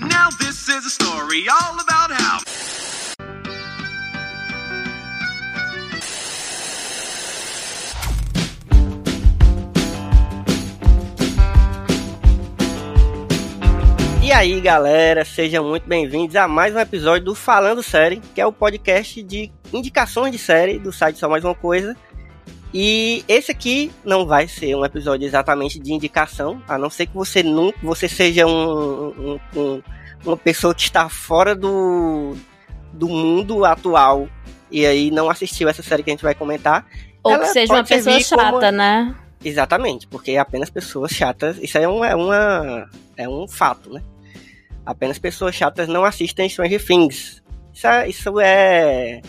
Now this is a story all about how. Aí, galera, sejam muito bem-vindos a mais um episódio do Falando Série, que é o podcast de indicações de série do site Só Mais Uma Coisa. E esse aqui não vai ser um episódio exatamente de indicação, a não ser que você nunca, você seja um, um- um- uma pessoa que está fora do, do mundo atual e aí não assistiu essa série que a gente vai comentar. Ou Ela que seja uma pessoa servir como- chata, né? Exatamente, porque apenas pessoas chatas, isso é, um, é, uma, é um fato, né? Apenas pessoas chatas não assistem Stranger Things. Isso é, isso é-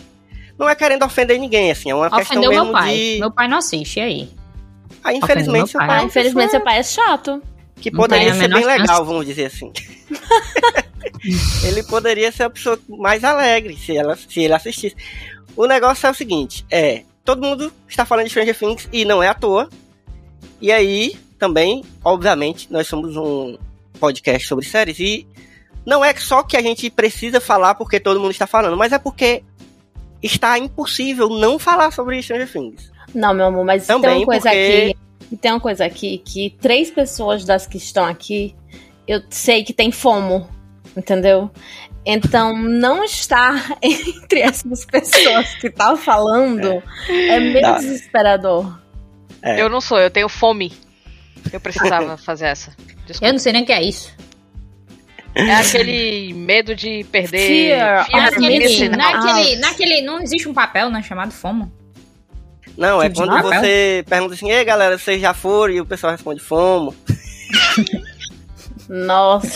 Não é querendo ofender ninguém, assim, é uma questão Ofendeu mesmo meu pai. de. Meu pai não assiste, e aí? Ah, infelizmente, seu pai. é Ah, infelizmente seu pai é chato. que não poderia ser bem legal, chance. vamos dizer assim. ele poderia ser a pessoa mais alegre se, ela, se ele assistisse. O negócio é o seguinte: é. Todo mundo está falando de Stranger Things e não é à toa. E aí, também, obviamente, nós somos um podcast sobre séries e não é só que a gente precisa falar porque todo mundo está falando, mas é porque está impossível não falar sobre Stranger Things. Não, meu amor, mas tem Também uma coisa porque- aqui. Tem uma coisa aqui que três pessoas das que estão aqui, eu sei que tem fomo, entendeu? Então, não estar entre essas pessoas que tá falando é, meio desesperador. É. Eu não sou, eu tenho fome. Eu precisava fazer essa. Desculpa. Eu não sei nem o que é isso. É aquele medo de perder. Fear Fear missing out. out. naquele, naquele. Não existe um papel, né? Chamado FOMO. Não, é Tipo quando papel? você pergunta assim, ei galera, vocês já foram? E o pessoal responde fomo. Nossa.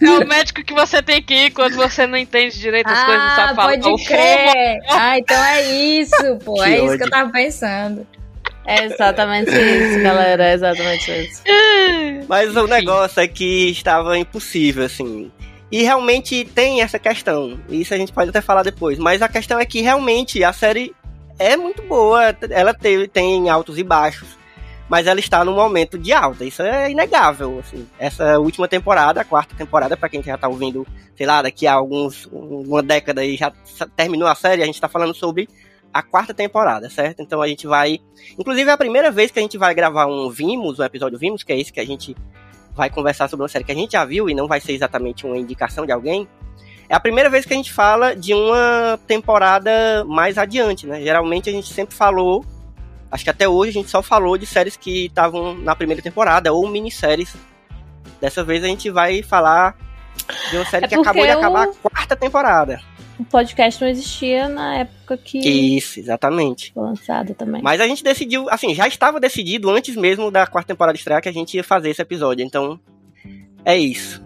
É o médico que você tem que ir quando você não entende direito as coisas que tá falando. pode crer. Ah, então é isso, pô. Que é isso que ódio. eu tava pensando. É exatamente isso, galera. É exatamente isso. Mas o Enfim. negócio é que estava impossível, assim. E realmente tem essa questão. Isso a gente pode até falar depois. Mas a questão é que realmente a série é muito boa. Ela teve, tem altos e baixos. Mas ela está no momento de alta. Isso é inegável. Assim. Essa última temporada, a quarta temporada, para quem já tá ouvindo, sei lá, daqui a alguns. uma década e já terminou a série, a gente tá falando sobre a quarta temporada, certo? Então a gente vai. Inclusive é a primeira vez que a gente vai gravar um Vimos, um episódio Vimos, que é esse que a gente vai conversar sobre uma série que a gente já viu e não vai ser exatamente uma indicação de alguém. É a primeira vez que a gente fala de uma temporada mais adiante, né? Geralmente a gente sempre falou, acho que até hoje a gente só falou de séries que estavam na primeira temporada ou minisséries. Dessa vez a gente vai falar de uma série É que acabou de porque acabar o- a quarta temporada. O podcast não existia na época que Isso, exatamente. foi lançado também. Mas a gente decidiu, assim, já estava decidido antes mesmo da quarta temporada estrear que a gente ia fazer esse episódio. Então, é isso.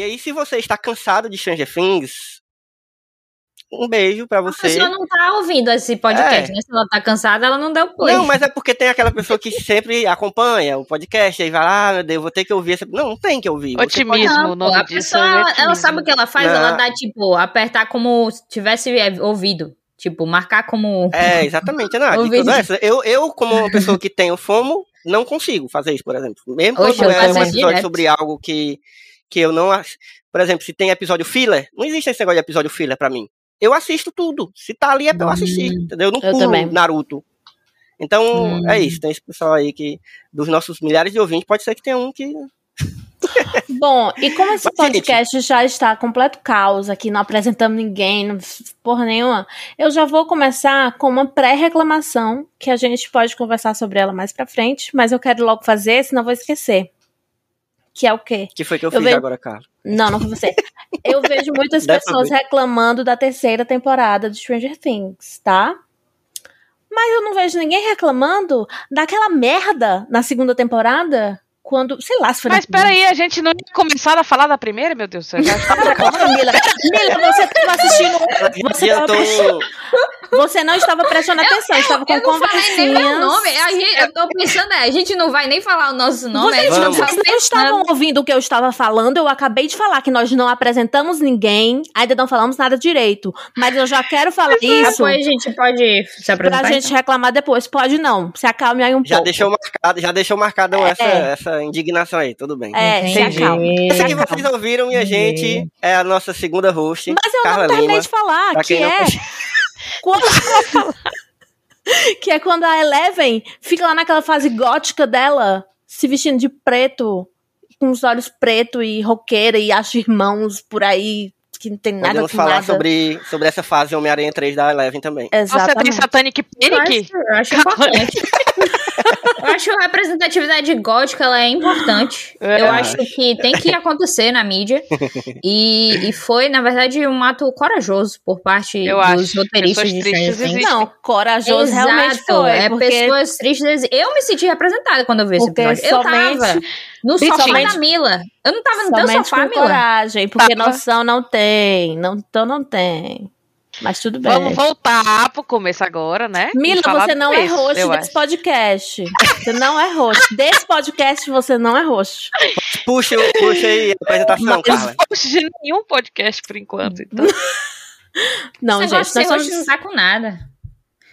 E aí, se você está cansado de Stranger Things, um beijo pra A você. pessoa não tá ouvindo esse podcast, É. né? Se ela tá cansada, ela não deu play. Não, mas é porque tem aquela pessoa que sempre acompanha o podcast e vai lá, ah, meu Deus, eu vou ter que ouvir esse. Não, não tem que ouvir. Otimismo, Não, o a disso pessoa, é ela, otimismo. ela sabe o que ela faz? Não. Ela dá, tipo, apertar como se tivesse é, ouvido. Tipo, marcar como... É, exatamente. Não, a é essa. eu, eu, como uma pessoa que tenho fomo, não consigo fazer isso, por exemplo. Mesmo Oxe, quando eu é um episódio direto. sobre algo que, que eu não acho. Por exemplo, se tem episódio filler, não existe esse negócio de episódio filler pra mim. Eu assisto tudo. Se tá ali é pra eu assistir, Hum. entendeu? Eu não Eu pulo também. Naruto. Então, Hum. é isso. Tem esse pessoal aí que, dos nossos milhares de ouvintes, pode ser que tenha um que Bom, e como esse Mas, gente- podcast já está completo caos aqui, não apresentamos ninguém, não porra nenhuma, eu já vou começar com uma pré-reclamação, que a gente pode conversar sobre ela mais pra frente, mas eu quero logo fazer, senão vou esquecer. Que é o quê? que foi que eu, Eu fiz vejo- agora, Carlos? Não, não foi você. Eu vejo muitas Dessa pessoas reclamando da terceira temporada de Stranger Things, tá? Mas eu não vejo ninguém reclamando daquela merda na segunda temporada. Quando, sei lá, se foi Mas peraí, a gente não tinha começado a falar da primeira, meu Deus do céu. Nossa, Mila, Mila, você estava assistindo. Você, tava prestando- um- você não estava prestando atenção, estava com Eu não falei nem meu conversinhas. nome. A gente, eu tô pensando, é, a gente não vai nem falar o nosso nome. Vocês, a gente Vamos. tá vocês não estavam ouvindo o que eu estava falando? Eu acabei de falar que nós não apresentamos ninguém, ainda não falamos nada direito. Mas eu já quero falar isso Depois a gente pode se pra apresentar. gente reclamar depois. Pode não, se acalme aí um Já pouco. deixou marcado, já deixou marcado É. essa, indignação aí, tudo bem. É, se Entendi. acalma. Essa que acalma. vocês ouviram, minha Entendi. gente, é a nossa segunda host, Mas eu Carla não terminei Lima. de falar, que é quando... que é quando a Eleven fica lá naquela fase gótica dela, se vestindo de preto, com os olhos preto e roqueira e acha irmãos por aí que não tem nada Podemos com falar nada. sobre, sobre essa fase Homem-Aranha 3 da Eleven também. Você tem Exatamente. Satanic Eu Panic? acho, eu acho importante. eu acho que a representatividade gótica ela é importante. É. Eu acho que tem que acontecer na mídia. E, e foi, na verdade, um ato corajoso por parte Eu dos acho. roteiristas Pessoas de Things. existem. Não, corajoso realmente Exato, foi. é porque pessoas tristes. Eu me senti representada quando eu vi esse Porque episódio. Eu tava no sofá da Mila. Eu não tava no teu sofá, com Mila. coragem, porque Tava. noção não tem. Não, então não tem. Mas tudo bem. Vamos voltar pro começo agora, né? Mila, você não é eu desse acho. podcast. Você não é host. Desse podcast você não é host. Puxa, puxa aí a apresentação, Mas- Carla. Host de nenhum podcast por enquanto. Então. Não, Esse gente, nós somos... não tá com nada.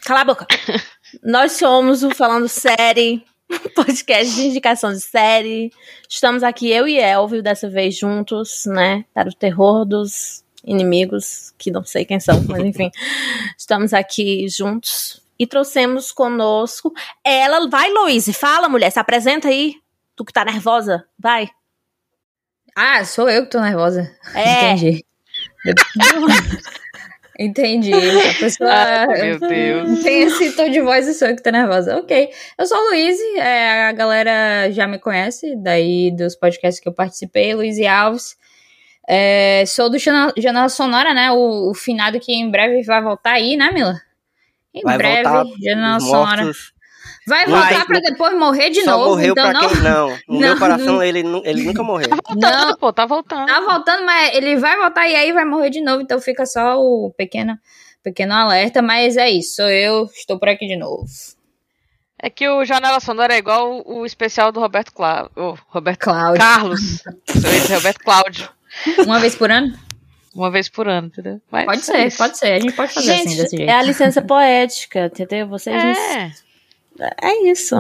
Cala a boca. nós somos o Falando Série, podcast de indicação de série. Estamos aqui, eu e Elvio, dessa vez juntos, né? Para o terror dos inimigos, que não sei quem são, mas enfim. Estamos aqui juntos e trouxemos conosco ela. Vai, Luiz, fala, mulher, se apresenta aí. Tu que tá nervosa, vai. Ah, sou eu que tô nervosa. É. Entendi. Entendi. A pessoa Ah, meu Deus. tem esse tom de voz e sou eu que tô nervosa. Ok. Eu sou a Luíse, é, a galera já me conhece, daí dos podcasts que eu participei, Luiz Alves. É, sou do Janela, Sonora, né? O, o finado que em breve vai voltar aí, né, Mila? Em Vai breve, Janela Sonora. mortos Vai Vai, voltar pra depois morrer de só novo. morreu então pra não. quem não. No Não, meu coração não. ele, ele nunca morreu. Voltando, Não. pô, tá voltando. Tá voltando, mas ele vai voltar e aí vai morrer de novo, então fica só o pequeno, pequeno alerta, mas é isso, sou eu, estou por aqui de novo. É que o Janela Sonora é igual o, o especial do Roberto Cláudio. Oh, Roberto Cláudio. Carlos. Roberto Cláudio. Uma vez por ano? Uma vez por ano, entendeu? Mas Pode é ser, isso. pode ser, a gente pode fazer assim, desse Gente, jeito. é a licença poética, entendeu? Vocês não É. Isso.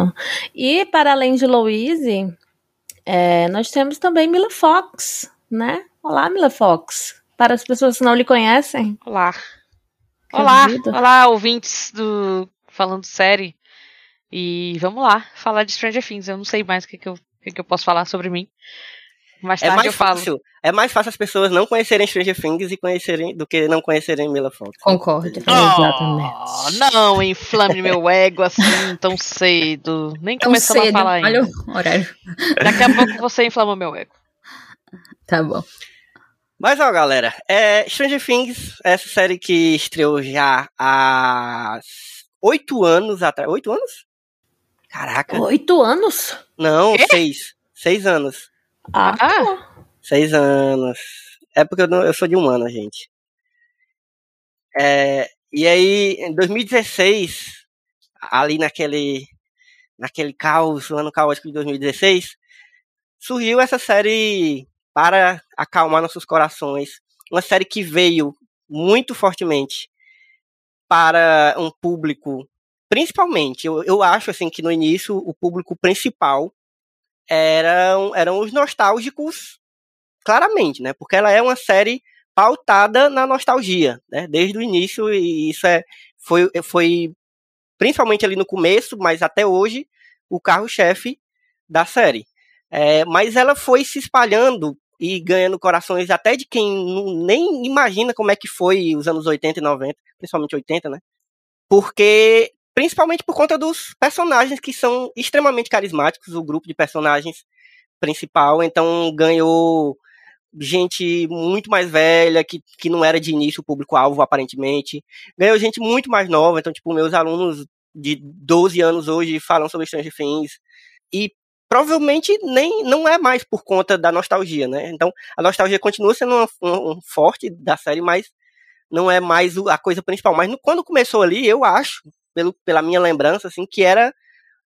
E para além de Louise, é, nós temos também Mila Fox, né? Olá, Mila Fox. Para as pessoas que não lhe conhecem. Olá. Olá, olá, ouvintes do Falando Série. E vamos lá, falar de Stranger Things. Eu não sei mais o que, que, eu, o que, que eu posso falar sobre mim. Mais É tarde mais eu falo. fácil. É mais fácil as pessoas não conhecerem Stranger Things e conhecerem do que não conhecerem Mila Fox. Concordo. Oh, não inflame meu ego assim tão cedo. Nem Tão começamos cedo, a falar ainda. olha o horário. Daqui a pouco você inflama meu ego. Tá bom. Mas ó, galera, é Stranger Things, essa série que estreou já há oito anos atrás. Oito anos? Caraca. Oito anos? Não, seis. Seis anos. Ah, Ah, Seis anos. É porque eu, não- eu sou de um ano, gente. É, e aí, em 2016, ali naquele, naquele caos, o ano caótico de 2016, surgiu essa série para acalmar nossos corações. Uma série que veio muito fortemente para um público, principalmente, eu, eu acho assim que no início o público principal eram, eram os nostálgicos, claramente, né? Porque ela é uma série pautada na nostalgia, né? Desde o início, e isso é, foi, foi principalmente ali no começo, mas até hoje, o carro-chefe da série. É, mas ela foi se espalhando e ganhando corações até de quem nem imagina como é que foi os anos 80 e 90, principalmente 80, né? Porque principalmente por conta dos personagens que são extremamente carismáticos, o grupo de personagens principal, então ganhou gente muito mais velha, que, que não era de início o público-alvo, aparentemente. Ganhou gente muito mais nova, então, tipo, meus alunos de 12 anos hoje falam sobre Stranger Things. E provavelmente nem não é mais por conta da nostalgia, né? Então, a nostalgia continua sendo um, um, um forte da série, mas não é mais a coisa principal. Mas no, quando começou ali, eu acho, pelo, pela minha lembrança, assim, que era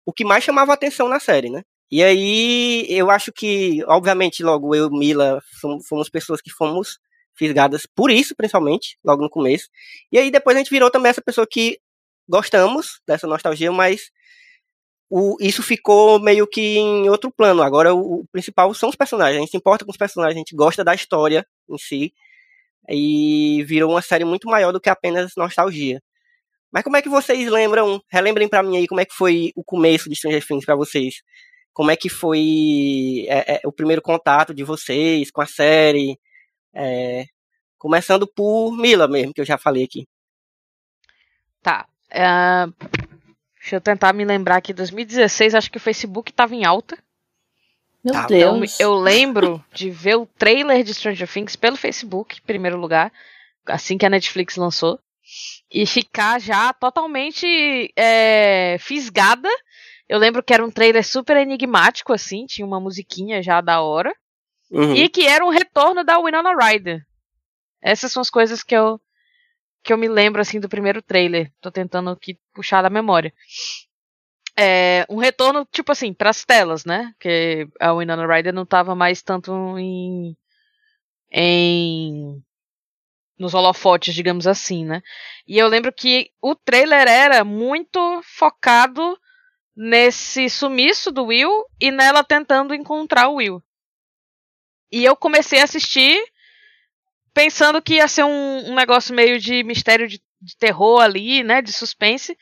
o que mais chamava atenção na série, né? E aí, eu acho que, obviamente, logo eu e Mila fomos, fomos pessoas que fomos fisgadas por isso, principalmente, logo no começo. E aí depois a gente virou também essa pessoa que gostamos dessa nostalgia, mas o, isso ficou meio que em outro plano. Agora o, o, principal são os personagens. A gente se importa com os personagens, a gente gosta da história em si. E virou uma série muito maior do que apenas nostalgia. Mas como é que vocês lembram? Relembrem para mim aí como é que foi o começo de Stranger Things para vocês como é que foi é, é, o primeiro contato de vocês com a série. É, começando por Mila mesmo, que eu já falei aqui. Tá. Uh, deixa eu tentar me lembrar aqui. 2016, acho que o Facebook estava em alta. Meu tá, Deus. Então, eu lembro de ver o trailer de Stranger Things pelo Facebook, em primeiro lugar, assim que a Netflix lançou. E ficar já totalmente é, fisgada eu lembro que era um trailer super enigmático, assim, tinha uma musiquinha já da hora. Uhum. E que era um retorno da Winona Ryder. Essas são as coisas que eu que eu me lembro assim do primeiro trailer. Tô tentando aqui puxar da memória. É, um retorno, tipo assim, pras telas, né? Que a Winona Ryder não tava mais tanto em. em. Nos holofotes, digamos assim, né? E eu lembro que o trailer era muito focado nesse sumiço do Will e nela tentando encontrar o Will. E eu comecei a assistir pensando que ia ser um, um negócio meio de mistério de, de, terror ali, né? De suspense.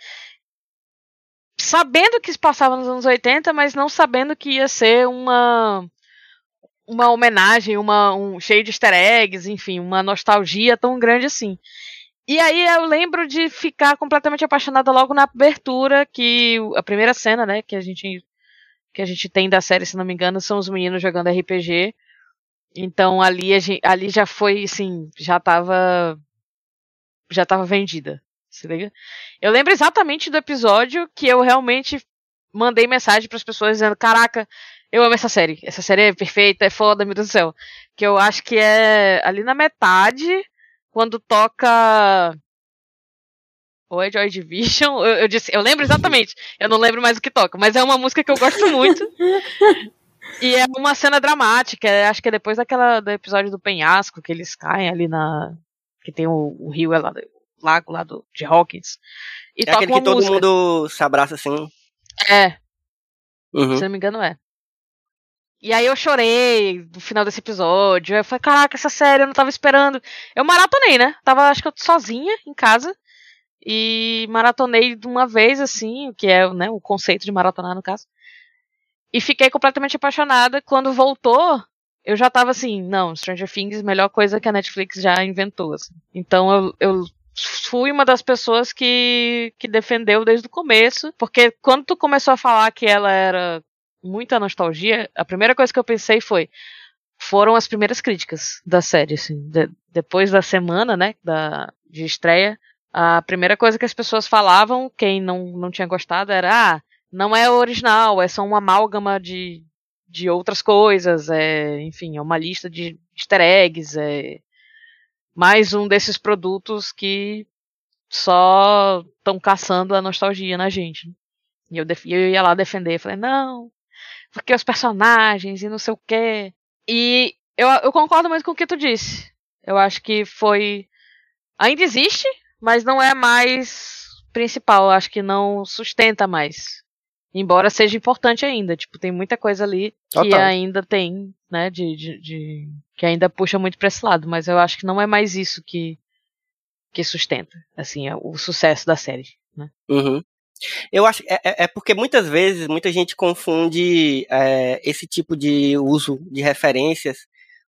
Sabendo que se passava nos anos 80, mas não sabendo que ia ser uma uma homenagem, uma um cheio de easter eggs, enfim, uma nostalgia tão grande assim. E aí eu lembro de ficar completamente apaixonada logo na abertura, que a primeira cena, né, que a gente que a gente tem da série, se não me engano, são os meninos jogando RPG. Então ali, gente, ali já foi, assim, já tava já tava vendida. Se liga? Eu lembro exatamente do episódio que eu realmente mandei mensagem para as pessoas dizendo: "Caraca, eu amo essa série. Essa série é perfeita, é foda, meu Deus do céu". Que eu acho que é ali na metade quando toca ou é Joy Division, eu, eu, disse, eu lembro exatamente, eu não lembro mais o que toca, mas é uma música que eu gosto muito. e é uma cena dramática, é, acho que é depois daquela do episódio do penhasco que eles caem ali na que tem o, o rio é lá, o lago lá do, de Hawkins. E é aquele que todo música. mundo se abraça assim. É. Uhum. Se não me engano é. E aí eu chorei no final desse episódio. Eu falei, caraca, essa série eu não tava esperando. Eu maratonei, né? Tava, acho que eu sozinha em casa. E maratonei de uma vez, assim, o que é né, o conceito de maratonar, no caso. E fiquei completamente apaixonada. Quando voltou, eu já tava assim, não, Stranger Things, melhor coisa que a Netflix já inventou. Assim. Então eu, eu fui uma das pessoas que, que defendeu desde o começo. Porque quando tu começou a falar que ela era muita nostalgia, a primeira coisa que eu pensei foi foram as primeiras críticas da série, assim, de, depois da semana, né, da de estreia, a primeira coisa que as pessoas falavam, quem não, não tinha gostado, era ah, não é original, é só uma amálgama de, de outras coisas, é, enfim, é uma lista de easter eggs, é mais um desses produtos que só estão caçando a nostalgia na gente. E eu, eu ia lá defender, falei, não, porque os personagens e não sei o quê. E eu, eu concordo muito com o que tu disse. Eu acho que foi. Ainda existe, mas não é mais principal. Eu acho que não sustenta mais. Embora seja importante ainda. Tipo, tem muita coisa ali que Total. ainda tem, né? De, de, de, que ainda puxa muito pra esse lado. Mas eu acho que não é mais isso que, que sustenta, assim, é o sucesso da série. Né? Uhum. Eu acho é, é, é porque muitas vezes muita gente confunde é, esse tipo de uso de referências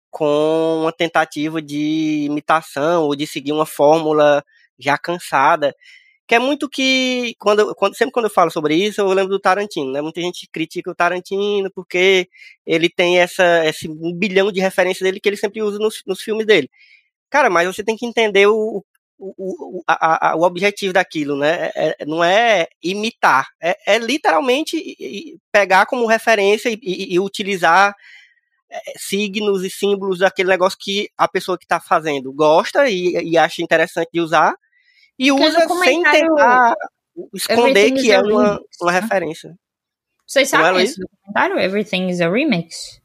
com uma tentativa de imitação ou de seguir uma fórmula já cansada. Que é muito que, quando, quando, sempre quando eu falo sobre isso, eu lembro do Tarantino, né? Muita gente critica o Tarantino porque ele tem essa, esse um bilhão de referências dele que ele sempre usa nos, nos filmes dele. Cara, mas você tem que entender o, o, o, a, a, o objetivo daquilo, né? É, é, não é imitar, é, é literalmente pegar como referência e, e, e utilizar é, signos e símbolos daquele negócio que a pessoa que está fazendo gosta e, e, acha interessante de usar e Porque usa sem tentar esconder que é uma, uma né? referência. Vocês sabem esse documentário? Everything is a Remix?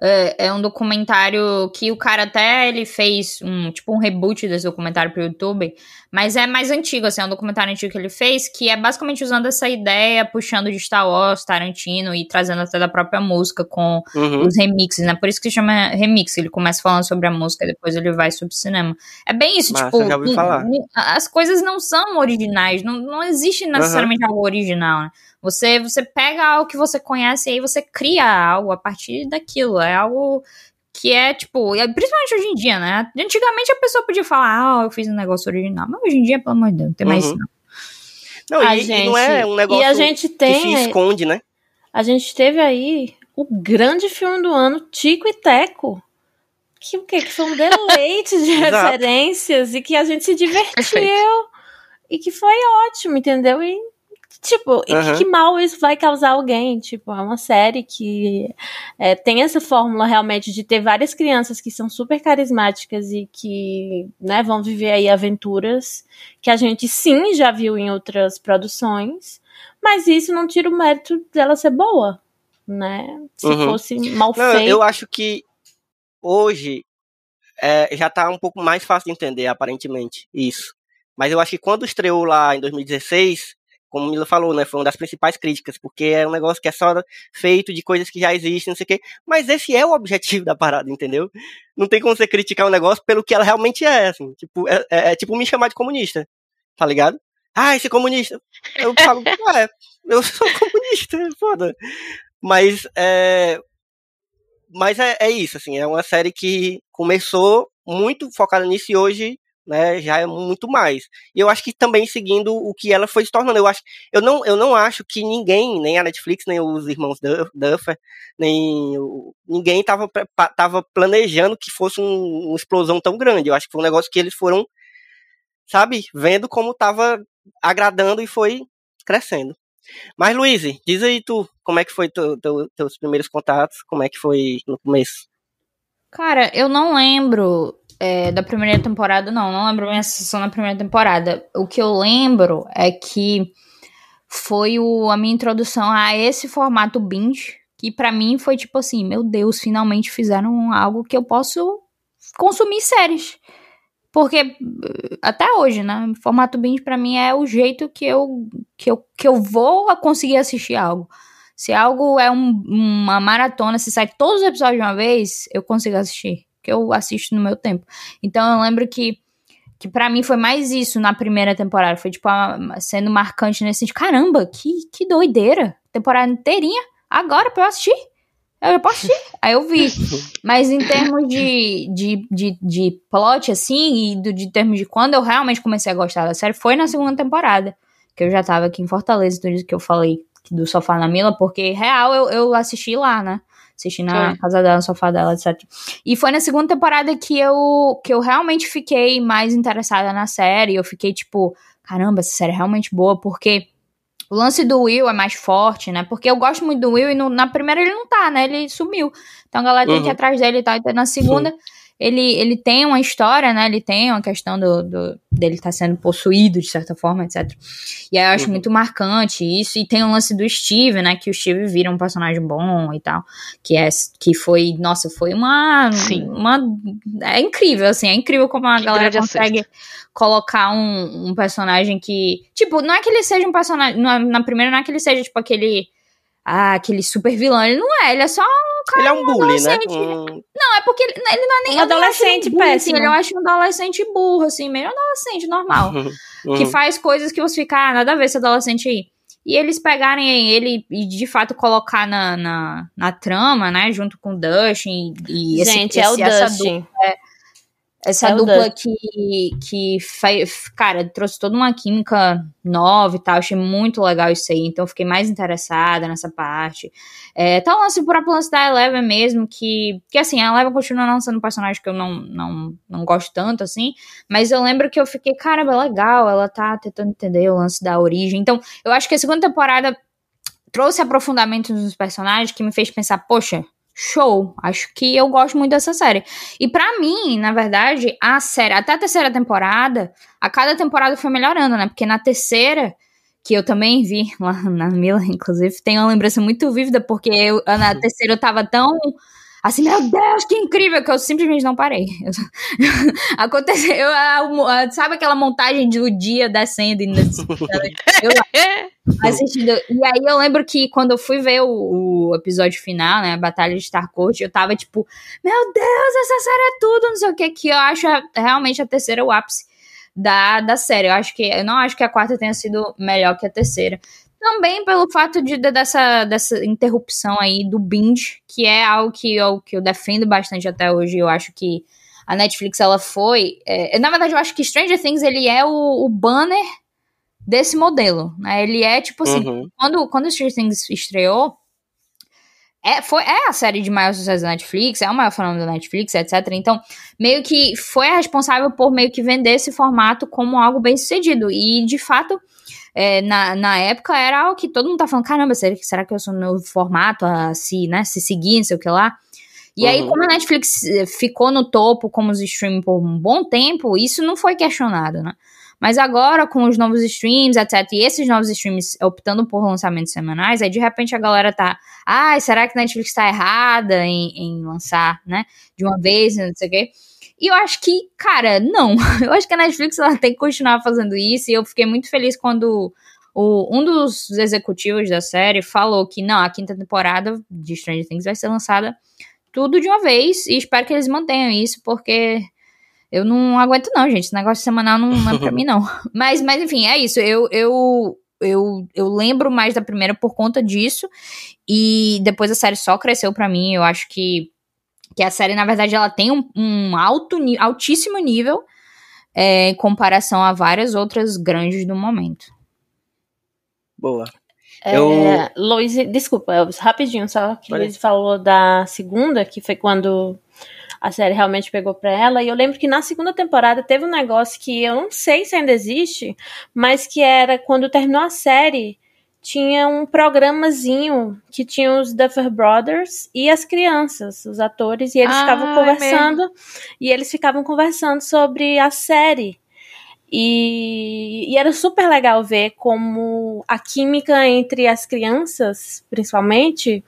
É, é, um documentário que o cara até ele fez um tipo um reboot desse documentário pro YouTube, mas é mais antigo, assim, é um documentário antigo que ele fez, que é basicamente usando essa ideia, puxando de Star Wars, Tarantino e trazendo até da própria música com uhum. os remixes, né? Por isso que chama remix, ele começa falando sobre a música, depois ele vai sobre o cinema. É bem isso, tipo, as coisas não são originais, não, não existe necessariamente uhum. algo original, né? Você, você pega algo que você conhece e aí você cria algo a partir daquilo. É algo que é, tipo, principalmente hoje em dia, né? Antigamente a pessoa podia falar, ah, eu fiz um negócio original. Mas hoje em dia, pelo amor de Deus, não tem mais uhum. isso, não. Não, a e, gente, não é um negócio e a gente tem, que se esconde, né? A gente teve aí o grande filme do ano, Tico e Teco. Que o que? Que foi um deleite de referências e que a gente se divertiu. Perfeito. E que foi ótimo, entendeu? E Tipo, uhum. que mal isso vai causar alguém? Tipo, é uma série que é, tem essa fórmula realmente de ter várias crianças que são super carismáticas e que né, vão viver aí aventuras que a gente sim já viu em outras produções, mas isso não tira o mérito dela ser boa, né? Se uhum. fosse mal não, feito. Eu acho que hoje é, já tá um pouco mais fácil de entender, aparentemente, isso. Mas eu acho que quando estreou lá em 2016, como o Mila falou, né, foi uma das principais críticas, porque é um negócio que é só feito de coisas que já existem, não sei o quê. Mas esse é o objetivo da parada, entendeu? Não tem como você criticar um negócio pelo que ela realmente é, assim. Tipo, é, é, é tipo me chamar de comunista, tá ligado? Ah, esse comunista. Eu falo, é, eu sou comunista, é foda. Mas, é, mas é, é isso, assim, é uma série que começou muito focada nisso e hoje né, já é muito mais. E eu acho que também seguindo o que ela foi se tornando. Eu acho, eu não, eu não acho que ninguém, nem a Netflix, nem os irmãos Duffer, nem o, ninguém tava, tava planejando que fosse um, uma explosão tão grande. Eu acho que foi um negócio que eles foram, sabe, vendo como tava agradando e foi crescendo. Mas, Luiz, diz aí tu, como é que foi tu, tu, teus primeiros contatos, como é que foi no começo? Cara, eu não lembro é, da primeira temporada, não, não lembro minha sessão na primeira temporada. O que eu lembro é que foi o, a minha introdução a esse formato binge, que para mim foi tipo assim, meu Deus, finalmente fizeram algo que eu posso consumir séries. Porque até hoje, né, formato binge para mim é o jeito que eu que eu, que eu vou conseguir assistir algo. Se algo é um, uma maratona, se sai todos os episódios de uma vez, eu consigo assistir que eu assisto no meu tempo. Então eu lembro que que para mim foi mais isso na primeira temporada, foi tipo sendo marcante nesse sentido, caramba, que, que doideira, temporada inteirinha, agora pra eu assistir, eu posso assistir, aí eu vi, mas em termos de, de, de, de plot, assim, e do, de termos de quando eu realmente comecei a gostar da série, foi na segunda temporada, que eu já tava aqui em Fortaleza, tudo isso que eu falei do Sofá na Mila, porque real eu, eu assisti lá, né, assisti na Sim. casa dela, no sofá dela, etc. E foi na segunda temporada que eu, que eu realmente fiquei mais interessada na série. Eu fiquei tipo, caramba, essa série é realmente boa, porque o lance do Will é mais forte, né? Porque eu gosto muito do Will e no, na primeira ele não tá, né? Ele sumiu. Então a galera tem que ir uhum. atrás dele e tal. Então na segunda. Sim ele, ele tem uma história, né? Ele tem uma questão do, do dele estar tá sendo possuído, de certa forma, etc. E aí eu acho uhum. muito marcante isso. E tem o lance do Steve, né? Que o Steve vira um personagem bom e tal. Que, é, que foi, nossa, foi uma. Sim. uma é incrível, assim. É incrível como a que galera consegue colocar um, um personagem que. Tipo, não é que ele seja um personagem. Na, na primeira, não é que ele seja, tipo, aquele ah, aquele super vilão. Ele não é, ele é só um cara. Ele é um bully, né? Um... Não, é porque ele, ele não é nem um adolescente burro, péssimo. Assim, ele eu acho um adolescente burro, assim, meio adolescente normal. Uhum. que faz coisas que você fica, ah, nada a ver esse adolescente aí. E eles pegarem ele e de fato colocar na, na, na trama, né? Junto com o Dustin e esse, Gente, esse, é o essa Dustin. essa É o dupla que, que faz, cara, trouxe toda uma química nova e tal. Achei muito legal isso aí. Então, fiquei mais interessada nessa parte. É, tá o lance, próprio lance da Eleven mesmo, que, que assim, a Eleven continua não sendo um personagem que eu não, não, não gosto tanto, assim. Mas eu lembro que eu fiquei, caramba, legal. Ela tá tentando entender o lance da origem. Então, eu acho que a segunda temporada trouxe aprofundamento nos personagens que me fez pensar, poxa, show. Acho que eu gosto muito dessa série. E para mim, na verdade, a série, até a terceira temporada, a cada temporada foi melhorando, né? Porque na terceira, que eu também vi lá na Mila, inclusive, tem uma lembrança muito vívida, porque eu, na terceira eu tava tão. Assim, meu Deus, que incrível, que eu simplesmente não parei. Aconteceu, eu, sabe aquela montagem do dia descendo e eu assistindo. E aí eu lembro que quando eu fui ver o, o episódio final, né, a Batalha de Starcourt, eu tava tipo, meu Deus, essa série é tudo, não sei o que, que eu acho realmente a terceira o ápice da, da série. Eu acho que, eu não acho que a quarta tenha sido melhor que a terceira. Também pelo fato de, de, dessa, dessa interrupção aí do binge, que é algo que eu, que eu defendo bastante até hoje. Eu acho que a Netflix, ela foi... É, na verdade, eu acho que Stranger Things, ele é o, o banner desse modelo, né? Ele é, tipo assim, uhum. quando, quando Stranger Things estreou, é, foi, é a série de maior sucesso da Netflix, é o maior fenômeno da Netflix, etc. Então, meio que foi a responsável por meio que vender esse formato como algo bem sucedido. E, de fato é, na, na época era algo que todo mundo tá falando, caramba, será, será que eu sou no formato a se, né, se seguir, não sei o que lá. E uhum. aí, como a Netflix eh, ficou no topo como os streaming por um bom tempo, isso não foi questionado, né? Mas agora, com os novos streams, etc., e esses novos streams optando por lançamentos semanais, aí de repente a galera tá. Ai, ah, será que a Netflix tá errada em, em lançar, né? De uma vez, não sei o quê. E eu acho que, cara, não. Eu acho que a Netflix ela tem que continuar fazendo isso. E eu fiquei muito feliz quando o, um dos executivos da série falou que não, a quinta temporada de Stranger Things vai ser lançada tudo de uma vez. E espero que eles mantenham isso, porque eu não aguento, não, gente. Esse negócio semanal não, é pra mim, não. Mas, mas enfim, é isso. Eu. eu eu, eu lembro mais da primeira por conta disso. E depois a série só cresceu para mim. Eu acho que que a série, na verdade, ela tem um, um alto, altíssimo nível é, em comparação a várias outras grandes do momento. Boa. É, eu... Lois, desculpa, Elvis, rapidinho, só que Luiz falou da segunda, que foi quando a série realmente pegou pra ela. E eu lembro que na segunda temporada teve um negócio que eu não sei se ainda existe, mas que era quando terminou a série tinha um programazinho que tinha os Duffer Brothers e as crianças, os atores, e eles ah, ficavam conversando, é e eles ficavam conversando sobre a série. E, e, era super legal ver como a química entre as crianças, principalmente,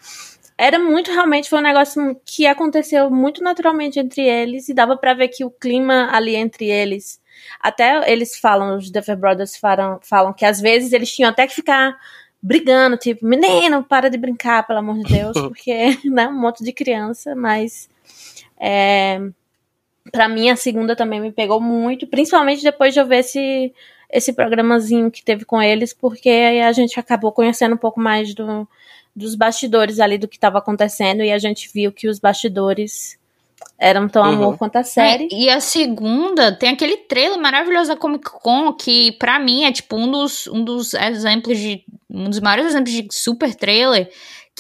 era muito realmente foi um negócio que aconteceu muito naturalmente entre eles e dava para ver que o clima ali entre eles até eles falam, os Duffer Brothers falam, falam que às vezes eles tinham até que ficar brigando, tipo, menino, para de brincar, pelo amor de Deus, porque, né, um monte de criança, mas é, para mim a segunda também me pegou muito, principalmente depois de eu ver esse, esse programazinho que teve com eles, porque a gente acabou conhecendo um pouco mais do, dos bastidores ali do que estava acontecendo e a gente viu que os bastidores eram tão uhum. amor quanto a série. É, e a segunda tem aquele trailer maravilhoso da Comic Con que para mim é tipo um dos, um dos exemplos de um dos maiores exemplos de super trailer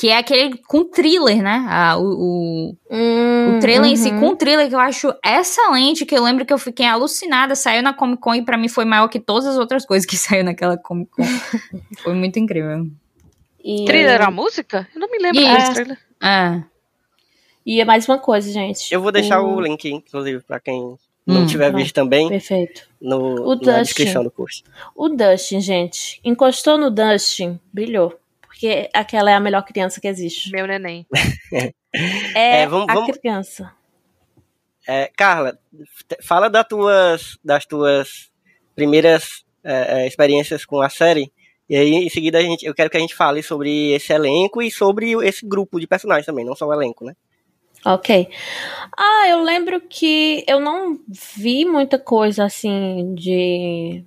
que é aquele com thriller, né? Ah, o, o, hum, o trailer uhum. em si uhum. com thriller que eu acho excelente, que eu lembro que eu fiquei alucinada, saiu na Comic Con e pra mim foi maior que todas as outras coisas que saiu naquela Comic Con. foi muito incrível. E... Thriller a música? Eu não me lembro desse trailer. É. E é mais uma coisa, gente. Eu vou deixar o, o link, inclusive, para quem não hum, tiver visto também. Perfeito. No, o na Dustin, descrição do curso. O Dustin, gente. Encostou no Dustin, brilhou. Porque aquela é a melhor criança que existe. Meu neném. é, é vamos, a vamos... criança. É, Carla, fala das tuas, das tuas primeiras é, é, experiências com a série. E aí, em seguida, a gente, eu quero que a gente fale sobre esse elenco e sobre esse grupo de personagens também, não só o elenco, né? Ok. Ah, eu lembro que eu não vi muita coisa assim de.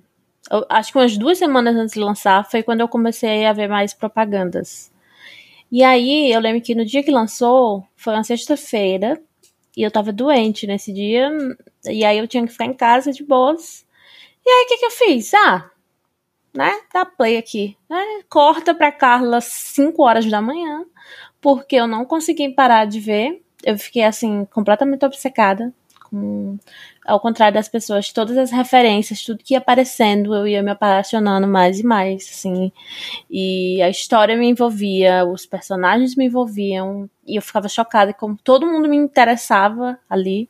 Eu, acho que umas duas semanas antes de lançar foi quando eu comecei a ver mais propagandas. E aí eu lembro que no dia que lançou, foi uma sexta-feira, e eu tava doente nesse dia, e aí eu tinha que ficar em casa de boas. E aí o que, que eu fiz? Ah, né? Dá play aqui. Né? Corta pra Carla 5 horas da manhã, porque eu não consegui parar de ver eu fiquei assim completamente obcecada com ao contrário das pessoas, todas as referências, tudo que ia aparecendo, eu ia me apaixonando mais e mais, assim. E a história me envolvia, os personagens me envolviam, e eu ficava chocada como todo mundo me interessava ali.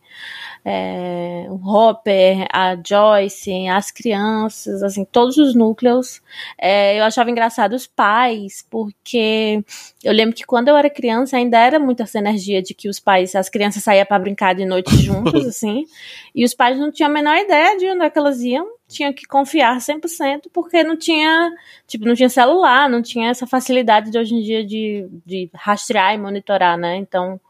É, o Hopper, a Joyce, as crianças, assim, todos os núcleos. É, eu achava engraçado os pais, porque eu lembro que quando eu era criança ainda era muito essa energia de que os pais, as crianças saíam para brincar de noite juntos, assim, e os pais não tinham a menor ideia de onde é que elas iam, tinham que confiar 100%, porque não tinha, tipo, não tinha celular, não tinha essa facilidade de hoje em dia de, de rastrear e monitorar, né? Então,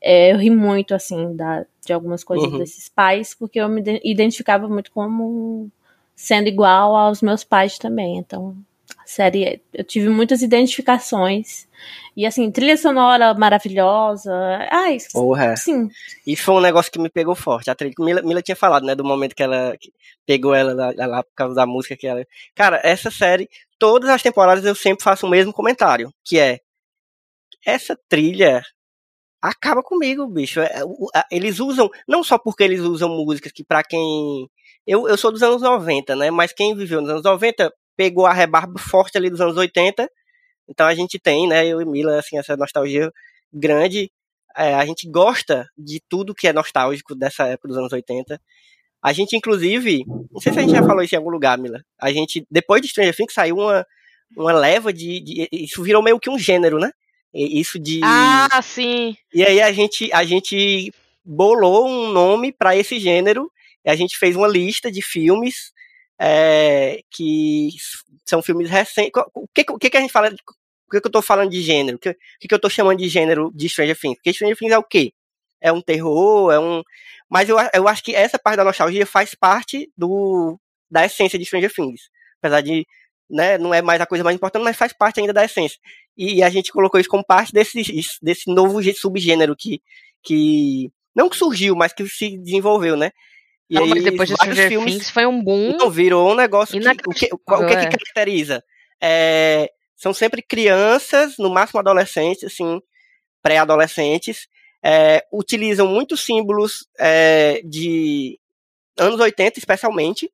é, eu ri muito, assim, da, de algumas coisas uhum. desses pais, porque eu me identificava muito como sendo igual aos meus pais também. Então, série, eu tive muitas identificações. E assim, trilha sonora maravilhosa. Ai, Porra. sim. E foi um negócio que me pegou forte. A trilha, Mila, Mila tinha falado, né, do momento que ela que pegou ela lá, lá por causa da música que ela. Cara, essa série, todas as temporadas eu sempre faço o mesmo comentário, que é essa trilha acaba comigo, bicho. É, eles usam, não só porque eles usam músicas que para quem. Eu, eu sou dos anos 90, né? Mas quem viveu nos anos 90 pegou a rebarba forte ali dos anos 80. Então a gente tem, né? Eu e Mila, assim, essa nostalgia grande. É, a gente gosta de tudo que é nostálgico dessa época dos anos 80. A gente, inclusive, não sei se a gente já falou isso em algum lugar, Mila. A gente, depois de Stranger Things, saiu uma, uma leva de, de. Isso virou meio que um gênero, né? Isso de. Ah, sim! E aí a gente, a gente bolou um nome para esse gênero. a gente fez uma lista de filmes é, que são filmes recentes. O que, o que, a gente fala? Por que, que eu tô falando de gênero? O que, que, que eu tô chamando de gênero de Stranger Things? Porque Stranger Things é o quê? É um terror, é um. Mas eu, eu acho que essa parte da nostalgia faz parte do, da essência de Stranger Things. Apesar de né, não é mais a coisa mais importante, mas faz parte ainda da essência. E a gente colocou isso como parte desse, desse novo subgênero que, que não que surgiu, mas que se desenvolveu, né? E não, aí, mas depois de Stranger filmes, Things foi um boom. Não, virou um negócio que, o que, o que, é. que caracteriza? É, são sempre crianças, no máximo adolescentes, assim, pré-adolescentes, é, utilizam muitos símbolos é, de anos 80, especialmente,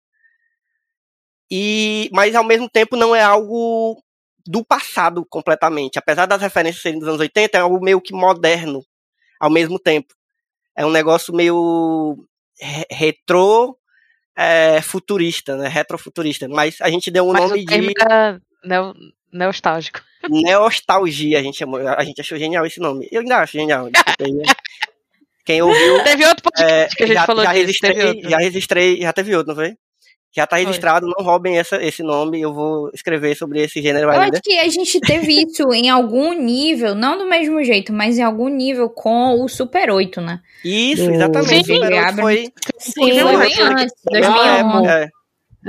e mas ao mesmo tempo não é algo do passado completamente. Apesar das referências serem dos anos 80, é algo meio que moderno ao mesmo tempo. É um negócio meio retrô é, futurista, né? Retrofuturista. Mas a gente deu um Mas nome de. Neo, nostálgico. Neostalgia, a gente chamou. A gente achou genial esse nome. Eu ainda acho genial. Quem ouviu. Teve outro podcast é, que a gente já, falou já disso. Registrei, já registrei, já teve outro, não foi? Já tá registrado, não roubem essa, esse nome, eu vou escrever sobre esse gênero eu ainda. acho que a gente teve isso em algum nível, não do mesmo jeito, mas em algum nível com o Super 8, né? Isso, exatamente. Sim, o Super 8 foi... Sim, foi bem antes, 2011. É,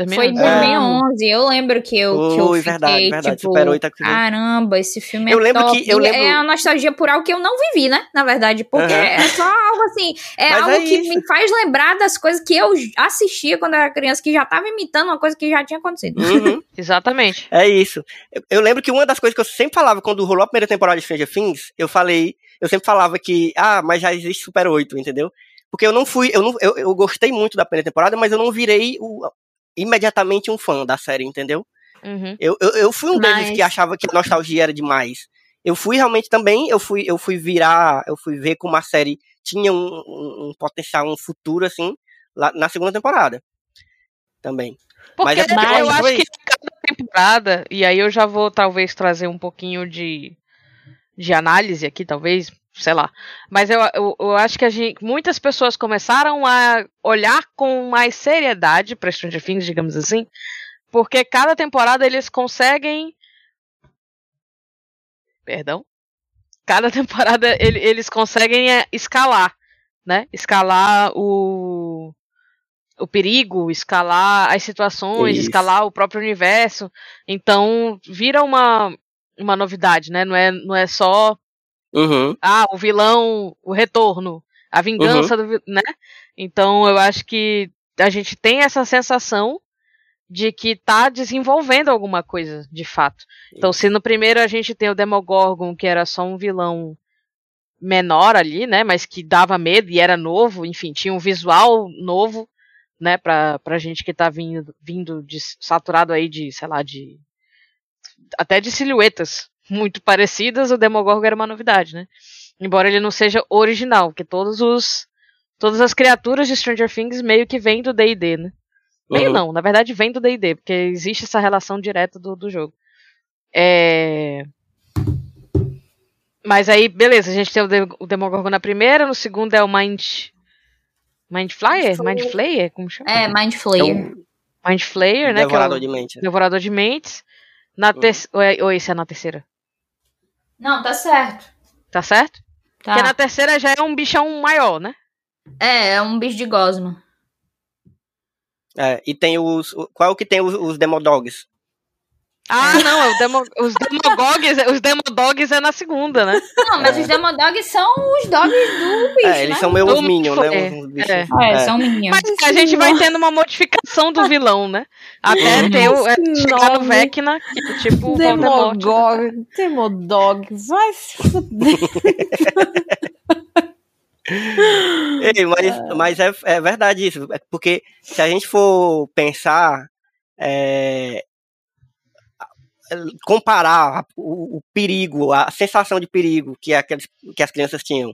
foi em 2011. É. Eu lembro que eu, Ui, que eu fiquei, verdade, verdade. tipo, Super 8 caramba, esse filme eu é lembro top. Que, eu lembro... É a nostalgia por algo que eu não vivi, né? Na verdade, porque uhum. é só algo assim, é Mas algo é que me faz lembrar das coisas que eu assistia quando era criança, que já tava imitando uma coisa que já tinha acontecido. Uhum. Exatamente. É isso. Eu, eu, lembro que uma das coisas que eu sempre falava quando rolou a primeira temporada de Stranger Things, eu falei, eu sempre falava que, ah, mas já existe Super 8, entendeu? Porque eu não fui, eu, não, eu, eu gostei muito da primeira temporada, mas eu não virei o, imediatamente um fã da série, entendeu? Uhum. Eu, eu, eu, fui um Mas... deles que achava que a nostalgia era demais. Eu fui realmente também, eu fui, eu fui virar, eu fui ver como a série tinha um, um, um potencial, um futuro, assim, lá, na segunda temporada. Também. Porque Mas, é eu acho que cada temporada, e aí eu já vou talvez trazer um pouquinho de, de análise aqui, talvez, sei lá. Mas eu, eu, eu, acho que a gente, muitas pessoas começaram a olhar com mais seriedade para Stranger Things, digamos assim, porque cada temporada eles conseguem. Perdão? cada temporada ele, eles conseguem é, escalar, né? Escalar o o perigo, escalar as situações, Isso. escalar o próprio universo. Então, vira uma uma novidade, né? Não é não é só Uhum. ah, o vilão, o retorno, a vingança do, vi- né? Então, eu acho que a gente tem essa sensação de que tá desenvolvendo alguma coisa, de fato. Então, se no primeiro a gente tem o Demogorgon, que era só um vilão menor ali, né, mas que dava medo e era novo, enfim, tinha um visual novo, né, pra, pra gente que tá vindo, vindo de, saturado aí de, sei lá, de até de silhuetas muito parecidas, o Demogorgon era uma novidade, né? Embora ele não seja original, porque todos os todas as criaturas de Stranger Things meio que vêm do D&D, né? Meio Uhum. não, na verdade vem do D&D, porque existe essa relação direta do, do jogo. É... Mas aí, beleza, a gente tem o, De o Demogorgon na primeira, no segundo é o Mind... Mind Flyer? Mind Flayer? Como chama? É, Mind É Flayer. um Mind Flayer, né? que é o devorador de mente. Devorador de Mentes. Na Uhum. ter... ou, é- ou esse é na terceira? Não, tá certo. Tá certo? Tá. Porque na terceira já é um bichão maior, né? É, é um bicho de gosma. É, e tem os. Qual é o que tem os, os Demodogs? Ah, não, é o demo, os Demogogs, os Demodogs é na segunda, né? Não, mas É. os Demodogs são os dogs do bicho, é, eles né? são meio Minions, né? é, Uns, é. É, É. são meninos. Mas a gente vai tendo uma modificação do vilão, né? Até Uhum. ter o, é, chegar no. Vecna, que, tipo o Voldemort. Demogog, Demodog, vai se fuder. Ei, mas mas é, é verdade isso. é Porque se a gente for pensar. é, comparar o, o perigo, a sensação de perigo que, aqueles, que as crianças tinham,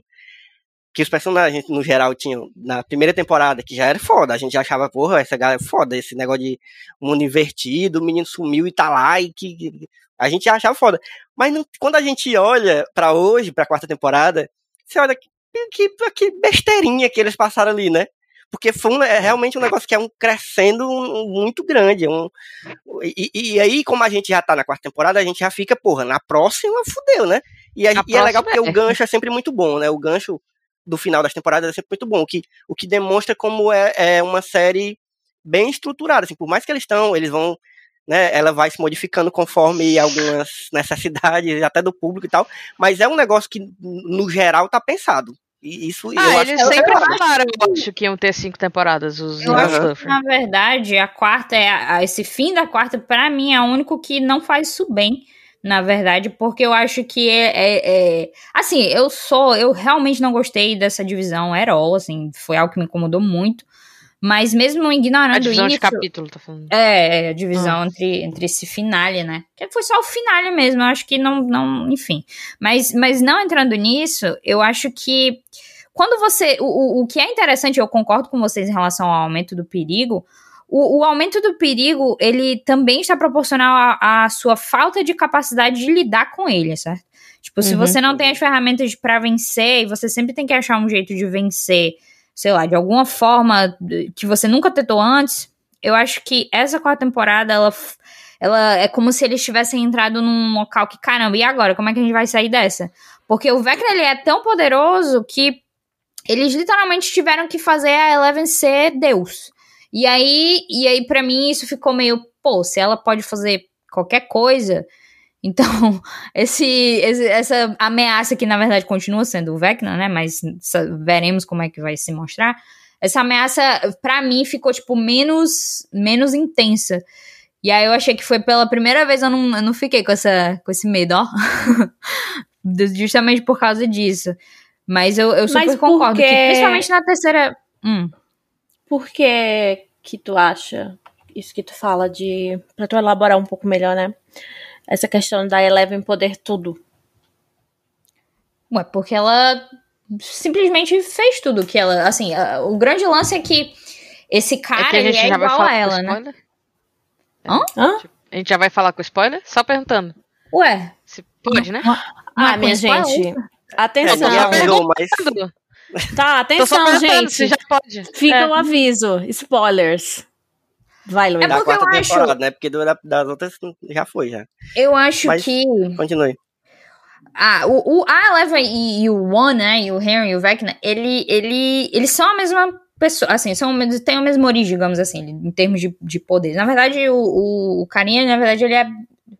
que os personagens no geral tinham na primeira temporada, que já era foda. A gente já achava, porra, essa galera é foda, esse negócio de mundo invertido, o menino sumiu e tá lá, e que. A gente achava foda. Mas não- quando a gente olha pra hoje, pra quarta temporada, você olha que, que, que besteirinha que eles passaram ali, né? Porque foi um- é realmente um negócio que é um crescendo muito grande. é Um, e, e- aí, como a gente já tá na quarta temporada, a gente já fica, porra, na próxima fudeu, né? E, a- A e é legal porque é. o gancho é sempre muito bom, né? O gancho do final das temporadas é sempre muito bom, o que, o que demonstra como é, é uma série bem estruturada, assim, por mais que eles estão, eles vão, né, ela vai se modificando conforme algumas necessidades, até do público e tal, mas é um negócio que, no geral, tá pensado. E isso eu Ah, acho eles que é sempre falaram, eu acho, que iam ter cinco temporadas, os Eu acho que, na verdade, a quarta é a- esse fim da quarta, pra mim, é o único que não faz isso bem. Na verdade, porque eu acho que é, é- é- Assim, eu sou. Eu realmente não gostei dessa divisão Herol, assim, foi algo que me incomodou muito. Mas mesmo ignorando A divisão isso. de capítulo, tá falando. É, a divisão entre, entre esse finale, né? Que foi só o finale mesmo, eu acho que não, não enfim. Mas, mas não entrando nisso, eu acho que quando você. O, o- que é interessante, eu concordo com vocês em relação ao aumento do perigo. O, o aumento do perigo, ele também está proporcional à à sua falta de capacidade de lidar com ele, certo? Tipo, se Uhum. você não tem as ferramentas pra vencer, e você sempre tem que achar um jeito de vencer, sei lá, de alguma forma que você nunca tentou antes, eu acho que essa quarta temporada, ela, ela é como se eles tivessem entrado num local que, caramba, e agora? Como é que a gente vai sair dessa? Porque o Vecna, ele é tão poderoso que eles literalmente tiveram que fazer a Eleven ser Deus. E aí, e aí para mim, isso ficou meio, pô, se ela pode fazer qualquer coisa, então esse, esse- essa ameaça que na verdade continua sendo o Vecna, né? Mas veremos como é que vai se mostrar. Essa ameaça, pra mim, ficou, tipo, menos, menos intensa. E aí eu achei que foi pela primeira vez, eu não, eu não fiquei com, essa, com esse medo, ó. Justamente por causa disso. Mas eu, eu super Mas concordo que, principalmente na terceira. Hum. Por que que tu acha isso que tu fala de pra tu elaborar um pouco melhor, né? Essa questão da Eleven poder tudo. Ué, porque ela simplesmente fez tudo que ela. Assim, a- o grande lance é que esse cara é que a ele gente é igual a ela, né? spoiler? Hã? Hã? A gente já vai falar com spoiler? Só perguntando. Ué, Se pode, né? É Ah, com minha spoiler? gente. É, Atenção. ninguém avisou, mas Tá, atenção, gente. já pode. Fica É. o aviso. Spoilers. Vai, Luísa. É da porque eu quarta acho- temporada, né? Porque do- da- das outras já foi, já. eu acho Mas- que. Continue. Ah, o, o, a Eleven e, e, o One, né? E o Henry e o Vecna, ele, ele, eles são a mesma pessoa. Assim, são, têm a mesma origem, digamos assim, em termos de, de poder. Na verdade, o, o, o carinha, na verdade, ele é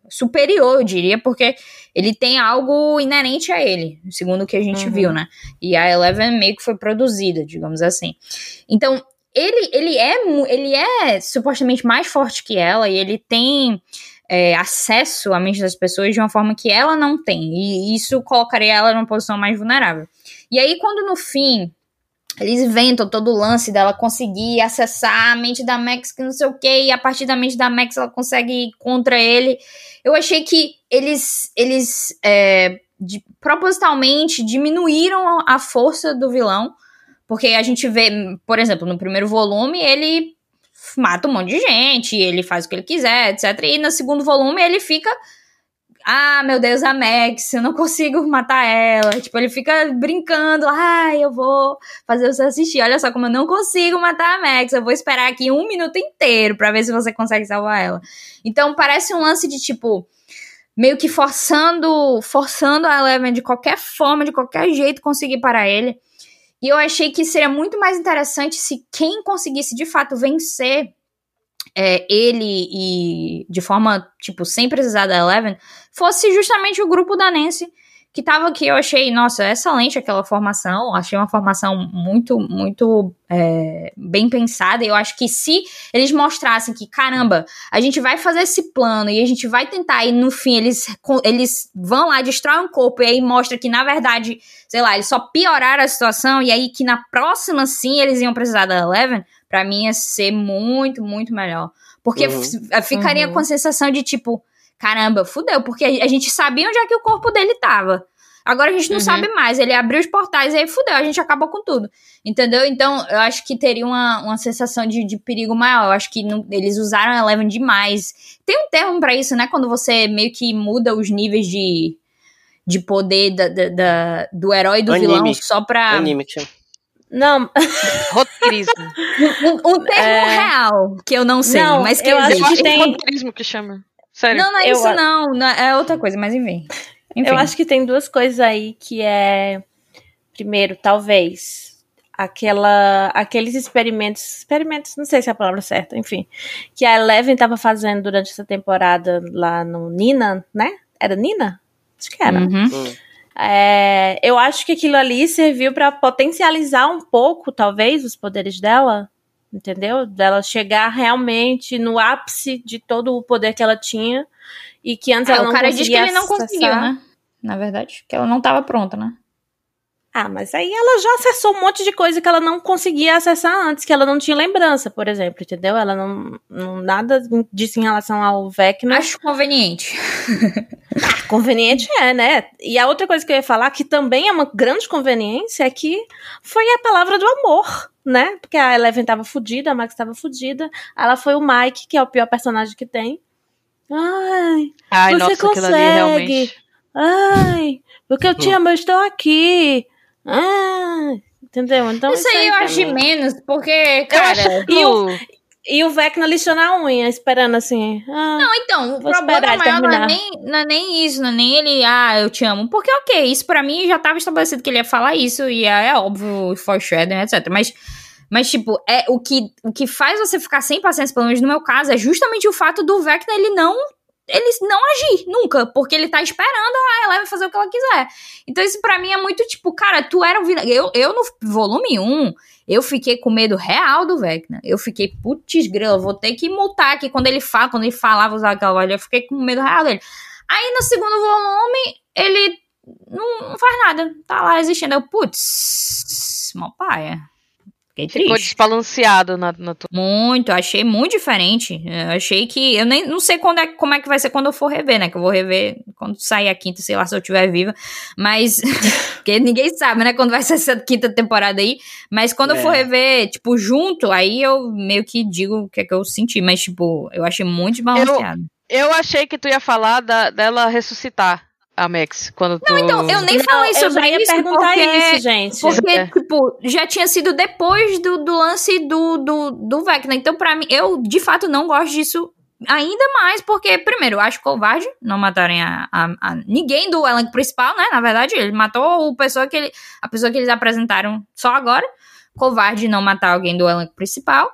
superior, eu diria, porque ele tem algo inerente a ele, segundo o que a gente uhum. viu, né? E a Eleven meio que foi produzida, digamos assim. Então, ele, ele é ele é supostamente mais forte que ela e ele tem é, acesso à mente das pessoas de uma forma que ela não tem. E isso colocaria ela numa posição mais vulnerável. E aí, quando no fim eles inventam todo o lance dela conseguir acessar a mente da Max, que não sei o que, e a partir da mente da Max ela consegue ir contra ele. Eu achei que eles, eles é, de, propositalmente diminuíram a força do vilão, porque a gente vê, por exemplo, no primeiro volume ele mata um monte de gente, ele faz o que ele quiser, etc. E no segundo volume ele fica. Ah, meu Deus, a Max, eu não consigo matar ela. Tipo, ele fica brincando. Ah, eu vou fazer você assistir. Olha só como eu não consigo matar a Max. Eu vou esperar aqui um minuto inteiro para ver se você consegue salvar ela. Então, parece um lance de tipo meio que forçando, forçando a Eleven de qualquer forma, de qualquer jeito conseguir parar ele. E eu achei que seria muito mais interessante se quem conseguisse de fato vencer é, ele e de forma, tipo, sem precisar da Eleven, fosse justamente o grupo da Nancy que tava aqui, eu achei, nossa, excelente aquela formação, achei uma formação muito, muito é, bem pensada, e eu acho que se eles mostrassem que, caramba, a gente vai fazer esse plano, e a gente vai tentar, e no fim eles, eles vão lá, destroem um corpo, e aí mostra que, na verdade, sei lá, eles só pioraram a situação, e aí que na próxima, sim, eles iam precisar da Eleven, pra mim ia ser muito, muito melhor. Porque uhum. ficaria uhum. com a sensação de, tipo, caramba, fudeu, porque a gente sabia onde é que o corpo dele tava. Agora a gente não uhum. sabe mais. Ele abriu os portais e aí fudeu, a gente acabou com tudo. Entendeu? Então, eu acho que teria uma, uma sensação de, de perigo maior. Eu acho que não, eles usaram a Eleven demais. Tem um termo para isso, né? Quando você meio que muda os níveis de, de poder da, da, da do herói e do Anime. vilão só pra. Anime, não. Roteirismo. um, um termo é... real, que eu não sei, não, mas que eu existe. acho que tem roteirismo que chama. Sério. Não, não é eu isso, não, não. É outra coisa, mas enfim. enfim. Eu acho que tem duas coisas aí que é. Primeiro, talvez. Aquela, aqueles experimentos, experimentos, não sei se é a palavra certa, enfim, que a Eleven estava fazendo durante essa temporada lá no Nina, né? Era Nina? Acho que era. Uhum. Hum. É, eu acho que aquilo ali serviu para potencializar um pouco, talvez, os poderes dela, entendeu? Dela chegar realmente no ápice de todo o poder que ela tinha e que antes é, ela não o cara conseguia diz que ele não conseguiu, né? Na verdade, que ela não estava pronta, né? Ah, mas aí ela já acessou um monte de coisa que ela não conseguia acessar antes, que ela não tinha lembrança, por exemplo, entendeu? Ela não, não nada disse em relação ao Vecna. Acho conveniente. ah, conveniente é, né? E a outra coisa que eu ia falar, que também é uma grande conveniência, é que foi a palavra do amor, né? Porque a Eleven tava fudida, a Max tava fudida, ela foi o Mike, que é o pior personagem que tem. Ai, Ai você nossa, consegue. Ali, realmente... Ai, porque eu te amo, eu estou aqui. Ah, entendeu? Então isso, isso aí, eu acho menos, porque, cara. E o, e o Vecna lixou na unha, esperando assim. Ah, não, então, o problema maior não é, nem, não é nem isso, não é nem ele, ah, eu te amo. Porque, ok, isso pra mim já tava estabelecido que ele ia falar isso, e é, é óbvio, foreshadowing, etc. Mas. Mas, tipo, é, o, que, o que faz você ficar sem paciência, pelo menos no meu caso, é justamente o fato do Vecna ele não ele não agir, nunca, porque ele tá esperando a Eleven fazer o que ela quiser. Então isso para mim é muito tipo, cara, tu era um vilão. Eu, eu no volume 1, eu fiquei com medo real do Vecna. Eu fiquei, putz grila, vou ter que multar aqui quando ele fala, quando ele falava usar aquela voz, eu fiquei com medo real dele. Aí no segundo volume, ele não, não faz nada, tá lá existindo. Eu, putz, mó paia. Fiquei triste. Ficou desbalanceado na, na tua... Muito, achei muito diferente. Eu achei que. Eu nem não sei quando é, como é que vai ser quando eu for rever, né? Que eu vou rever quando sair a quinta, sei lá se eu estiver viva. Mas. porque ninguém sabe, né? Quando vai ser essa quinta temporada aí. Mas quando é. eu for rever, tipo, junto, aí eu meio que digo o que é que eu senti. Mas, tipo, eu achei muito desbalanceado. Eu, eu achei que tu ia falar da, dela ressuscitar a Max, quando tu... Não, então, eu nem falei não, sobre eu isso. perguntar porque, isso, gente. Porque, é. tipo, já tinha sido depois do, do lance do, do, do Vecna. Então, pra mim, eu, de fato, não gosto disso ainda mais, porque, primeiro, eu acho covarde não matarem a, a, a, ninguém do elenco principal, né? Na verdade, ele matou o pessoa que ele, a pessoa que eles apresentaram só agora. Covarde não matar alguém do elenco principal.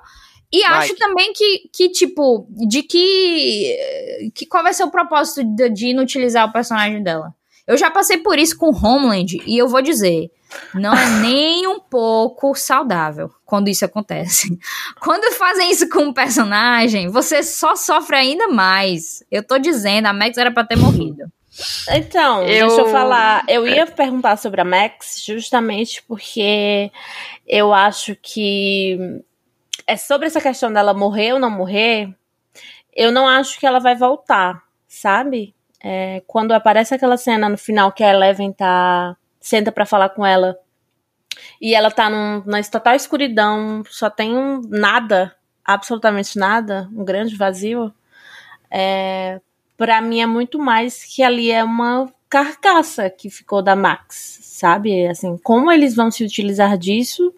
E acho também que, que, tipo, de que. que qual vai ser o propósito de, de inutilizar o personagem dela? Eu já passei por isso com Homeland e eu vou dizer, não é nem um pouco saudável quando isso acontece. Quando fazem isso com um personagem, você só sofre ainda mais. Eu tô dizendo, a Max era para ter morrido. Então, eu... deixa eu falar. Eu ia perguntar sobre a Max justamente porque eu acho que é sobre essa questão dela morrer ou não morrer. Eu não acho que ela vai voltar, sabe? É, quando aparece aquela cena no final que a Eleven tá. senta para falar com ela. E ela tá num, na total escuridão, só tem um nada, absolutamente nada, um grande vazio. É, para mim é muito mais que ali é uma carcaça que ficou da Max, sabe? Assim, como eles vão se utilizar disso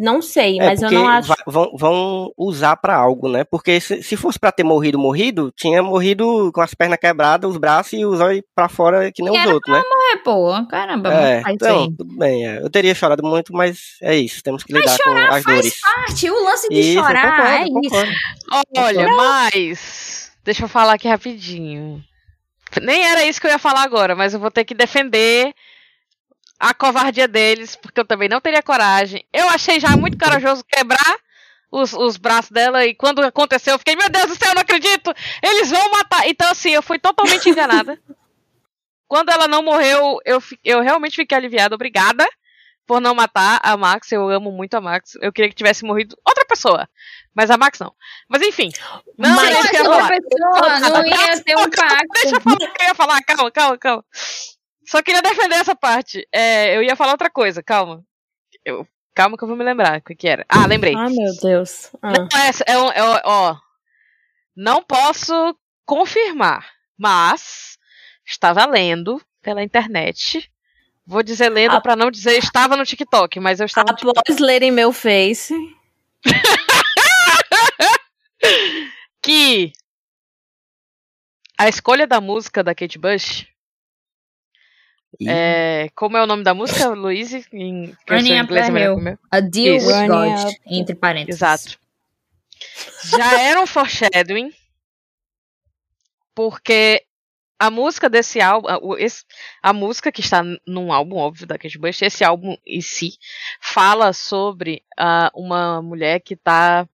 não sei, é, mas eu não acho. Vão, vão usar para algo, né? Porque se, se fosse para ter morrido, morrido, tinha morrido com as pernas quebradas, os braços e os olhos para fora, que nem os outros, né? morrer, pô. Caramba, é, então, tudo bem. É. Eu teria chorado muito, mas é isso. Temos que lidar com as faz dores. parte. O lance de isso, chorar concordo, é concordo. isso. Olha, mas. Deixa eu falar aqui rapidinho. Nem era isso que eu ia falar agora, mas eu vou ter que defender a covardia deles, porque eu também não teria coragem. Eu achei já muito corajoso quebrar os, os braços dela, e quando aconteceu, eu fiquei, meu Deus do céu, eu não acredito! Eles vão matar! Então, assim, eu fui totalmente enganada. quando ela não morreu, eu, eu realmente fiquei aliviada, obrigada por não matar a Max. Eu amo muito a Max. Eu queria que tivesse morrido outra pessoa. Mas a Max não. Mas enfim. Não, mas outra pessoa não ia ter um pacto. Deixa eu falar o que eu ia falar. Calma, calma, calma. Só queria defender essa parte. É, eu ia falar outra coisa, calma. Eu, calma que eu vou me lembrar o que, era. Ah, lembrei. Ah, meu Deus. Ah. Não, é, é, é, ó, não posso confirmar, mas estava lendo pela internet. Vou dizer lendo a... para não dizer estava no TikTok, mas eu estava Após lerem meu Face. que a escolha da música da Kate Bush é, como é o nome da música, Luiz? Em Running Up the Hill. A Deal Isso. with God, entre parênteses. Exato. Já era um foreshadowing, porque a música desse álbum, a, a música que está num álbum, óbvio, da Kate Bush, esse álbum em si, fala sobre uh, uma mulher que está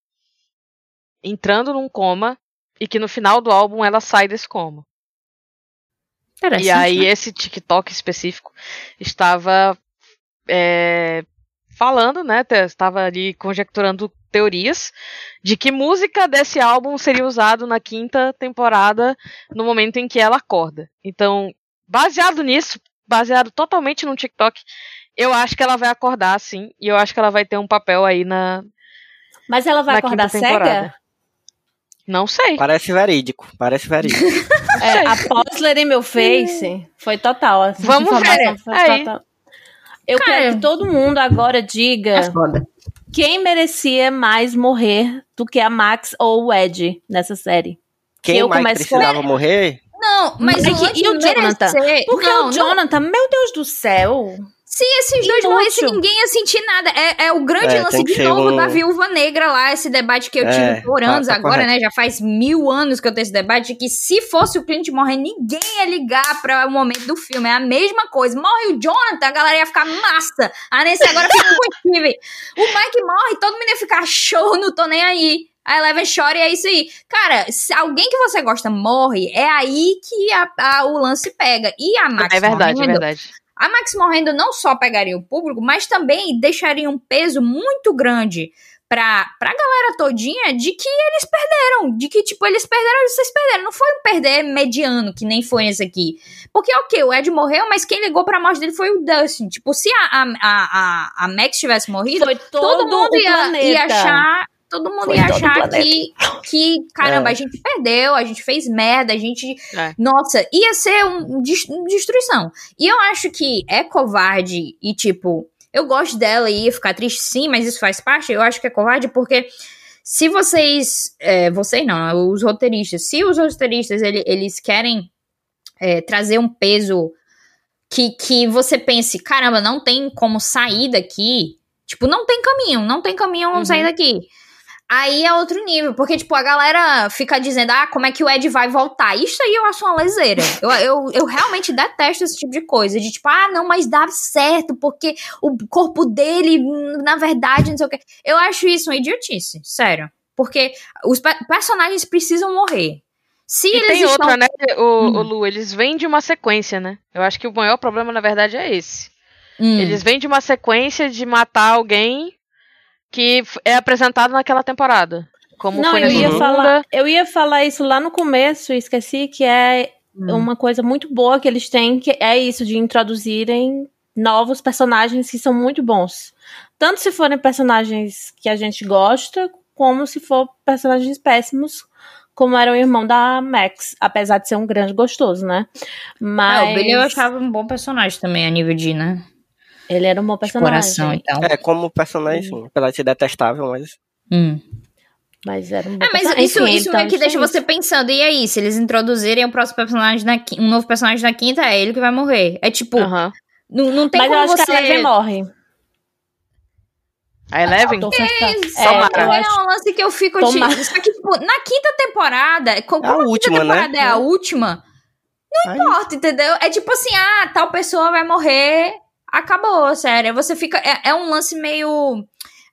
entrando num coma e que no final do álbum ela sai desse coma. E aí né? esse TikTok específico estava é, falando, né? Estava ali conjecturando teorias de que música desse álbum seria usado na quinta temporada no momento em que ela acorda. Então, baseado nisso, baseado totalmente no TikTok, eu acho que ela vai acordar sim, e eu acho que ela vai ter um papel aí na Mas ela vai acordar cega? Não sei. Parece verídico, parece verídico. é, após lerem meu Face, foi total. Assim, Vamos ver. Total. Eu Cara, quero que todo mundo agora diga é quem merecia mais morrer do que a Max ou o Ed nessa série. Quem eu mais precisava com... morrer? Não, mas, mas o, e o Jonathan? Porque não, o Jonathan, não... meu Deus do céu. Se esses dois morressem, ninguém ia sentir nada. É, é o grande é, lance de novo um... da viúva negra lá, esse debate que eu tive é, por tá, anos tá, tá agora, correto. né? Já faz mil anos que eu tenho esse debate, que se fosse o Clint morrer, ninguém ia ligar para o momento do filme. É a mesma coisa. Morre o Jonathan, a galera ia ficar massa. Ah, nesse agora fica com o O Mike morre, todo mundo ia ficar show, não tô nem aí. A Eleven chora e é isso aí. Cara, se alguém que você gosta morre, é aí que a, a, o lance pega. E a Max É verdade, é morrendo, é verdade a Max morrendo não só pegaria o público, mas também deixaria um peso muito grande pra, pra galera todinha de que eles perderam. De que, tipo, eles perderam vocês perderam. Não foi um perder mediano, que nem foi esse aqui. Porque, ok, o Ed morreu, mas quem ligou pra morte dele foi o Dustin. Tipo, se a, a, a, a Max tivesse morrido, todo, todo mundo ia, ia achar todo mundo Foi ia achar que, que, caramba, é. a gente perdeu, a gente fez merda, a gente. É. Nossa, ia ser um, um, destruição. E eu acho que é covarde e, tipo, eu gosto dela e ia ficar triste sim, mas isso faz parte. Eu acho que é covarde porque se vocês, é, vocês não, os roteiristas, se os roteiristas ele, eles querem é, trazer um peso que, que você pense, caramba, não tem como sair daqui, tipo, não tem caminho, não tem caminho como uhum. sair daqui. Aí é outro nível, porque, tipo, a galera fica dizendo, ah, como é que o Ed vai voltar? Isso aí eu acho uma leseira. Eu, eu, eu realmente detesto esse tipo de coisa. De tipo, ah, não, mas dá certo, porque o corpo dele, na verdade, não sei o quê. Eu acho isso uma idiotice, sério. Porque os pe personagens precisam morrer. Se e eles tem estão... outra, né, o, hum. o Lu, eles vêm de uma sequência, né? Eu acho que o maior problema, na verdade, é esse. Hum. Eles vêm de uma sequência de matar alguém que é apresentado naquela temporada. Como Não, eu ia, falar, eu ia falar isso lá no começo e esqueci que é hum. uma coisa muito boa que eles têm, que é isso de introduzirem novos personagens que são muito bons. Tanto se forem personagens que a gente gosta, como se for personagens péssimos, como era o irmão da Max, apesar de ser um grande gostoso, né? Mas... É, o Billy eu achava um bom personagem também, a nível de, né? Ele era um bom personagem. coração, então. É, como personagem, sim. Apesar de ser detestável, mas. Hum. Mas era um bom é, mas personagem. isso, Enfim, isso meio que deixa você pensando, e aí, se eles introduzirem o próximo personagem na um novo personagem na quinta, é ele que vai morrer. É tipo. Uh -huh. Não, não tem mas como eu acho você. Que a Eleven morre. A Eleven? É, é, é um lance que eu fico. De, só que, tipo, na quinta temporada, como a, última, temporada né? é a última, não Ai. importa, entendeu? É tipo assim, ah, tal pessoa vai morrer, acabou, sério. Você fica. É, é um lance meio.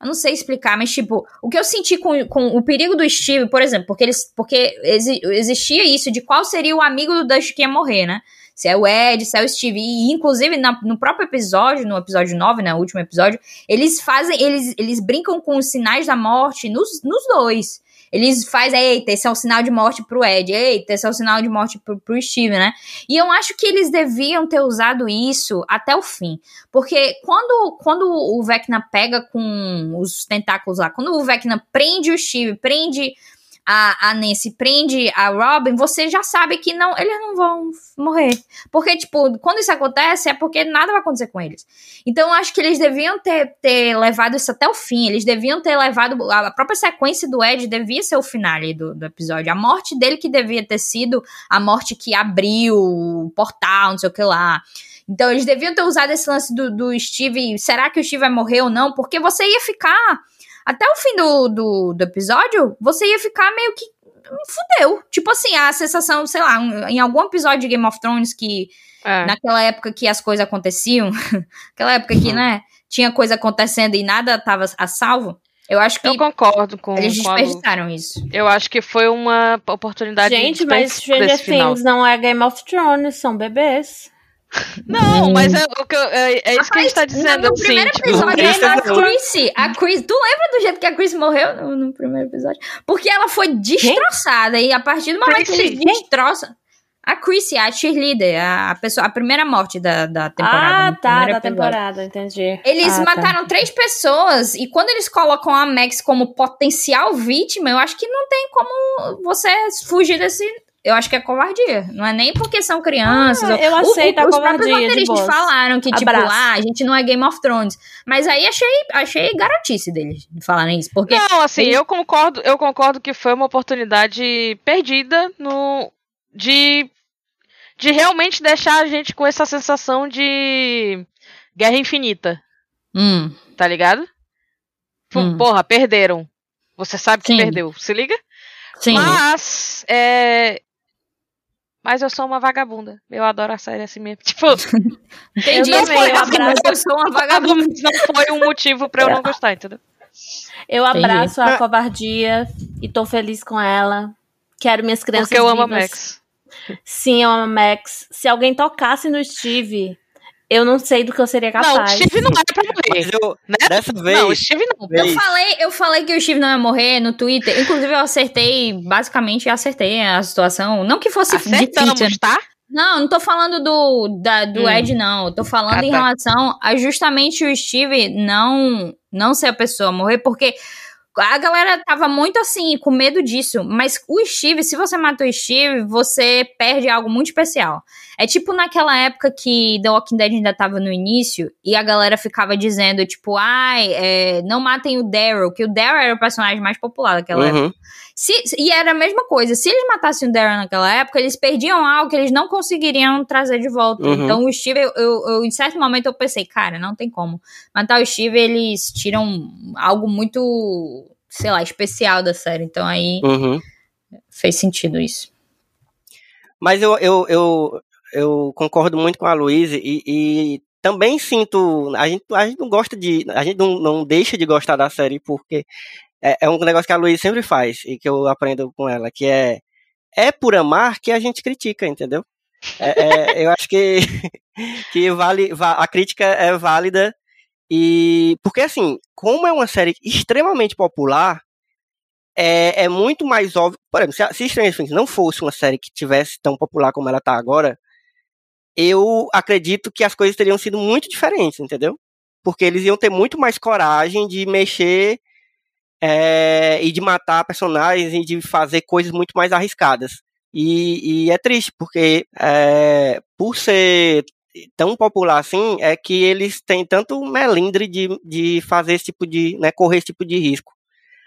Eu não sei explicar, mas, tipo, o que eu senti com, com o perigo do Steve, por exemplo, porque eles. Porque existia isso de qual seria o amigo do Dust que ia morrer, né? Se é o Ed, se é o Steve. E, inclusive, na, no próprio episódio, no episódio 9, né? Último episódio, eles fazem. Eles, eles brincam com os sinais da morte nos, nos dois. Eles fazem, eita, esse é um sinal de morte pro Ed, eita, esse é um sinal de morte pro, pro Steve, né? E eu acho que eles deviam ter usado isso até o fim. Porque quando, quando o Vecna pega com os tentáculos lá, quando o Vecna prende o Steve, prende a, a Nancy prende a Robin, você já sabe que não, eles não vão morrer. Porque, tipo, quando isso acontece, é porque nada vai acontecer com eles. Então, eu acho que eles deviam ter, ter levado isso até o fim. Eles deviam ter levado. A própria sequência do Ed devia ser o final do, do episódio. A morte dele que devia ter sido a morte que abriu o portal, não sei o que lá. Então, eles deviam ter usado esse lance do, do Steve. Será que o Steve vai morrer ou não? Porque você ia ficar até o fim do, do, do episódio, você ia ficar meio que fudeu. Tipo assim, a sensação, sei lá, em algum episódio de Game of Thrones que é. naquela época que as coisas aconteciam, aquela época que, uhum. né, tinha coisa acontecendo e nada tava a salvo. Eu acho que. Eu concordo com. Eles desperdiçaram com isso. Eu acho que foi uma oportunidade Gente, mas Stranger Things não é Game of Thrones, são bebês. Não, mas é, o que eu, é, é isso que a gente tá dizendo. No, assim, primeiro tipo, episódio, a Chris, a Chris. Tu lembra do jeito que a Chris morreu no, no primeiro episódio? Porque ela foi destroçada. Quem? E a partir do momento Chrissy. que eles destroçam. A Chrissy, a cheerleader, a, pessoa, a primeira morte da, da temporada. Ah, tá, da episódio. temporada, entendi. Eles ah, tá. mataram tá. três pessoas e quando eles colocam a Max como potencial vítima, eu acho que não tem como você fugir desse, eu acho que é covardia. Não é nem porque são crianças. Ah, eu aceito o, o, a covardia. Os próprios roteiristas falaram que, tipo, Abraço. tipo, ah, a gente não é Game of Thrones. Mas aí achei, achei garotice deles falarem isso. Porque não, assim, eles... eu concordo, eu concordo que foi uma oportunidade perdida no. de. de realmente deixar a gente com essa sensação de guerra infinita. Hum. Tá ligado? Hum. Porra, perderam. Você sabe que Sim. perdeu. Se liga? Sim. Mas, é, mas eu sou uma vagabunda. Eu adoro a série assim mesmo. Tipo, entendi. Eu, também, eu, abraço, eu sou uma vagabunda. Não foi um motivo pra eu não gostar, entendeu? Eu abraço entendi. a covardia e tô feliz com ela. Quero minhas crianças Porque eu vivas. amo a Max. Sim, eu amo a Max. Se alguém tocasse no Steve, eu não sei do que eu seria capaz. Não, o Steve não é pra morrer. Eu, né? Dessa vez. Não, o Steve não. Eu falei, eu falei que o Steve não ia morrer no Twitter. Inclusive, eu acertei, basicamente, acertei a situação. Não que fosse Acertamos, difícil. tá? Não, não tô falando do, da, do hum. Ed, não. Eu tô falando ah, em tá. relação a justamente o Steve não, não ser a pessoa morrer, porque a galera tava muito assim, com medo disso. Mas o Steve, se você mata o Steve, você perde algo muito especial. É tipo naquela época que The Walking Dead ainda tava no início e a galera ficava dizendo, tipo, ai, é, não matem o Daryl, que o Daryl era o personagem mais popular daquela Uhum. época. Se, e era a mesma coisa. Se eles matassem o Daryl naquela época, eles perdiam algo que eles não conseguiriam trazer de volta. Uhum. Então o Steve, eu, eu- eu, em certo momento eu pensei, cara, não tem como. Matar o Steve, eles tiram algo muito, sei lá, especial da série. Então aí Uhum. fez sentido isso. Mas eu, eu, eu, eu concordo muito com a Luísa e, e também sinto. A gente, a gente não gosta de. A gente não, não deixa de gostar da série porque é, é um negócio que a Luísa sempre faz e que eu aprendo com ela, que é. É por amar que a gente critica, entendeu? É- é, eu acho que, que vale, va- a crítica é válida e porque assim, como é uma série extremamente popular, é, é muito mais óbvio. Por exemplo, se, a- se Stranger Things não fosse uma série que tivesse tão popular como ela tá agora, eu acredito que as coisas teriam sido muito diferentes, entendeu? Porque eles iam ter muito mais coragem de mexer é, e de matar personagens e de fazer coisas muito mais arriscadas. E, e é triste, porque é, por ser tão popular assim, é que eles têm tanto melindre de, de fazer esse tipo de, né, correr esse tipo de risco.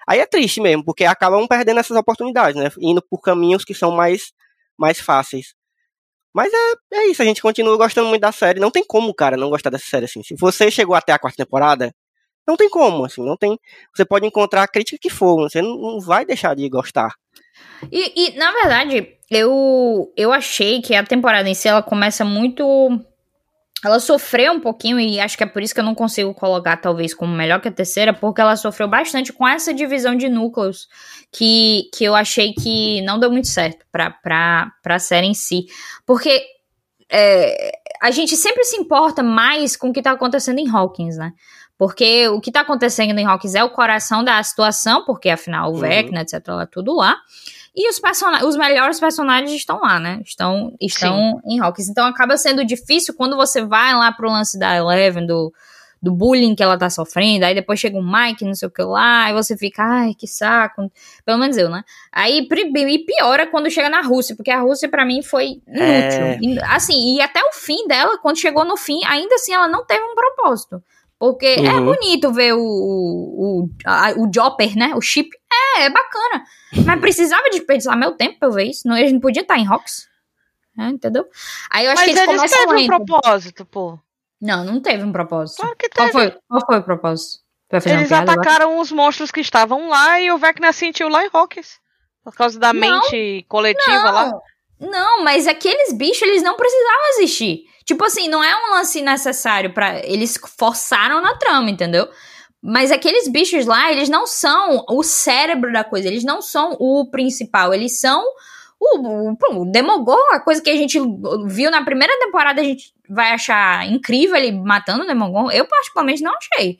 Aí é triste mesmo, porque acabam perdendo essas oportunidades, né? Indo por caminhos que são mais, mais fáceis. Mas é, é isso, a gente continua gostando muito da série. Não tem como, cara, não gostar dessa série, assim. Se você chegou até a quarta temporada, não tem como, assim, não tem. Você pode encontrar a crítica que for, você não, vai deixar de gostar. E, e, na verdade, eu, eu achei que a temporada em si ela começa muito. Ela sofreu um pouquinho, e acho que é por isso que eu não consigo colocar, talvez, como melhor que a terceira, porque ela sofreu bastante com essa divisão de núcleos que, que eu achei que não deu muito certo pra, pra, pra série em si. Porque é, a gente sempre se importa mais com o que tá acontecendo em Hawkins, né? Porque o que tá acontecendo em Hawkins é o coração da situação, porque afinal o Uhum. Vecna, etc, lá, tudo lá. E os, os melhores personagens estão lá, né? Estão, estão em Hawkins. Então acaba sendo difícil quando você vai lá pro lance da Eleven, do, do bullying que ela tá sofrendo. Aí depois chega um Mike, não sei o que lá. Aí você fica, ai, que saco. Pelo menos eu, né? Aí e piora quando chega na Rússia, porque a Rússia pra mim foi inútil. É. E, Assim, e até o fim dela, quando chegou no fim, ainda assim ela não teve um propósito. Porque é Uhum. bonito ver o, o, o, a- o Jopper, né? O chip. É, é bacana. Mas precisava desperdiçar meu tempo pra eu ver isso. Não, eles não podiam estar em Rocks. É, entendeu? Aí eu acho Mas que eles, eles começam teve um propósito, pô. Não, não teve um propósito. Claro que Qual teve. foi, qual foi o propósito? Eles piada atacaram os monstros que estavam lá e o Vecna sentiu lá em Hawkins. Por causa da Não, mente coletiva lá. Não, não, mas aqueles bichos, eles não precisavam existir. Tipo assim, não é um lance necessário para Eles forçaram na trama, entendeu? Mas aqueles bichos lá, eles não são o cérebro da coisa, eles não são o principal, eles são o, o, o a coisa que a gente viu na primeira temporada, a gente vai achar incrível ele matando o Demogorgon. Eu, particularmente, não achei.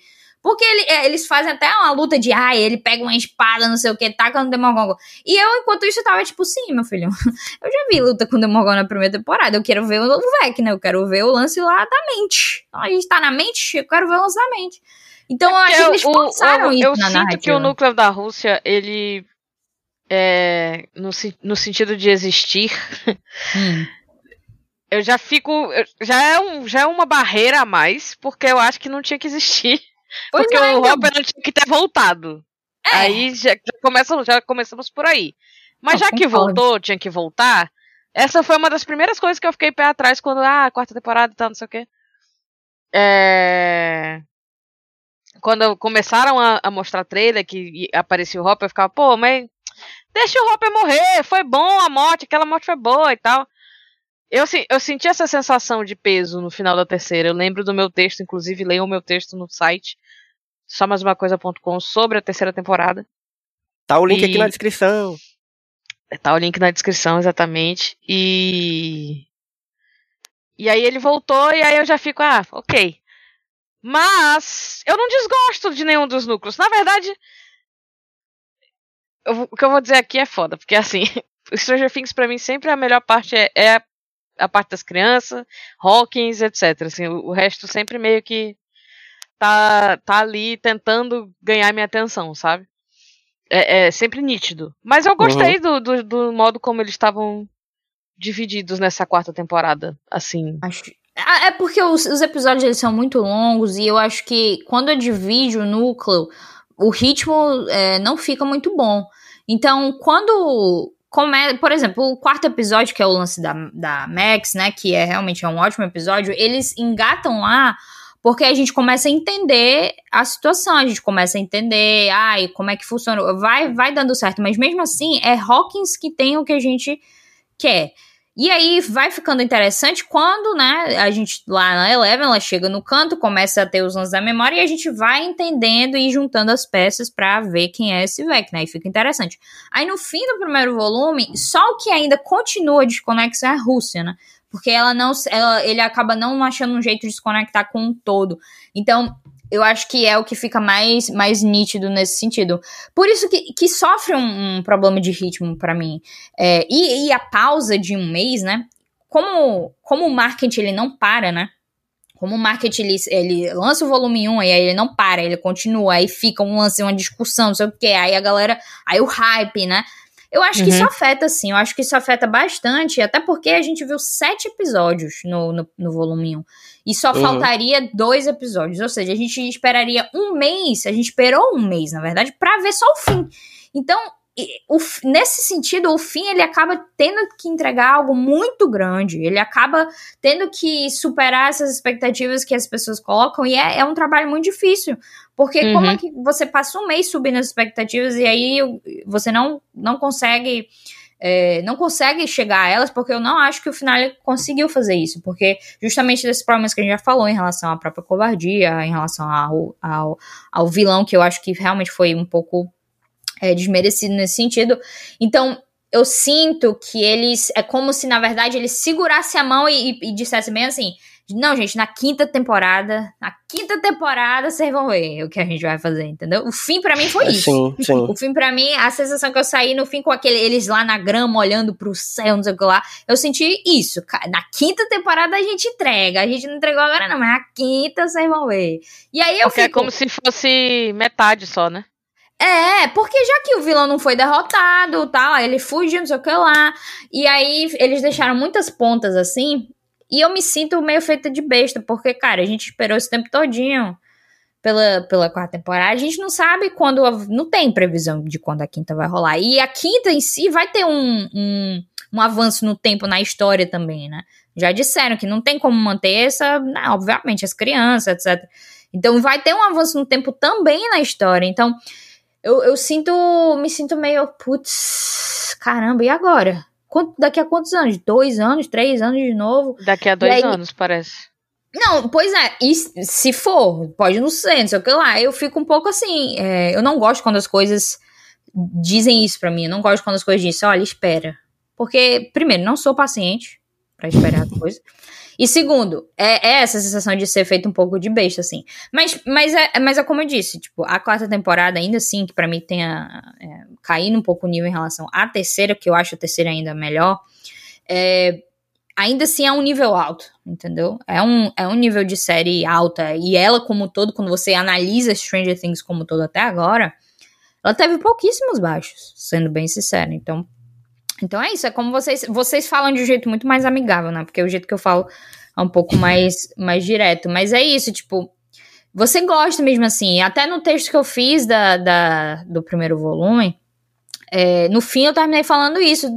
Porque ele- é, eles fazem até uma luta de, ai, ele pega uma espada, não sei o que, taca no Demogorgon. E eu, enquanto isso, tava tipo, sim, meu filho, eu já vi luta com o Demogorgon na primeira temporada, eu quero ver o Vecna, eu quero ver o lance lá da mente. Então, a gente tá na mente, eu quero ver o lance da mente. Então, eu acho que eles É, o- forçaram isso eu na sinto narrativa. que o núcleo da Rússia, ele. É, no, no sentido de existir, Hum. eu já fico. Já é, um, já é uma barreira a mais, porque eu acho que não tinha que existir. Pois porque é, o. Hopper não tinha que ter voltado. É. Aí já, já, começa, já começamos por aí. Mas Eu já que concordo. voltou, tinha que voltar. Essa foi uma das primeiras coisas que eu fiquei pé atrás quando, ah, quarta temporada e tal, não sei o quê. É... Quando começaram a, a mostrar trailer que aparecia o Hopper, eu ficava, pô, mas deixa o Hopper morrer, foi bom a morte, aquela morte foi boa e tal. Eu, eu senti essa sensação de peso no final da terceira. Eu lembro do meu texto, inclusive, leiam o meu texto no site, só mais uma coisa.com, sobre a terceira temporada. Tá o link E- aqui na descrição. Tá o link na descrição, exatamente. E. E aí ele voltou, e aí eu já fico, ah, ok. Mas eu não desgosto de nenhum dos núcleos. Na verdade, eu o que eu vou dizer aqui é foda, porque assim, o Stranger Things pra mim sempre a melhor parte é, é a parte das crianças, Hawkins, etc. Assim, o, o resto sempre meio que tá, tá ali tentando ganhar minha atenção, sabe? É, é sempre nítido. Mas eu gostei do, do, do modo como eles estavam divididos nessa quarta temporada, assim. Acho, é porque os, os, episódios eles são muito longos e eu acho que quando eu divido o núcleo, o ritmo é, não fica muito bom. Então, quando come, por exemplo, o quarto episódio, que é o lance da, da Max, né, que é realmente é um ótimo episódio, eles engatam lá porque a gente começa a entender a situação, a gente começa a entender, ai, como é que funciona, vai, vai dando certo, mas mesmo assim é Hawkins que tem o que a gente quer. E aí vai ficando interessante quando, né, a gente lá na Eleven, ela chega no canto, começa a ter os lances da memória e a gente vai entendendo e juntando as peças para ver quem é esse Vecna, aí fica interessante. Aí no fim do primeiro volume, só o que ainda continua desconexo é a Rússia, né? Porque ela não, ela, ele acaba não achando um jeito de se conectar com um todo. Então, eu acho que é o que fica mais, mais nítido nesse sentido. Por isso que, que sofre um, um problema de ritmo para mim. É, e, e, a pausa de um mês, né? Como, como o marketing ele não para, né? Como o marketing ele, ele lança o volume 1 e aí ele não para, ele continua, aí fica um lance, uma discussão, não sei o que, aí a galera, aí o hype, né? Eu acho uhum. que isso uhum. afeta, sim. Eu acho que isso afeta bastante, até porque a gente viu sete episódios no, no, no volume 1. E só uhum. faltaria dois episódios. Ou seja, a gente esperaria um mês, a gente esperou um mês, na verdade, para ver só o fim. Então, o, nesse sentido, o fim ele acaba tendo que entregar algo muito grande. Ele acaba tendo que superar essas expectativas que as pessoas colocam. E é, é um trabalho muito difícil. Porque uhum. como é que você passa um mês subindo as expectativas e aí você não, não consegue. É, não consegue chegar a elas, porque eu não acho que o final conseguiu fazer isso, porque justamente desses problemas que a gente já falou em relação à própria covardia, em relação ao, ao, ao vilão, que eu acho que realmente foi um pouco é, desmerecido nesse sentido. Então, eu sinto que eles. É como se, na verdade, eles segurassem a mão e, e, e dissessem bem assim. Não, gente, na quinta temporada, na quinta temporada vocês vão ver o que a gente vai fazer, entendeu? O fim para mim foi isso. Sim, sim. O fim para mim, a sensação que eu saí no fim com aquele eles lá na grama olhando pro céu, não sei o que lá, eu senti isso. Na quinta temporada a gente entrega, a gente não entregou agora não, mas na quinta vocês vão ver. E aí eu Porque fico... é como se fosse metade só, né? É, porque já que o vilão não foi derrotado, tal, ele fugiu, não sei o que lá. E aí eles deixaram muitas pontas assim. E eu me sinto meio feita de besta, porque, cara, a gente esperou esse tempo todinho pela, pela quarta temporada. A gente não sabe quando. Não tem previsão de quando a quinta vai rolar. E a quinta em si vai ter um, um, um avanço no tempo na história também, né? Já disseram que não tem como manter essa. Né, obviamente, as crianças, etc. Então vai ter um avanço no tempo também na história. Então eu, eu sinto, me sinto meio, putz, caramba, e agora? Quanto, daqui a quantos anos? Dois anos, três anos de novo? Daqui a dois aí, anos, parece. Não, pois é, e se for, pode não ser, não sei o que lá. Eu fico um pouco assim, é, eu não gosto quando as coisas dizem isso para mim, eu não gosto quando as coisas dizem, olha, espera. Porque, primeiro, não sou paciente para esperar as coisas. E segundo, é, é, essa sensação de ser feito um pouco de besta, assim. Mas, mas, é, mas é como eu disse, tipo, a quarta temporada, ainda assim, que para mim tenha é, caído um pouco o nível em relação à terceira, que eu acho a terceira ainda melhor, é, ainda assim é um nível alto, entendeu? É um, é um nível de série alta. E ela, como todo, quando você analisa Stranger Things como todo até agora, ela teve pouquíssimos baixos, sendo bem sincero. Então, então é isso, é como vocês, vocês falam de um jeito muito mais amigável, né? Porque o jeito que eu falo é um pouco mais, mais direto. Mas é isso, tipo, você gosta mesmo assim. Até no texto que eu fiz da, da do primeiro volume, é, no fim eu terminei falando isso.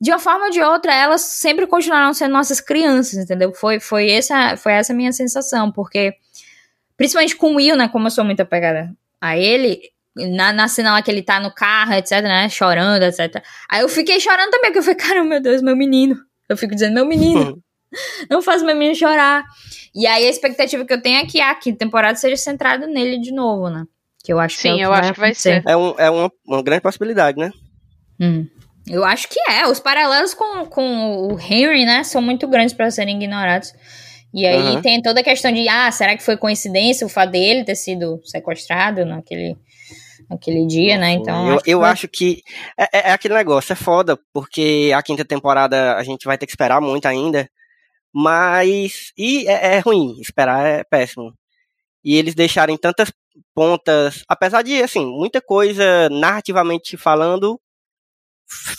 De uma forma ou de outra, elas sempre continuaram sendo nossas crianças, entendeu? Foi, foi, essa, foi essa minha sensação, porque, principalmente com o Will, né? Como eu sou muito apegada a ele, na, na cena lá que ele tá no carro, etc, né? Chorando, etc. Aí eu fiquei chorando também, porque eu falei, cara, meu Deus, meu menino. Eu fico dizendo, meu menino. não faz meu menino chorar. E aí a expectativa que eu tenho é que a quinta temporada seja centrada nele de novo, né? Que eu acho Sim, que é eu acho que vai ser. É, um, é uma, uma grande possibilidade, né? Hum. Eu acho que é. Os paralelos com, com o Henry, né, são muito grandes para serem ignorados. E aí uhum. tem toda a questão de, ah, será que foi coincidência o fato dele ter sido sequestrado naquele naquele dia, né? Então. Eu, acho, eu que... acho que é, é, é, aquele negócio, é foda, porque a quinta temporada a gente vai ter que esperar muito ainda. Mas. E é, é ruim, esperar é péssimo. E eles deixarem tantas pontas, apesar de, assim, muita coisa narrativamente falando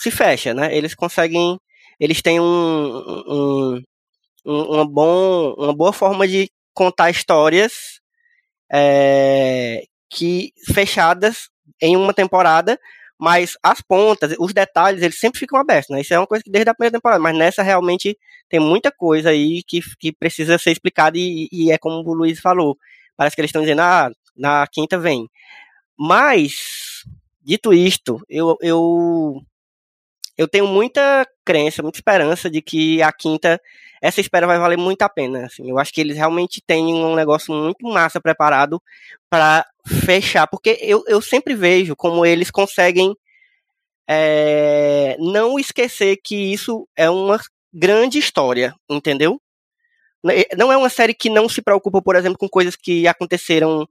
se fecha, né? Eles conseguem eles têm um, um, um uma, bom, uma boa forma de contar histórias é, que fechadas em uma temporada, mas as pontas, os detalhes, eles sempre ficam abertos, né? Isso é uma coisa que desde a primeira temporada, mas nessa realmente tem muita coisa aí que, que precisa ser explicada e, e é como o Luiz falou. Parece que eles estão dizendo, ah, na quinta vem. Mas, dito isto, eu, eu, eu tenho muita crença, muita esperança de que a quinta, essa espera vai valer muito a pena. Assim. Eu acho que eles realmente têm um negócio muito massa preparado para fechar, porque eu, eu sempre vejo como eles conseguem é, não esquecer que isso é uma grande história, entendeu? Não é uma série que não se preocupa, por exemplo, com coisas que aconteceram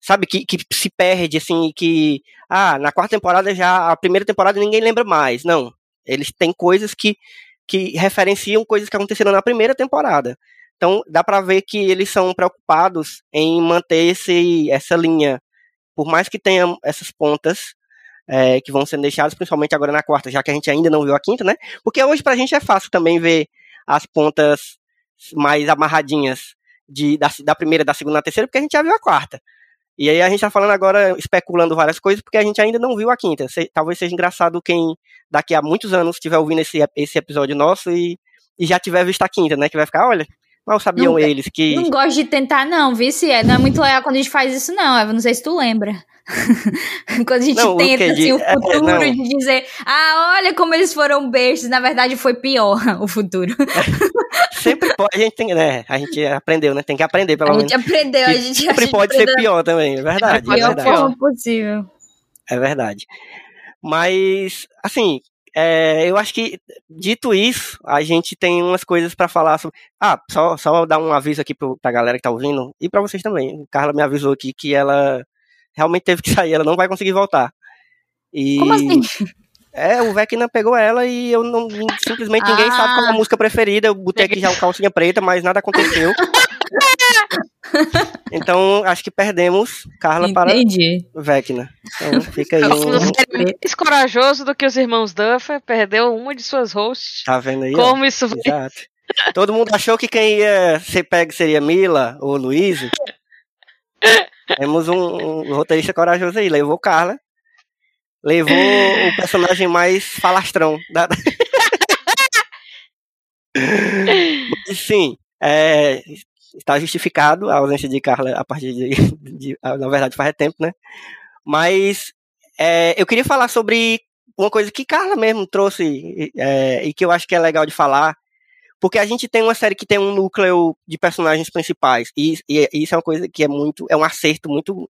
sabe, que, que se perde, assim, que, ah, na quarta temporada já, a primeira temporada ninguém lembra mais. Não. Eles têm coisas que, que referenciam coisas que aconteceram na primeira temporada. Então, dá para ver que eles são preocupados em manter esse, essa linha. Por mais que tenha essas pontas é, que vão sendo deixadas, principalmente agora na quarta, já que a gente ainda não viu a quinta, né? Porque hoje pra gente é fácil também ver as pontas mais amarradinhas de, da, da primeira, da segunda, da terceira, porque a gente já viu a quarta. E aí a gente tá falando agora, especulando várias coisas, porque a gente ainda não viu a quinta. Se, talvez seja engraçado quem daqui a muitos anos estiver ouvindo esse, esse episódio nosso e, e já tiver visto a quinta, né? Que vai ficar, olha, mal sabiam não, eles que. Não gosto de tentar, não, viu? Se é, não é muito legal quando a gente faz isso, não. Eu não sei se tu lembra. Quando a gente não, tenta, o assim, o é, futuro é, de dizer, ah, olha como eles foram bestas, na verdade foi pior o futuro. sempre pode, a gente tem, né, a gente aprendeu, né, tem que aprender pelo menos. A gente aprendeu, a gente Sempre a gente pode aprendeu. ser pior também, é verdade. É pior é verdade. possível. É verdade. Mas, assim, é, eu acho que, dito isso, a gente tem umas coisas para falar sobre. Ah, só, só dar um aviso aqui pra galera que tá ouvindo, e para vocês também. Carla me avisou aqui que ela realmente teve que sair, ela não vai conseguir voltar. E... Como assim? É, o Vecna pegou ela e eu não. Simplesmente ninguém ah. sabe qual é a música preferida. Eu botei aqui já o calcinha preta, mas nada aconteceu. então, acho que perdemos Carla Entendi. para Vecna. Então, fica aí. Um... Mais corajoso do que os irmãos Duffer, perdeu uma de suas hosts. Tá vendo aí? Como ó? isso Exato. Todo mundo achou que quem ia ser pego seria Mila ou Luiz. Temos um, um roteirista corajoso aí, levou Carla. Levou o personagem mais falastrão da. Sim, é, está justificado a ausência de Carla a partir de, de, Na verdade, faz tempo, né? Mas é, eu queria falar sobre uma coisa que Carla mesmo trouxe é, e que eu acho que é legal de falar, porque a gente tem uma série que tem um núcleo de personagens principais. E, e, e isso é uma coisa que é muito. É um acerto muito.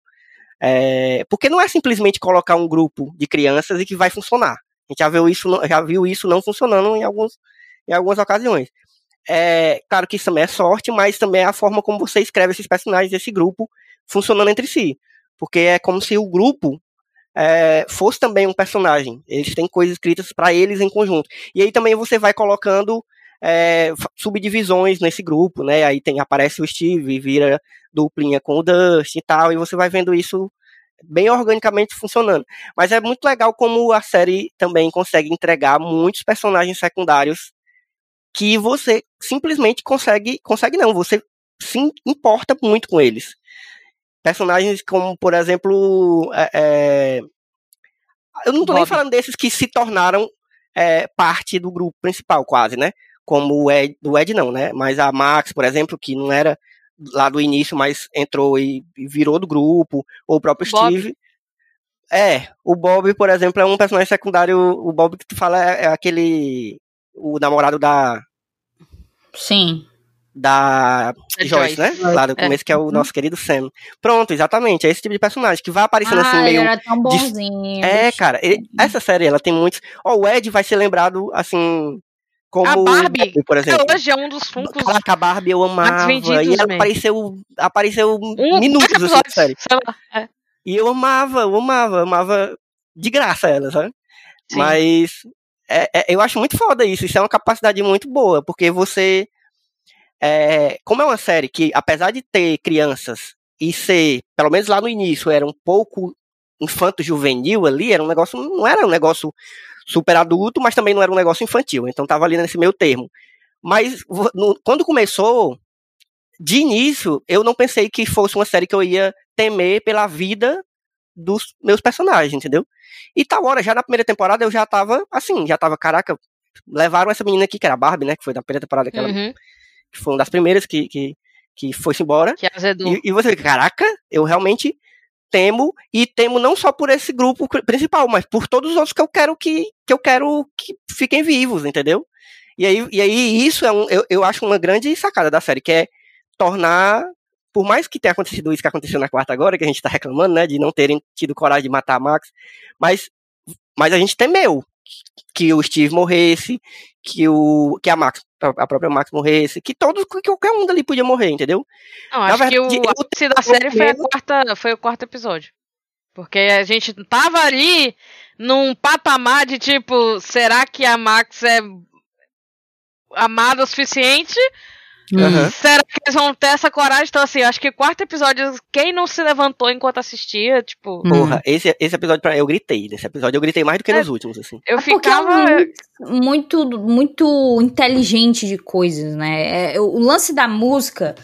É, porque não é simplesmente colocar um grupo de crianças e que vai funcionar. A gente já viu isso, já viu isso não funcionando em, alguns, em algumas ocasiões. É, claro que isso também é sorte, mas também é a forma como você escreve esses personagens, esse grupo, funcionando entre si. Porque é como se o grupo é, fosse também um personagem. Eles têm coisas escritas para eles em conjunto. E aí também você vai colocando é, subdivisões nesse grupo, né? Aí tem, aparece o Steve, vira duplinha com o Dust e tal, e você vai vendo isso bem organicamente funcionando. Mas é muito legal como a série também consegue entregar muitos personagens secundários que você simplesmente consegue, consegue não, você se importa muito com eles. Personagens como, por exemplo, é, é, eu não tô Bob. nem falando desses que se tornaram é, parte do grupo principal, quase, né? Como o Ed, o Ed não, né? Mas a Max, por exemplo, que não era lá do início, mas entrou e virou do grupo, ou o próprio Bob. Steve. É, o Bob, por exemplo, é um personagem secundário. O Bob que tu fala é, é aquele. O namorado da. Sim. Da Joyce, Joyce, né? Lá do é. começo, é. que é o nosso querido Sam. Pronto, exatamente. É esse tipo de personagem que vai aparecendo assim, ah, assim meio. Era tão bonzinho. De... É, cara. Ele... essa série, ela tem muitos. Ó, o Ed vai ser lembrado, assim, como a Barbie, por exemplo. hoje é um dos funcos. Caraca, a Barbie eu amava. E ela mesmo. apareceu, apareceu um, minutos assim, série. É. E eu amava, eu amava, eu amava de graça ela, sabe? Sim. Mas é, é, eu acho muito foda isso. Isso é uma capacidade muito boa, porque você. É, como é uma série que, apesar de ter crianças e ser, pelo menos lá no início, era um pouco infanto-juvenil ali, era um negócio, não era um negócio super adulto, mas também não era um negócio infantil. Então tava ali nesse meio termo. Mas no, quando começou, de início, eu não pensei que fosse uma série que eu ia temer pela vida dos meus personagens, entendeu? E tal hora, já na primeira temporada, eu já tava assim, já tava, caraca, levaram essa menina aqui, que era a Barbie, né? Que foi da primeira temporada, que, ela, Uhum. que foi uma das primeiras que, que, que foi-se embora. Que. E, e você fica, caraca, eu realmente temo, e temo não só por esse grupo principal, mas por todos os outros que eu quero que, que eu quero que fiquem vivos, entendeu? E aí, e aí isso é um, eu, eu acho uma grande sacada da série, que é tornar, por mais que tenha acontecido isso que aconteceu na quarta agora, que a gente tá reclamando, né, de não terem tido coragem de matar a Max, mas, mas a gente temeu que o Steve morresse, que o que a Max, a própria Max morresse, que todos, que qualquer um dali podia morrer, entendeu? Não, acho que o verdade, ápice da série foi, quarta, foi o quarto episódio. Porque a gente tava ali num patamar de tipo, será que a Max é amada o suficiente? Aham. Será que eles vão ter essa coragem? Então, assim, acho que o quarto episódio, quem não se levantou enquanto assistia, tipo, Hum. Porra, esse, esse episódio, pra- eu gritei. Nesse episódio eu gritei mais do que É. nos últimos, assim. eu É porque é ficava. um muito, muito inteligente de coisas, né? É, o lance da música.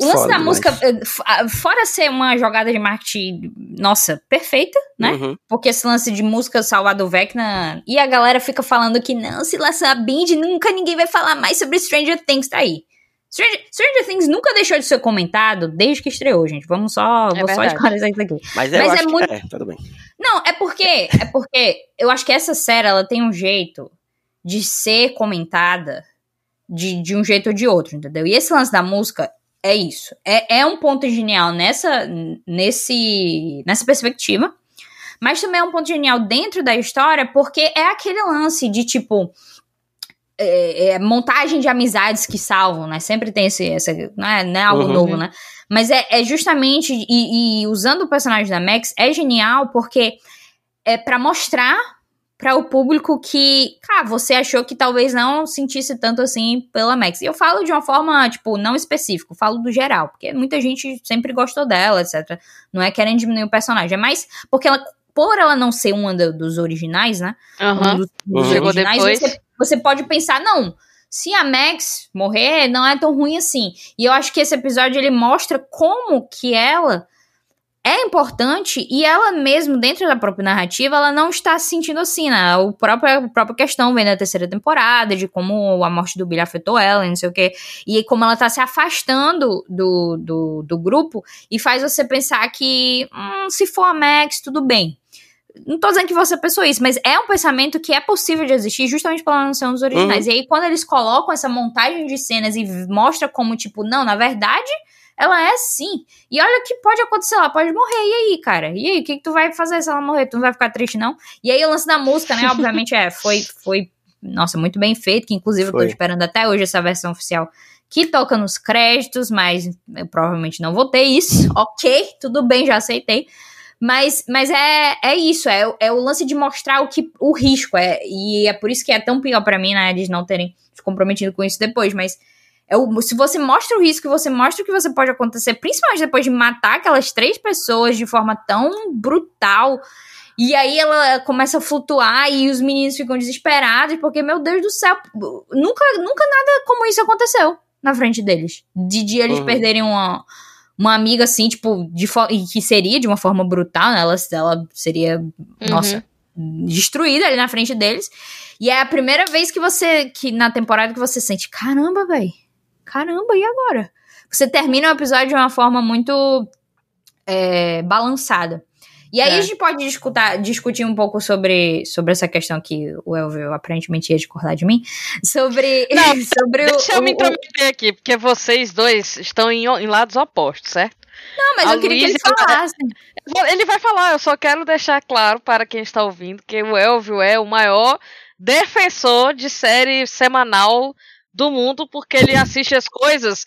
O lance Foda da demais. música, é, f- a- fora ser uma jogada de marketing, nossa, perfeita, né? Uhum. Porque esse lance de música salvar do Vecna. E a galera fica falando que não, se lançar a Bind, nunca ninguém vai falar mais sobre Stranger Things, tá aí. Stranger, Stranger Things nunca deixou de ser comentado desde que estreou, gente. Vamos só, É vou só verdade. esclarecer isso aqui. Mas, eu Mas é muito- é, tudo bem. Não, é porque é porque eu acho que essa série ela tem um jeito de ser comentada de, de um jeito ou de outro, entendeu? E esse lance da música é isso. É, é um ponto genial nessa nesse nessa perspectiva, mas também é um ponto genial dentro da história porque é aquele lance de tipo é, é, montagem de amizades que salvam, né? Sempre tem esse, essa, não é, não é algo Uhum. novo, né? Mas é, é justamente, e, e usando o personagem da Max, é genial porque é para mostrar para o público que, cara, você achou que talvez não sentisse tanto assim pela Max. E eu falo de uma forma, tipo, não específica, falo do geral, porque muita gente sempre gostou dela, etc. Não é querendo diminuir o personagem, é mais porque ela, por ela não ser uma do- dos originais, né? Aham. um dos, dos Uhum. Chegou originais, depois. Você, você pode pensar, não, se a Max morrer, não é tão ruim assim. E eu acho que esse episódio ele mostra como que ela é importante e ela mesmo, dentro da própria narrativa, ela não está se sentindo assim, né? O próprio, a própria questão vem da terceira temporada, de como a morte do Billy afetou ela, e não sei o quê. E como ela tá se afastando do, do, do grupo e faz você pensar que, hum, se for a Max, tudo bem. Não tô dizendo que você pensou isso, mas é um pensamento que é possível de existir justamente pela não ser um dos originais. E aí, quando eles colocam essa montagem de cenas e mostra como, tipo, não, na verdade, ela é sim. E olha o que pode acontecer, ela pode morrer. E aí, cara? E aí, o que, que tu vai fazer se ela morrer? Tu não vai ficar triste, não? E aí, o lance da música, né? Obviamente, é, foi, foi, nossa, muito bem feito, que inclusive eu Foi. tô esperando até hoje essa versão oficial que toca nos créditos, mas eu provavelmente não vou ter isso. Ok, tudo bem, já aceitei. Mas, mas é, é isso, é, o- é o lance de mostrar o que o risco é. E é por isso que é tão pior pra mim, né? Eles não terem se comprometido com isso depois. Mas é o, se você mostra o risco, você mostra o que você pode acontecer, principalmente depois de matar aquelas três pessoas de forma tão brutal. E aí ela começa a flutuar e os meninos ficam desesperados, porque, meu Deus do céu, nunca, nunca nada como isso aconteceu na frente deles. De, de eles Uhum. perderem uma, uma amiga assim, tipo, de e que seria de uma forma brutal, né? Ela, ela seria, nossa, destruída ali na frente deles. E é a primeira vez que você, que na temporada que você sente, caramba, velho, caramba, e agora? Você termina o episódio de uma forma muito é, balançada. E aí É. a gente pode discutar, discutir um pouco sobre, sobre essa questão que o Elvio aparentemente ia discordar de mim. Sobre, Não, sobre o, Deixa eu me o- o- intrometer aqui, porque vocês dois estão em, em lados opostos, certo? Não, mas a eu queria que ele Luísa- falasse. Ele vai falar, eu só quero deixar claro para quem está ouvindo que o Elvio é o maior defensor de série semanal do mundo, porque ele assiste as coisas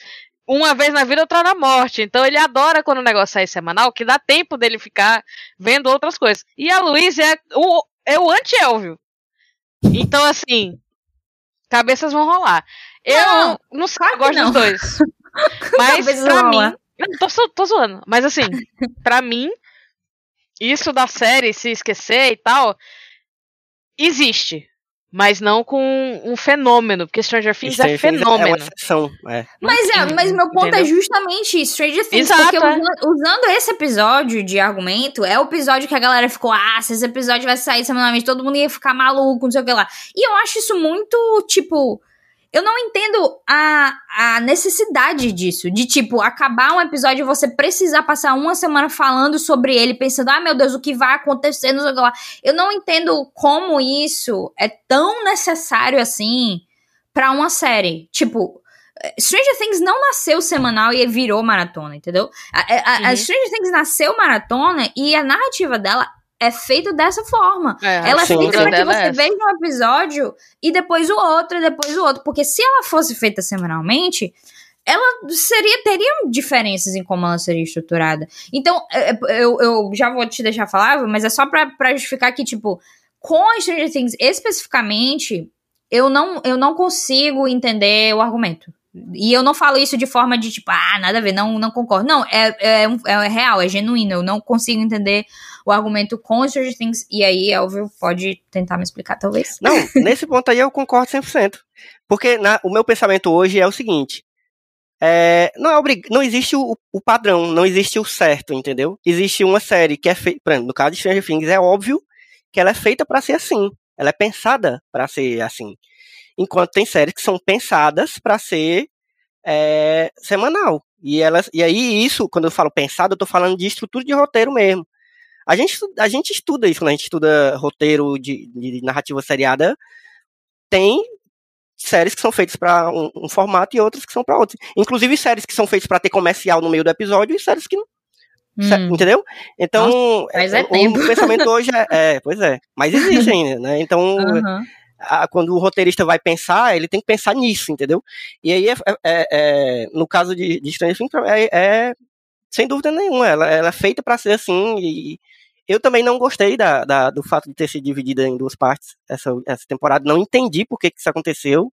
uma vez na vida, outra na morte. Então ele adora quando o negócio sai semanal, que dá tempo dele ficar vendo outras coisas. E a Luísa é o, é o anti-Elvio. Então, assim, cabeças vão rolar. Eu Não, não, sei, eu gosto não. dos dois. Mas Cabeças pra mim. rolar. Tô, tô zoando. Mas assim, pra mim, isso da série se esquecer e tal. existe. Mas não com um fenômeno, porque Stranger Things é Stranger Things fenômeno. É uma exceção, é. Mas, é, mas meu ponto é Entendeu? justamente Stranger Things, Exato, porque é. usando, usando esse episódio de argumento, é o episódio que a galera ficou, ah, se esse episódio vai sair semanalmente, todo mundo ia ficar maluco, não sei o que lá. E eu acho isso muito, tipo, eu não entendo a, a necessidade disso, de, tipo, acabar um episódio e você precisar passar uma semana falando sobre ele, pensando, ah, meu Deus, o que vai acontecer, não sei lá. Eu não entendo como isso é tão necessário assim pra uma série. Tipo, Stranger Things não nasceu semanal e virou maratona, entendeu? A, a- a Uhum. Stranger Things nasceu maratona e a narrativa dela é feita dessa forma. É, Ela é feita pra que você é veja um episódio e depois o outro, e depois o outro. Porque se ela fosse feita semanalmente, ela seria teria diferenças em como ela seria estruturada. Então, é, é, eu, eu já vou te deixar falar, mas é só pra, pra justificar que, tipo, com a Stranger Things especificamente, eu não, eu não consigo entender o argumento. E eu não falo isso de forma de tipo, ah, nada a ver, não, não concordo. Não, é, é, é real, é genuíno. Eu não consigo entender o argumento com Stranger Things. E aí, Elvio pode tentar me explicar, talvez. Não, nesse ponto aí eu concordo 100%. Porque na- o meu pensamento hoje é o seguinte: é, não, é obrig... não existe o, o padrão, não existe o certo, entendeu? Existe uma série que é feita. No caso de Stranger Things, é óbvio que ela é feita pra ser assim. Ela é pensada pra ser assim. Enquanto tem séries que são pensadas pra ser é, semanal. E, elas, e aí, isso, quando eu falo pensado, eu tô falando de estrutura de roteiro mesmo. A gente, a gente estuda isso, quando a gente estuda roteiro de, de narrativa seriada, tem séries que são feitas para um, um formato e outras que são para outros. Inclusive séries que são feitas para ter comercial no meio do episódio e séries que não. sé- Hum. Entendeu? Então, faz é o, tempo. o pensamento hoje é, é, pois é, mas existe ainda, né? Então, Aham. a- quando o roteirista vai pensar, ele tem que pensar nisso, entendeu? E aí, é, é- é- no caso de, de Stranger Things, é, é sem dúvida nenhuma, ela, ela é feita para ser assim, e eu também não gostei da, da- do fato de ter sido dividida em duas partes essa, essa temporada, não entendi por que, que isso aconteceu,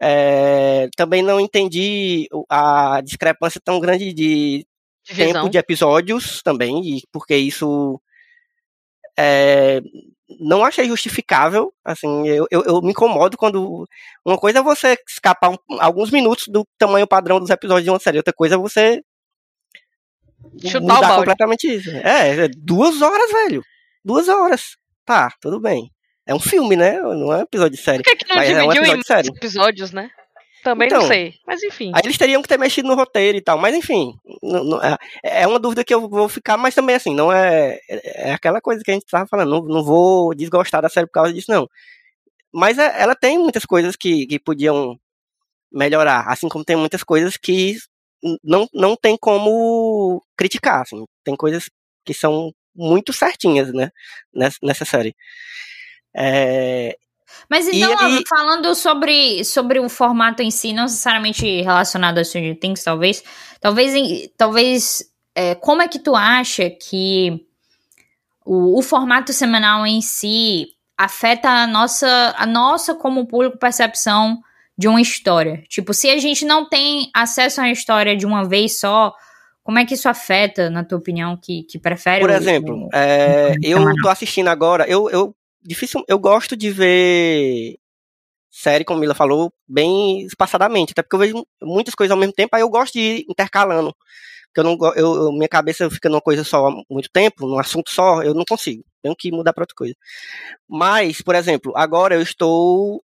É, também não entendi a discrepância tão grande de Divisão. tempo de episódios também, e porque isso é, não achei justificável. Assim, eu, eu, eu me incomodo quando. Uma coisa é você escapar um- alguns minutos do tamanho padrão dos episódios de uma série, outra coisa é você Chutar mudar completamente isso. É, é duas horas, velho. Duas horas. Tá, tudo bem. É um filme, né? Não é um episódio de série. Por que, que não Mas é um dividiu em episódio muitos sério. episódios, né? Também Então, não sei. Mas enfim. Aí eles teriam que ter mexido no roteiro e tal, mas enfim, não- não- é- é uma dúvida que eu vou ficar, mas também assim, não é, é é aquela coisa que a gente tava falando, não, não vou desgostar da série por causa disso, não. Mas é- ela tem muitas coisas que, que podiam melhorar, assim como tem muitas coisas que não, não tem como criticar, assim, tem coisas que são muito certinhas, né, nessa, nessa série. É, Mas então, falando sobre, sobre o formato em si, não necessariamente relacionado a Stranger Things, talvez. Talvez, talvez é, como é que tu acha que o, o formato semanal em si afeta a nossa, a nossa como público percepção de uma história? Tipo, se a gente não tem acesso a uma história de uma vez só, como é que isso afeta, na tua opinião, que, que prefere Por exemplo, o- é, eu tô assistindo agora, eu, eu difícil, eu gosto de ver série, como Mila falou, bem espaçadamente, até porque eu vejo muitas coisas ao mesmo tempo, aí eu gosto de ir intercalando. Porque eu não eu- minha cabeça fica numa coisa só há muito tempo, num assunto só, eu não consigo. Tenho que mudar para outra coisa. Mas, por exemplo, agora eu estou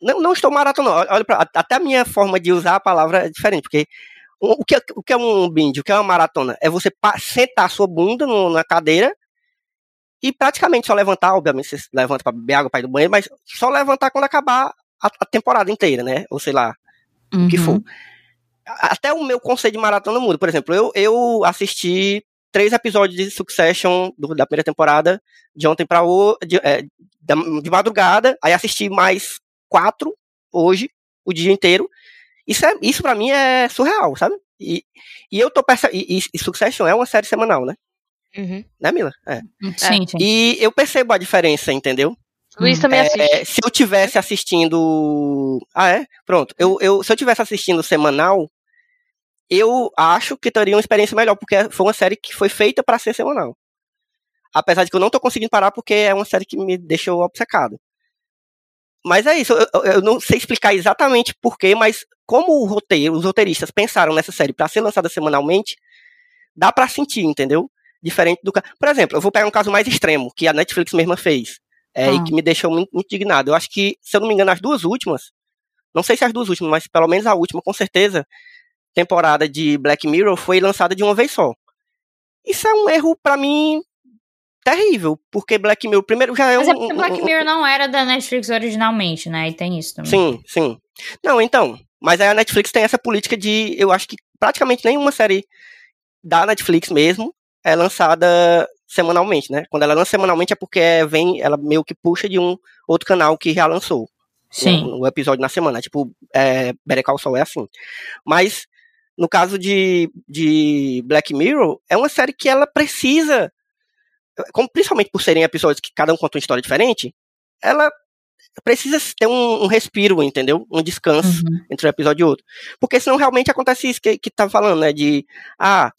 não, não estou maratonando. Olha pra, até a minha forma de usar a palavra é diferente, porque o, que, é, o que é um binge, o que é uma maratona? É você sentar a sua bunda no- na cadeira e praticamente só levantar, obviamente você levanta para beber água, para ir do banheiro, mas só levantar quando acabar a, a temporada inteira, né? Ou sei lá, o que Uhum. for. A- Até o meu conceito de maratona muda. Por exemplo, eu, eu assisti três episódios de Succession do- da primeira temporada de ontem para hoje, de, é, de madrugada, aí assisti mais quatro hoje, o dia inteiro. Isso, é, isso para mim é surreal, sabe? E, e eu tô percebendo. E, e Succession é uma série semanal, né? Uhum. Né, Mila? É. Sim, sim. E eu percebo a diferença, entendeu? Luiz também assiste. É, se eu tivesse assistindo. Ah, é? Pronto. Eu, eu, se eu tivesse assistindo semanal, eu acho que teria uma experiência melhor, porque foi uma série que foi feita para ser semanal. Apesar de que eu não tô conseguindo parar porque é uma série que me deixou obcecado. Mas é isso, eu, eu não sei explicar exatamente porquê, mas como roteiro, os roteiristas pensaram nessa série para ser lançada semanalmente, dá para sentir, entendeu? Diferente do. Por exemplo, eu vou pegar um caso mais extremo, que a Netflix mesma fez, é, e ah. que me deixou muito, muito indignado. Eu acho que, se eu não me engano, as duas últimas, não sei se as duas últimas, mas pelo menos a última, com certeza, temporada de Black Mirror foi lançada de uma vez só. Isso é um erro, para mim, terrível, porque Black Mirror, primeiro, já é Mas um... Mas é porque Black Mirror um, não era da Netflix originalmente, né? E tem isso também. Sim, sim. Não, então, mas aí a Netflix tem essa política de, eu acho que praticamente nenhuma série da Netflix mesmo é lançada semanalmente, né? Quando ela lança semanalmente é porque vem, ela meio que puxa de um outro canal que já lançou. Sim. O, o episódio na semana. Tipo, é, Better Call Saul é assim. Mas, no caso de, de Black Mirror, é uma série que ela precisa, como, principalmente por serem episódios que cada um conta uma história diferente, ela precisa ter um, um respiro, entendeu? Um descanso uhum. entre um episódio e outro. Porque senão realmente acontece isso que, que tá falando, né? De, ah,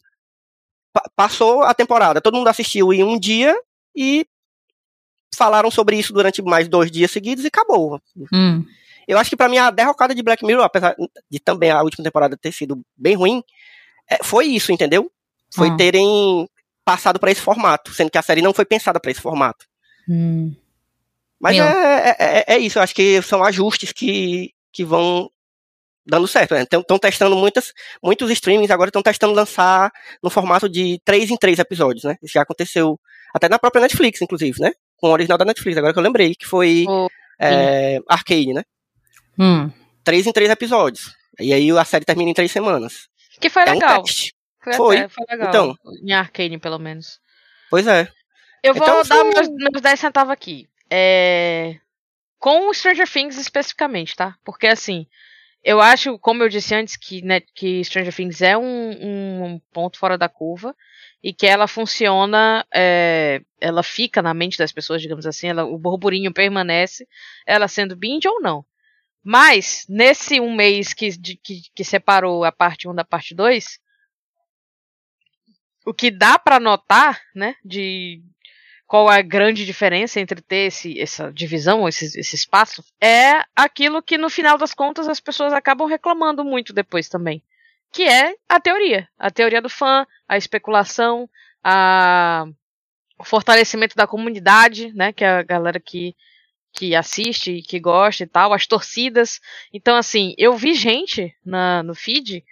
passou a temporada, todo mundo assistiu em um dia e falaram sobre isso durante mais dois dias seguidos e acabou. Hum. Eu acho que para mim a derrocada de Black Mirror, apesar de também a última temporada ter sido bem ruim, é, foi isso, entendeu? Foi hum. terem passado para esse formato, sendo que a série não foi pensada para esse formato. Hum. Mas é, é, é, é, isso, eu acho que são ajustes que, que vão dando certo. Estão né? testando muitas, muitos streamings, agora estão testando lançar no formato de três em três episódios, né? Isso já aconteceu até na própria Netflix, inclusive, né? Com o original da Netflix, agora que eu lembrei, que foi oh, é, Arcane, né? Hum. Três em três episódios. E aí a série termina em três semanas. Que foi é legal. Um teste. Foi, foi. Até, foi legal. Então, em Arcane, pelo menos. Pois é. Eu vou então, dar meus, meus 10 centavos aqui. É... Com o Stranger Things especificamente, tá? Porque assim, eu acho, como eu disse antes, que, né, que Stranger Things é um, um, ponto fora da curva e que ela funciona, é, ela fica na mente das pessoas, digamos assim, ela, o burburinho permanece, ela sendo binge ou não. Mas, nesse um mês que, de, que, que separou a parte 1 da parte 2, o que dá para notar, né, de, qual é a grande diferença entre ter esse, essa divisão, esse, esse espaço, é aquilo que no final das contas as pessoas acabam reclamando muito depois também. Que é a teoria. A teoria do fã, a especulação, a, o fortalecimento da comunidade, né? Que é a galera que, que assiste e que gosta e tal, as torcidas. Então, assim, eu vi gente na, no feed,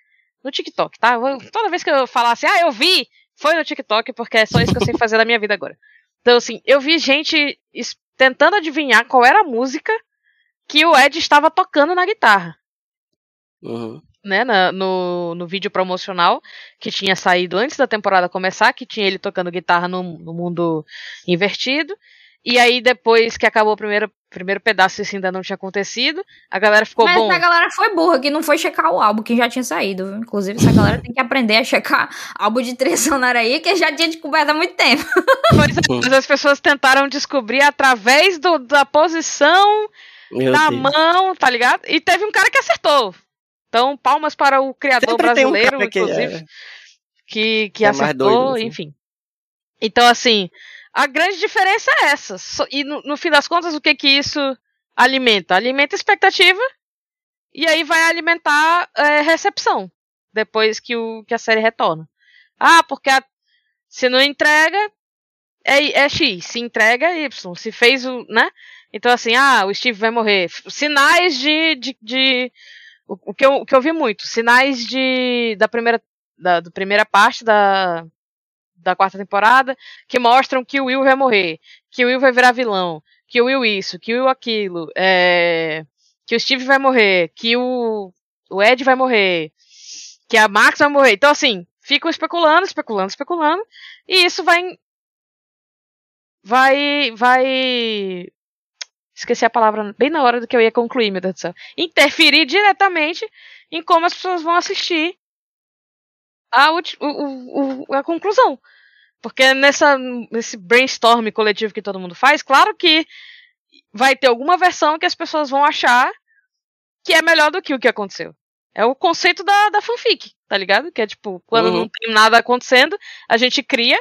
no TikTok, tá? toda vez que eu falasse, ah, eu vi, foi no TikTok, porque é só isso que eu sei fazer na minha vida agora. Então, assim, eu vi gente tentando adivinhar qual era a música que o Ed estava tocando na guitarra. Uhum. Né, na, no, no vídeo promocional que tinha saído antes da temporada começar, que tinha ele tocando guitarra no, no mundo invertido. E aí, depois que acabou o primeiro, primeiro pedaço, isso ainda não tinha acontecido, a galera ficou Mas bom. a galera foi burra, que não foi checar o álbum, que já tinha saído. Viu? Inclusive, essa galera tem que aprender a checar álbum de trilha sonora aí, que já tinha descoberto há muito tempo. Pois é, mas as pessoas tentaram descobrir através do, da posição Meu da Deus. mão, tá ligado? E teve um cara que acertou. Então, palmas para o criador Sempre brasileiro, um inclusive, é... que, que é acertou, doido, assim. enfim. Então, assim, a grande diferença é essa. E no, no fim das contas, o que que isso alimenta? Alimenta expectativa e aí vai alimentar é, recepção depois que, o, que a série retorna. Ah, porque a, se não entrega, é, é X. Se entrega, é Y. Se fez o. né? Então, assim, ah, o Steve vai morrer. Sinais de. de, de o, que eu, o que eu vi muito. Sinais de. da primeira. Da, da primeira parte da, da quarta temporada que mostram que o Will vai morrer, que o Will vai virar vilão, que o Will isso, que o Will aquilo, é, que o Steve vai morrer, que o, o Ed vai morrer, que a Max vai morrer. Então, assim, ficam especulando, especulando, especulando, e isso vai. Vai. Vai. Esqueci a palavra bem na hora do que eu ia concluir, meu Deus do céu. Interferir diretamente em como as pessoas vão assistir a, o, o, a conclusão. Porque nessa, nesse brainstorm coletivo que todo mundo faz, claro que vai ter alguma versão que as pessoas vão achar que é melhor do que o que aconteceu. É o conceito da, da fanfic, tá ligado? Que é tipo, quando uhum. não tem nada acontecendo, a gente cria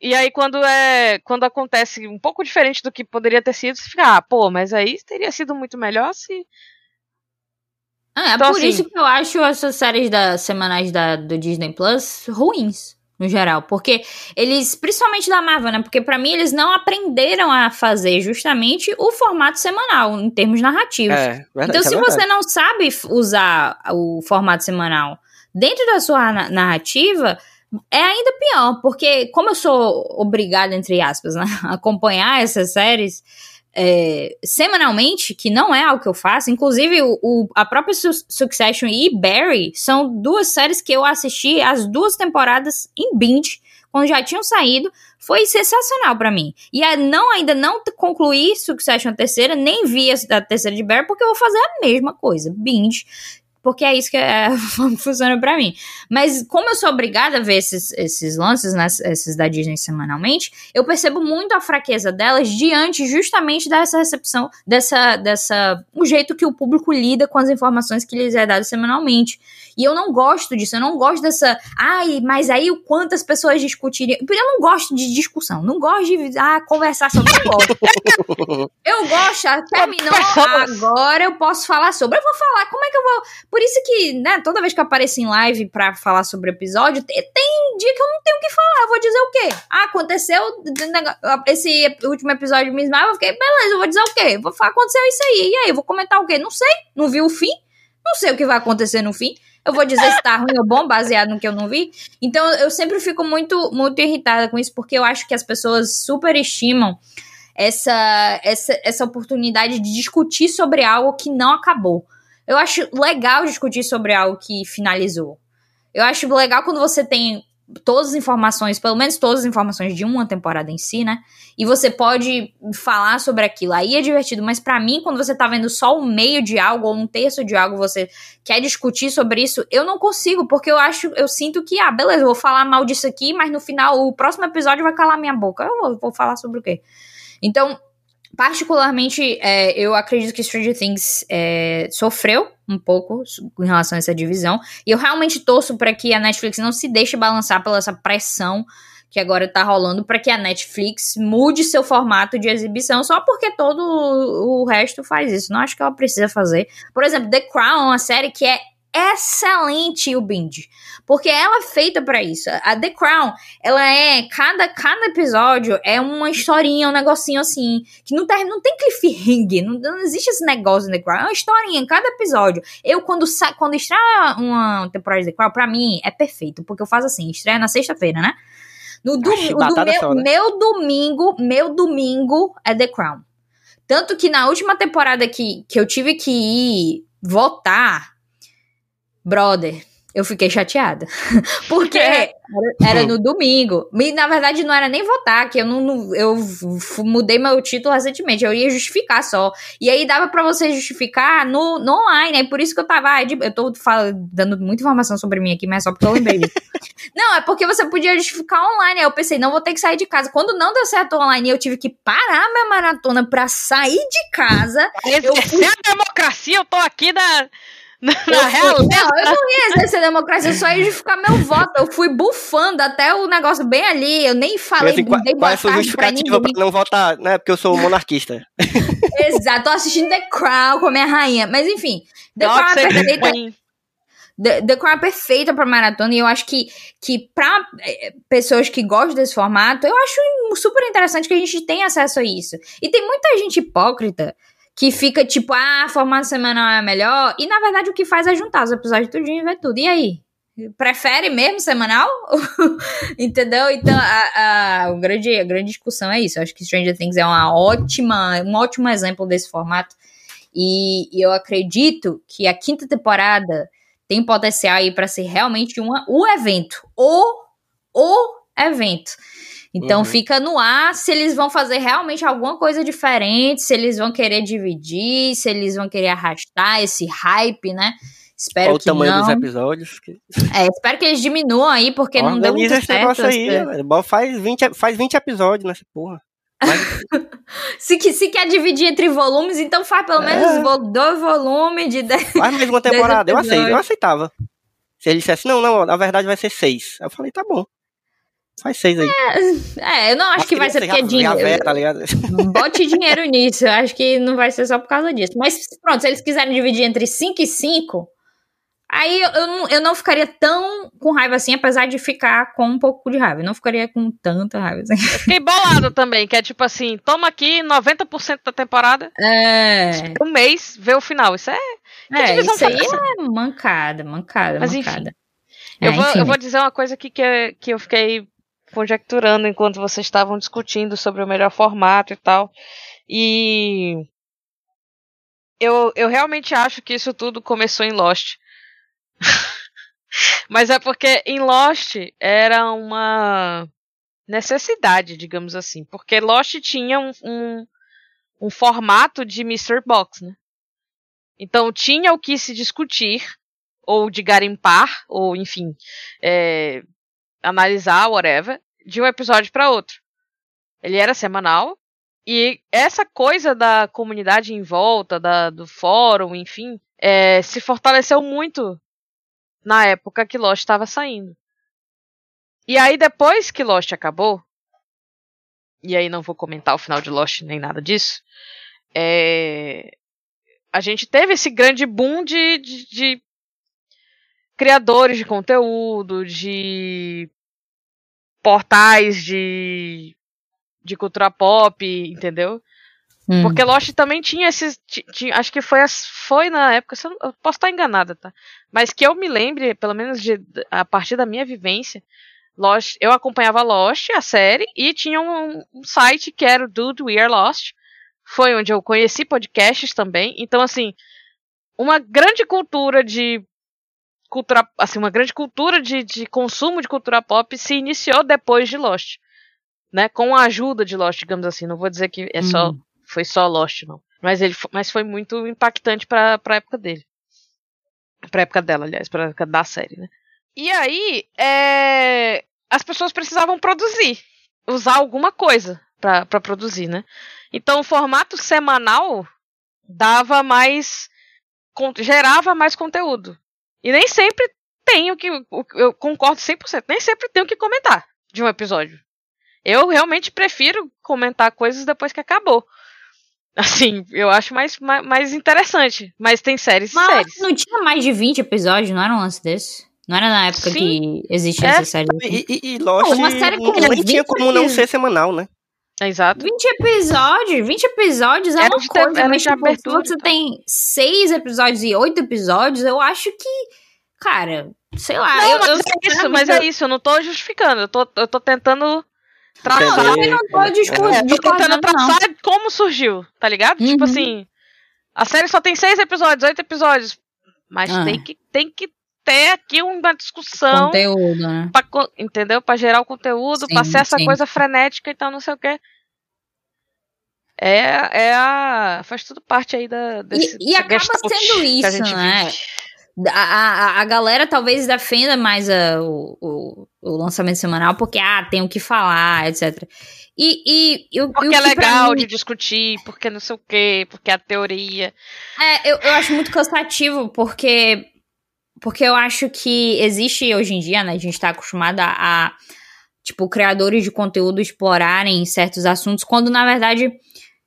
E aí, quando é. Quando acontece um pouco diferente do que poderia ter sido, você fica, ah, pô, mas aí teria sido muito melhor se. Ah, é então, por assim, isso que eu acho essas séries da, semanais da, do Disney Plus ruins no geral. Porque eles, principalmente da Marvel, né? Porque para mim eles não aprenderam a fazer justamente o formato semanal, em termos narrativos. É, verdade, então, se é você não sabe usar o formato semanal dentro da sua narrativa, é ainda pior, porque como eu sou obrigada, entre aspas, né, a acompanhar essas séries é, semanalmente, que não é algo que eu faço. Inclusive, o, o, a própria Su Succession e Barry são duas séries que eu assisti as duas temporadas em binge, quando já tinham saído. Foi sensacional para mim. E a, não ainda não concluí Succession terceira, nem vi a, a terceira de Barry, porque eu vou fazer a mesma coisa, binge porque é isso que é, funciona para mim. Mas como eu sou obrigada a ver esses, esses lances, né, esses da Disney semanalmente, eu percebo muito a fraqueza delas diante justamente dessa recepção, dessa, dessa, o jeito que o público lida com as informações que lhes é dado semanalmente. E eu não gosto disso, eu não gosto dessa. Ai, mas aí o quantas pessoas discutiriam. Eu não gosto de discussão, não gosto de ah, conversar sobre. Gosto. eu gosto, terminou agora, eu posso falar sobre. Eu vou falar, como é que eu vou. Por isso que, né, toda vez que eu apareço em live pra falar sobre o episódio, tem dia que eu não tenho o que falar. Eu vou dizer o quê? Ah, aconteceu esse último episódio me esmava, eu fiquei, beleza, eu vou dizer o quê? Vou falar, aconteceu isso aí. E aí, eu vou comentar o quê? Não sei, não vi o fim. Não sei o que vai acontecer no fim. Eu vou dizer se tá ruim ou bom, baseado no que eu não vi. Então eu sempre fico muito, muito irritada com isso, porque eu acho que as pessoas superestimam essa, essa, essa oportunidade de discutir sobre algo que não acabou. Eu acho legal discutir sobre algo que finalizou. Eu acho legal quando você tem todas as informações, pelo menos todas as informações de uma temporada em si, né? E você pode falar sobre aquilo. Aí é divertido, mas para mim, quando você tá vendo só o meio de algo ou um terço de algo, você quer discutir sobre isso, eu não consigo, porque eu acho, eu sinto que, ah, beleza, eu vou falar mal disso aqui, mas no final, o próximo episódio vai calar minha boca. Eu vou falar sobre o quê? Então, particularmente, é, eu acredito que Stranger Things é, sofreu um pouco em relação a essa divisão. E eu realmente torço para que a Netflix não se deixe balançar pela essa pressão que agora tá rolando para que a Netflix mude seu formato de exibição só porque todo o resto faz isso. Não acho que ela precisa fazer. Por exemplo, The Crown é uma série que é excelente o binge, porque ela é feita para isso. A The Crown, ela é cada cada episódio é uma historinha, um negocinho assim, que não tem não tem cliffhanger, não, não existe esse negócio The Crown, é uma historinha em cada episódio. Eu quando sa, quando estreia uma temporada de The Crown, para mim é perfeito, porque eu faço assim, estreia na sexta-feira, né? No do, do meu, só, né? meu domingo, meu domingo é The Crown. Tanto que na última temporada que, que eu tive que ir votar, brother, eu fiquei chateada. Porque é. era, no domingo. E, na verdade, não era nem votar, que eu não, não, eu mudei meu título recentemente. Eu ia justificar só. E aí dava para você justificar no, no online. É por isso que eu tava. Eu tô falando, dando muita informação sobre mim aqui, mas é só porque eu lembrei disso. não, é porque você podia justificar online. Aí eu pensei, não vou ter que sair de casa. Quando não deu certo online, eu tive que parar minha maratona pra sair de casa. eu fui... a democracia, eu tô aqui na na, real, não, eu não ia exercer democracia, eu só ia justificar meu voto. Eu fui bufando até o negócio bem ali. Eu nem falei, assim, qual, qual é a sua justificativa pra, pra não votar, né? Porque eu sou monarquista. Exato, tô assistindo The Crown com a minha rainha. Mas enfim, The Crown é perfeita. The, The Crown é perfeita pra maratona e eu acho que, que pra eh, pessoas que gostam desse formato, eu acho super interessante que a gente tenha acesso a isso. E tem muita gente hipócrita que fica tipo, ah, formato semanal é melhor. E na verdade o que faz é juntar os episódios tudinho e ver tudo. E aí? Prefere mesmo semanal? Entendeu? Então a, a, a, grande, a grande discussão é isso. Eu acho que Stranger Things é uma ótima, um ótimo exemplo desse formato. E, e eu acredito que a quinta temporada tem potencial aí para ser realmente uma, o evento. O, o evento. Então uhum. fica no ar se eles vão fazer realmente alguma coisa diferente, se eles vão querer dividir, se eles vão querer arrastar esse hype, né? Espero Qual que o tamanho não. dos episódios? É, espero que eles diminuam aí, porque Organiza não deu muito esse certo. negócio aí, velho. Faz 20, faz 20 episódios nessa porra. Mas... se, se quer dividir entre volumes, então faz pelo menos é. dois volumes de 10 Faz mais uma temporada, eu aceito, eu aceitava. Se ele dissesse, não, não, na verdade vai ser seis. Eu falei, tá bom. Faz seis aí. É, eu não acho que vai ser porque é dinheiro. Tá ligado? Bote dinheiro nisso. Eu acho que não vai ser só por causa disso. Mas pronto, se eles quiserem dividir entre 5 e 5, aí eu, eu, não, eu não ficaria tão com raiva assim, apesar de ficar com um pouco de raiva. Eu não ficaria com tanta raiva assim. Eu fiquei bolado também, que é tipo assim, toma aqui 90% da temporada. É. Um mês, vê o final. Isso é. É, isso aí é mancada, mancada, Mas, mancada. Enfim, eu, vou, eu vou dizer uma coisa aqui que, que eu fiquei conjecturando enquanto vocês estavam discutindo sobre o melhor formato e tal. E eu, eu realmente acho que isso tudo começou em Lost. Mas é porque em Lost era uma necessidade, digamos assim. Porque Lost tinha um, um, um formato de Mr. Box, né? Então tinha o que se discutir, ou de garimpar, ou enfim, é, analisar, whatever, de um episódio para outro. Ele era semanal, e essa coisa da comunidade em volta, da, do fórum, enfim, é, se fortaleceu muito na época que Lost estava saindo. E aí, depois que Lost acabou, e aí não vou comentar o final de Lost nem nada disso, é, a gente teve esse grande boom de, de, de criadores de conteúdo, de portais de, de cultura pop, entendeu? Hum. Porque Lost também tinha esses. Tinha, acho que foi, foi na época. Eu posso estar enganada, tá? Mas que eu me lembre, pelo menos de, a partir da minha vivência, Lost, eu acompanhava Lost, a série, e tinha um, um site que era o Dude We Are Lost. Foi onde eu conheci podcasts também. Então, assim, uma grande cultura de cultura, assim, uma grande cultura de, de consumo de cultura pop se iniciou depois de Lost, né? Com a ajuda de Lost, digamos assim. Não vou dizer que é só uhum. foi só Lost, não. Mas ele, mas foi muito impactante para para época dele, para época dela, aliás, para época da série, né? E aí, é, as pessoas precisavam produzir, usar alguma coisa para produzir, né? Então, o formato semanal dava mais gerava mais conteúdo. E nem sempre tenho que. Eu concordo 100%. Nem sempre tenho que comentar de um episódio. Eu realmente prefiro comentar coisas depois que acabou. Assim, eu acho mais, mais, mais interessante. Mas tem séries Mas e séries. Não tinha mais de 20 episódios, não era um lance desse? Não era na época Sim. que existia é. essa série? E, e, e Lost, uma série com nem tinha como não ser semanal, né? Exato. 20 episódios, 20 episódios é, é uma coisa, ter, mas tipo, abertura, você então. tem 6 episódios e 8 episódios, eu acho que, cara, sei lá. Não, eu, mas, eu, é isso, mas é isso, eu não tô justificando, eu tô, eu tô tentando traçar. Não, eu não tô discutindo. É, tô tentando traçar não. como surgiu, tá ligado? Tipo uhum. Tipo assim, a série só tem 6 episódios, 8 episódios, mas ah. tem, que, tem que ter aqui uma discussão. Conteúdo, né? Pra, entendeu? Pra gerar o conteúdo, pra ser essa sim. coisa frenética e então, tal, não sei o quê. É, é a. faz tudo parte aí da. Desse, e, e acaba sendo isso, né? A, a, a galera talvez defenda mais a, o, o, o, lançamento semanal porque, ah, tem o que falar, etc. E, e, eu, porque é legal mim... de discutir, porque não sei o quê, porque é a teoria. É, eu, eu acho muito cansativo, porque porque eu acho que existe hoje em dia, né? A gente tá acostumado a, a tipo, criadores de conteúdo explorarem certos assuntos, quando na verdade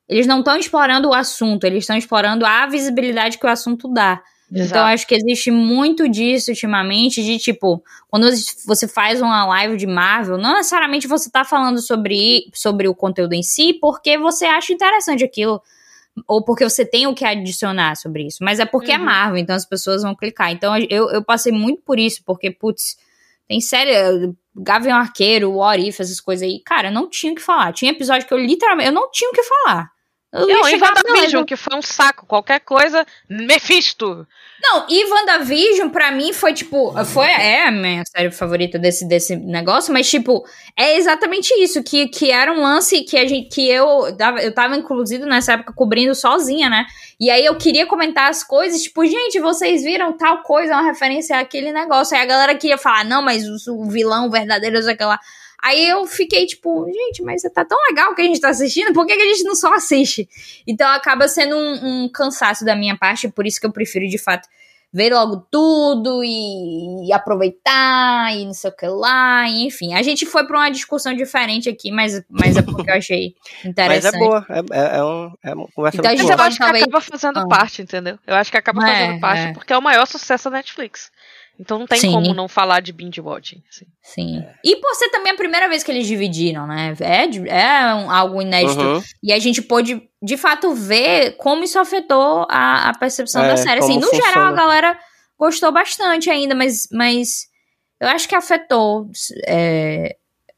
eles não estão explorando o assunto, eles estão explorando a visibilidade que o assunto dá. Exato. Então, acho que existe muito disso ultimamente, de tipo, quando você faz uma live de Marvel, não necessariamente você tá falando sobre, sobre o conteúdo em si, porque você acha interessante aquilo ou porque você tem o que adicionar sobre isso, mas é porque é uhum. é Marvel, então as pessoas vão clicar. Então eu, eu passei muito por isso, porque, putz, tem série, Gavião Arqueiro, What If, essas coisas aí, cara, não tinha o que falar. Tinha episódio que eu literalmente, eu não tinha o que falar. Eu, eu em WandaVision, que foi um saco, qualquer coisa, Mephisto. Não, e WandaVision, pra mim, foi tipo. Foi, é a minha série favorita desse, desse negócio, mas, tipo, é exatamente isso. Que, que era um lance que a gente. Que eu, eu tava, inclusive, nessa época, cobrindo sozinha, né? E aí eu queria comentar as coisas, tipo, gente, vocês viram tal coisa, uma referência àquele negócio. Aí a galera queria falar, não, mas o, o vilão verdadeiro, aquela. Aí eu fiquei tipo, gente, mas tá tão legal que a gente tá assistindo, por que, que a gente não só assiste? Então acaba sendo um, um cansaço da minha parte, por isso que eu prefiro de fato ver logo tudo e, e, aproveitar e não sei o que lá, e, enfim. A gente foi para uma discussão diferente aqui, mas, mas é porque eu achei interessante. Mas é boa, é, é, é, um, é uma conversa então, muito a gente boa. acho que acaba fazendo ah. parte, entendeu? Eu acho que acaba É, fazendo parte, é. porque é o maior sucesso da Netflix. Então não tem Sim. como não falar de binge watching. assim. Sim. E por ser também a primeira vez que eles dividiram, né? É, é um- algo inédito. Uhum. E a gente pôde, de fato, ver como isso afetou a, a percepção É, da série. Assim, no geral, a funciona. galera gostou bastante ainda, mas, mas eu acho que afetou é,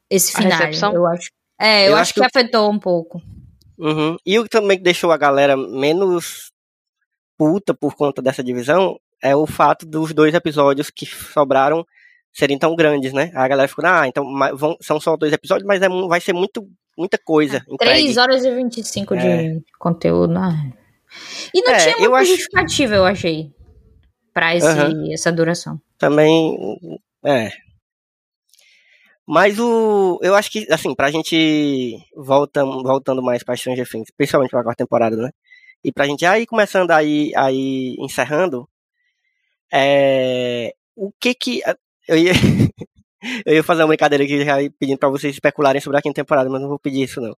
esse final. Eu acho, é, eu, Eu acho acho que, que- afetou um pouco. Uhum. E o que também deixou a galera menos puta por conta dessa divisão é o fato dos dois episódios que sobraram serem tão grandes, né? A galera ficou, ah, então vão- são só dois episódios, mas é vai ser muito, muita coisa. entregue. 3 horas e 25 É. de conteúdo. né? E não É, tinha eu muita acho- justificativa, eu achei, pra esse, essa duração. Também, é. Mas o, eu acho que, assim, pra gente volta, voltando mais pra Stranger Things, principalmente pra quarta temporada, né? E pra gente aí começando aí, aí encerrando, é, o que que, eu ia, eu ia fazer uma brincadeira aqui já pedindo pra vocês especularem sobre a quinta temporada, mas não vou pedir isso não.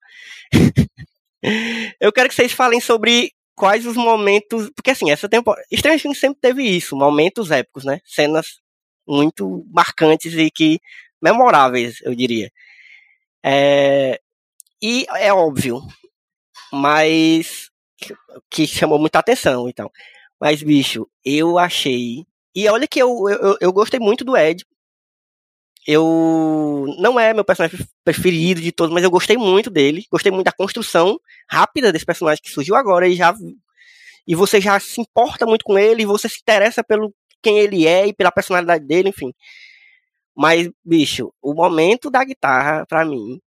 eu quero que vocês falem sobre quais os momentos, porque assim, essa temporada, Stranger Things sempre teve isso, momentos épicos, né? Cenas muito marcantes e que memoráveis, eu diria. É, e é óbvio, mas que chamou muita atenção, então. Mas bicho, eu achei e olha que eu, eu, eu gostei muito do Ed. Eu não é meu personagem preferido de todos, mas eu gostei muito dele. Gostei muito da construção rápida desse personagem que surgiu agora e já e você já se importa muito com ele, e você se interessa pelo quem ele é e pela personalidade dele, enfim. Mas, bicho, o momento da guitarra, pra mim,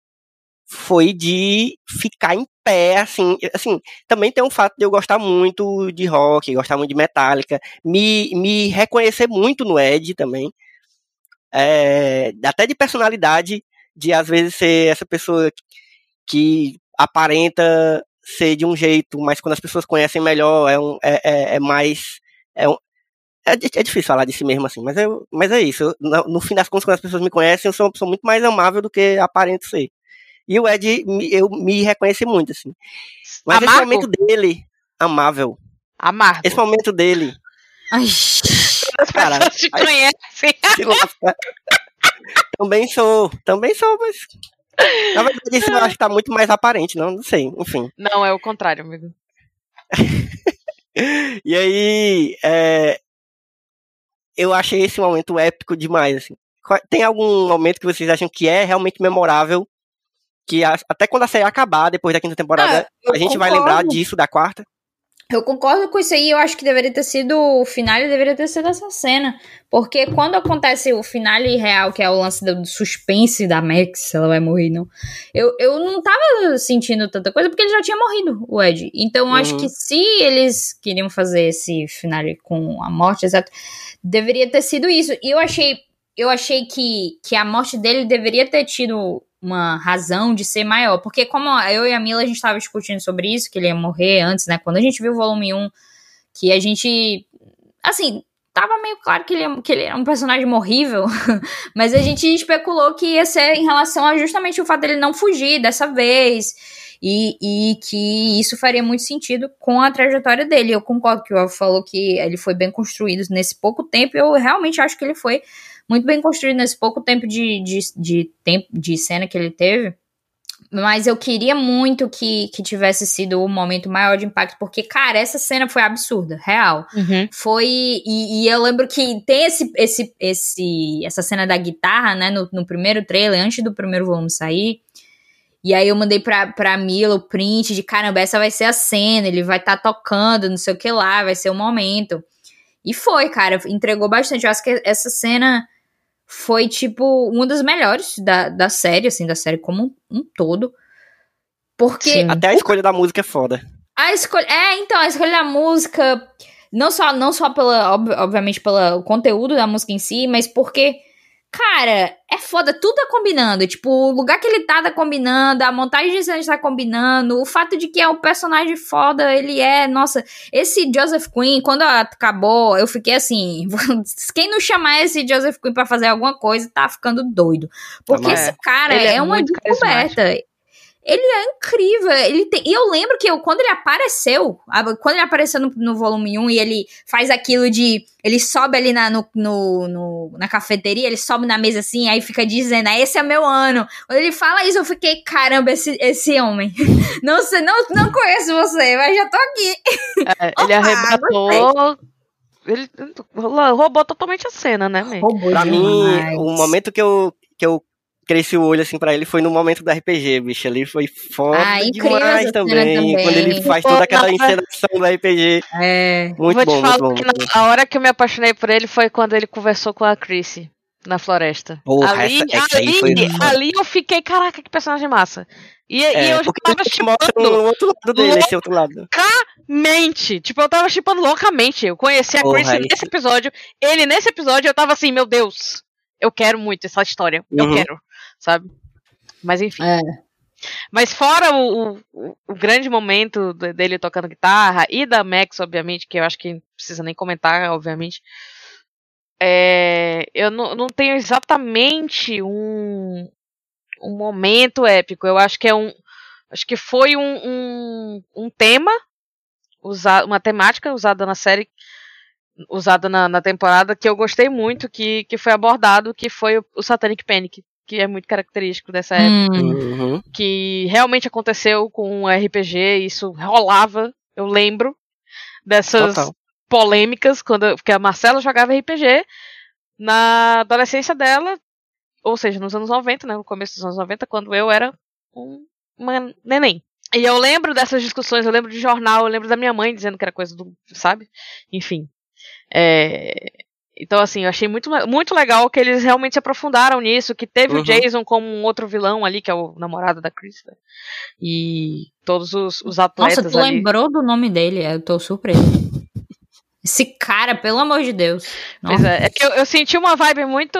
foi de ficar em pé, assim, assim, também tem um fato de eu gostar muito de rock, gostar muito de Metallica, me, me reconhecer muito no Ed também, é, até de personalidade, de às vezes ser essa pessoa que aparenta ser de um jeito, mas quando as pessoas conhecem melhor, é, um, é, é, é mais. É, um, é, é difícil falar de si mesmo assim, mas, eu, mas é isso. eu- no, no fim das contas, quando as pessoas me conhecem, eu sou uma pessoa muito mais amável do que aparento ser. E o Ed, eu me reconheci muito, assim. Mas esse Amargo? momento dele, amável. Amargo. Esse momento dele, Ai, As cara, te conhecem. se lasca. também sou, também sou, mas. Na verdade, isso eu acho que tá muito mais aparente, não, não sei, enfim. Não, é o contrário, amigo. E aí, é, eu achei esse momento épico demais, assim. Tem algum momento que vocês acham que é realmente memorável? Que a- até quando a série acabar, depois da quinta temporada, eu a gente vai concordo. lembrar disso da quarta? Eu concordo com isso aí, eu acho que deveria ter sido o final deveria ter sido essa cena. Porque quando acontece o finale real, que é o lance do suspense da Max, se ela vai morrer, não. Eu, eu não tava sentindo tanta coisa, porque ele já tinha morrido, o Ed. Então eu acho Uhum. que se eles queriam fazer esse finale com a morte, exato, deveria ter sido isso. E eu achei, eu achei que, que a morte dele deveria ter tido uma razão de ser maior. Porque como eu e a Mila, a gente tava discutindo sobre isso, que ele ia morrer antes, né? Quando a gente viu o volume 1, que a gente... Assim, tava meio claro que ele, que ele era um personagem morrível, mas a gente especulou que ia ser em relação a justamente o fato dele não fugir dessa vez, e, e que isso faria muito sentido com a trajetória dele. Eu concordo que o Alvo falou que ele foi bem construído nesse pouco tempo, eu realmente acho que ele foi muito bem construído nesse pouco tempo de, de, de, tempo, de cena que ele teve. Mas eu queria muito que, que tivesse sido o momento maior de impacto, porque, cara, essa cena foi absurda, real. Foi. E, e eu lembro que tem esse, esse, esse, essa cena da guitarra, né, no, no primeiro trailer, antes do primeiro volume sair. E aí eu mandei pra, pra Mila o print de caramba, essa vai ser a cena, ele vai estar tocando, não sei o que lá, vai ser o momento. E foi, cara, entregou bastante. Eu acho que essa cena foi, tipo, uma das melhores da, da série, assim, da série como um, um todo. Porque Sim. Até a escolha da música é foda. a escolha. É, então, a escolha da música. Não só, não só pela, ob- obviamente, pelo conteúdo da música em si, mas porque, Cara, é foda, tudo tá combinando. Tipo, o lugar que ele tá tá combinando, a montagem de cenas tá combinando, o fato de que é um personagem foda, ele é. Nossa, esse Joseph Quinn, quando acabou, eu fiquei assim. Quem não chamar esse Joseph Quinn pra fazer alguma coisa tá ficando doido. Porque esse cara é, é, uma descoberta. Ele é incrível. Ele tem, e eu lembro que eu, quando ele apareceu, quando ele apareceu no, no volume 1 e ele faz aquilo de. Ele sobe ali na, no, no, no, na cafeteria, ele sobe na mesa assim, aí fica dizendo, ah, esse é meu ano. Quando ele fala isso, eu fiquei, caramba, esse, esse homem. não sei, não, não conheço você, mas já tô aqui. É, ele Opa, arrebatou. Ele roubou totalmente a cena, né? Roubou pra demais. mim, o momento que eu, que eu cresci o olho assim para ele foi no momento do RPG, bicho. Ali foi foda ah, demais também, também, Quando ele faz toda aquela encenação do RPG. É. Muito Vou bom, te falar muito bom, que a hora que eu me apaixonei por ele foi quando ele conversou com a Chrissy na floresta. Porra, ali, essa, ali, foi... ali eu fiquei, caraca, que personagem massa. E, é, e eu tava chipando no outro lado dele, esse outro lado. Loucamente. Tipo, eu tava chipando loucamente. Eu conheci a Chrissy nesse episódio, ele nesse episódio, eu tava assim, meu Deus, eu quero muito essa história. Eu uhum. quero sabe? Mas enfim. É. Mas fora o, o, o, grande momento dele tocando guitarra e da Max, obviamente, que eu acho que não precisa nem comentar, obviamente. É, eu não, não tenho exatamente um, um momento épico. Eu acho que é um. Acho que foi um, um, um tema, usado, uma temática usada na série, usada na, na, temporada, que eu gostei muito, que, que foi abordado, que foi o, o Satanic Panic que é muito característico dessa época, uhum. que realmente aconteceu com o RPG, isso rolava, eu lembro dessas Total. polêmicas quando porque a Marcela jogava RPG na adolescência dela, ou seja, nos anos 90, né, no começo dos anos 90, quando eu era um, uma neném. E eu lembro dessas discussões, eu lembro de jornal, eu lembro da minha mãe dizendo que era coisa do, sabe? Enfim. É, então, assim, eu achei muito, muito legal que eles realmente se aprofundaram nisso, que teve uhum. o Jason como um outro vilão ali, que é o namorado da Krista. E todos os, os atletas Nossa, tu ali... lembrou do nome dele, eu tô surpreso. Esse cara, pelo amor de Deus. Pois é, é que eu, eu senti uma vibe muito...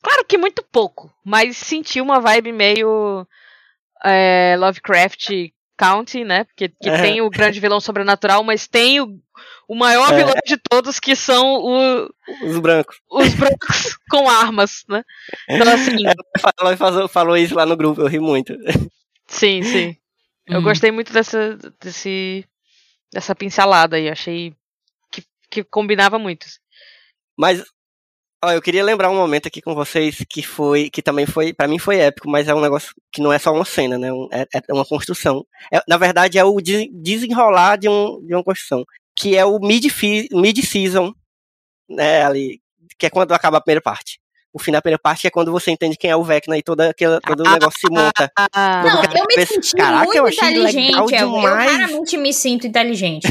Claro que muito pouco, mas senti uma vibe meio... É, Lovecraft County, né? Porque que é. tem o grande vilão sobrenatural, mas tem o, o maior é. vilão de todos, que são o, os brancos. Os brancos com armas, né? Então, assim. Ela falou, falou isso lá no grupo, eu ri muito. Sim, sim. Eu hum. gostei muito dessa, desse, dessa pincelada aí, achei que, que combinava muito. Mas Ó, eu queria lembrar um momento aqui com vocês que foi, que também foi, para mim foi épico, mas é um negócio que não é só uma cena, né? É, é uma construção. É, na verdade, é o desenrolar de, um, de uma construção, que é o mid-season, né? Ali, que é quando acaba a primeira parte. O fim da primeira parte é quando você entende quem é o Vecna e toda aquela, todo o negócio se monta. Não, eu me senti Caraca, muito eu inteligente. Eu, eu raramente me sinto inteligente.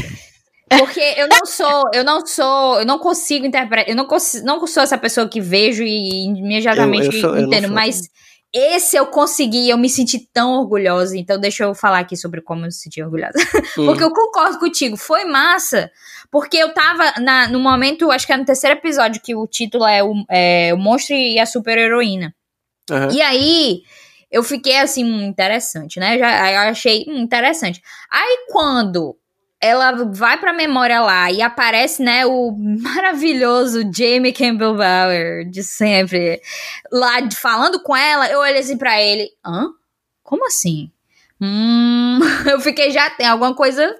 Porque eu não sou, eu não sou, eu não consigo interpretar, eu não, consigo, não sou essa pessoa que vejo e imediatamente eu, eu sou, entendo, mas esse eu consegui, eu me senti tão orgulhosa, então deixa eu falar aqui sobre como eu me senti orgulhosa. Hum. porque eu concordo contigo, foi massa, porque eu tava na, no momento, acho que é no terceiro episódio, que o título é o, é, o Monstro e a Super Heroína. Uhum. E aí, eu fiquei assim, hum, interessante, né? Já, eu achei hum, interessante. Aí quando ela vai pra memória lá e aparece, né, o maravilhoso Jamie Campbell Bower de sempre lá falando com ela. Eu olhei assim pra ele: hã? Como assim? Hum, eu fiquei já, tem alguma coisa.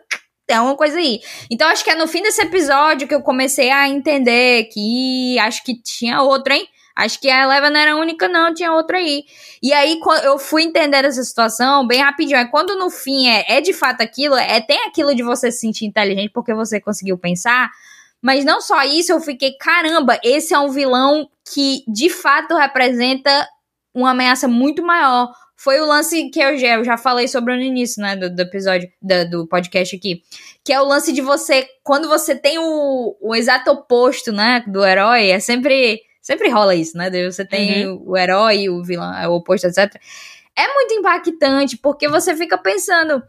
Tem alguma coisa aí. Então acho que é no fim desse episódio que eu comecei a entender que acho que tinha outro, hein? Acho que a Eleva não era a única, não, tinha outra aí. E aí eu fui entender essa situação bem rapidinho. É quando no fim é, é de fato aquilo, é tem aquilo de você se sentir inteligente porque você conseguiu pensar. Mas não só isso, eu fiquei, caramba, esse é um vilão que de fato representa uma ameaça muito maior. Foi o lance que eu já, eu já falei sobre no início, né, do, do episódio, do, podcast aqui. Que é o lance de você, quando você tem o, o exato oposto, né, do herói, é sempre Sempre rola isso, né? Você tem uhum. o herói, o vilão, o oposto, etc. É muito impactante, porque você fica pensando.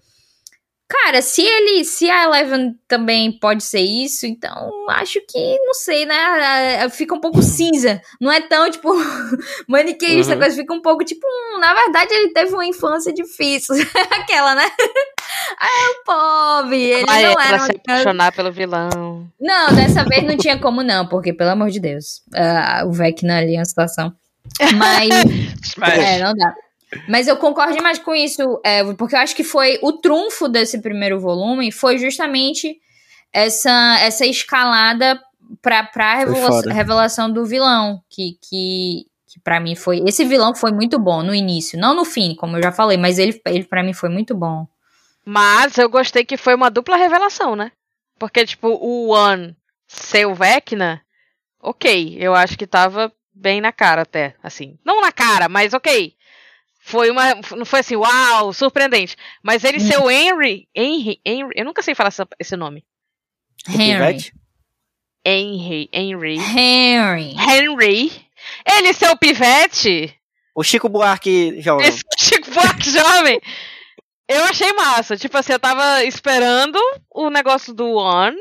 Cara, se ele, se a Eleven também pode ser isso, então acho que, não sei, né? Fica um pouco cinza. Não é tão, tipo, maniqueísta, uhum. coisa fica um pouco, tipo, hum, na verdade ele teve uma infância difícil. Aquela, né? Ah, o pobre, ele Vai não era. se apaixonar pelo vilão. Não, dessa vez não tinha como não, porque, pelo amor de Deus, uh, o Vecna ali é uma situação. Mas. é, não dá. Mas eu concordo demais com isso, é, porque eu acho que foi o trunfo desse primeiro volume foi justamente essa, essa escalada pra, pra revela revelação do vilão, que, que, que para mim foi. Esse vilão foi muito bom no início, não no fim, como eu já falei, mas ele, ele para mim foi muito bom. Mas eu gostei que foi uma dupla revelação, né? Porque, tipo, o One ser o Vecna, ok, eu acho que tava bem na cara até, assim. Não na cara, mas ok. Foi uma. Não foi assim, uau, surpreendente. Mas ele ser o Henry. Henry. Henry eu nunca sei falar esse nome. Henry. Henry. Henry. Henry. Henry. Ele ser o pivete. O Chico Buarque jovem. Esse Chico Buarque jovem. Eu achei massa. Tipo assim, eu tava esperando o negócio do One.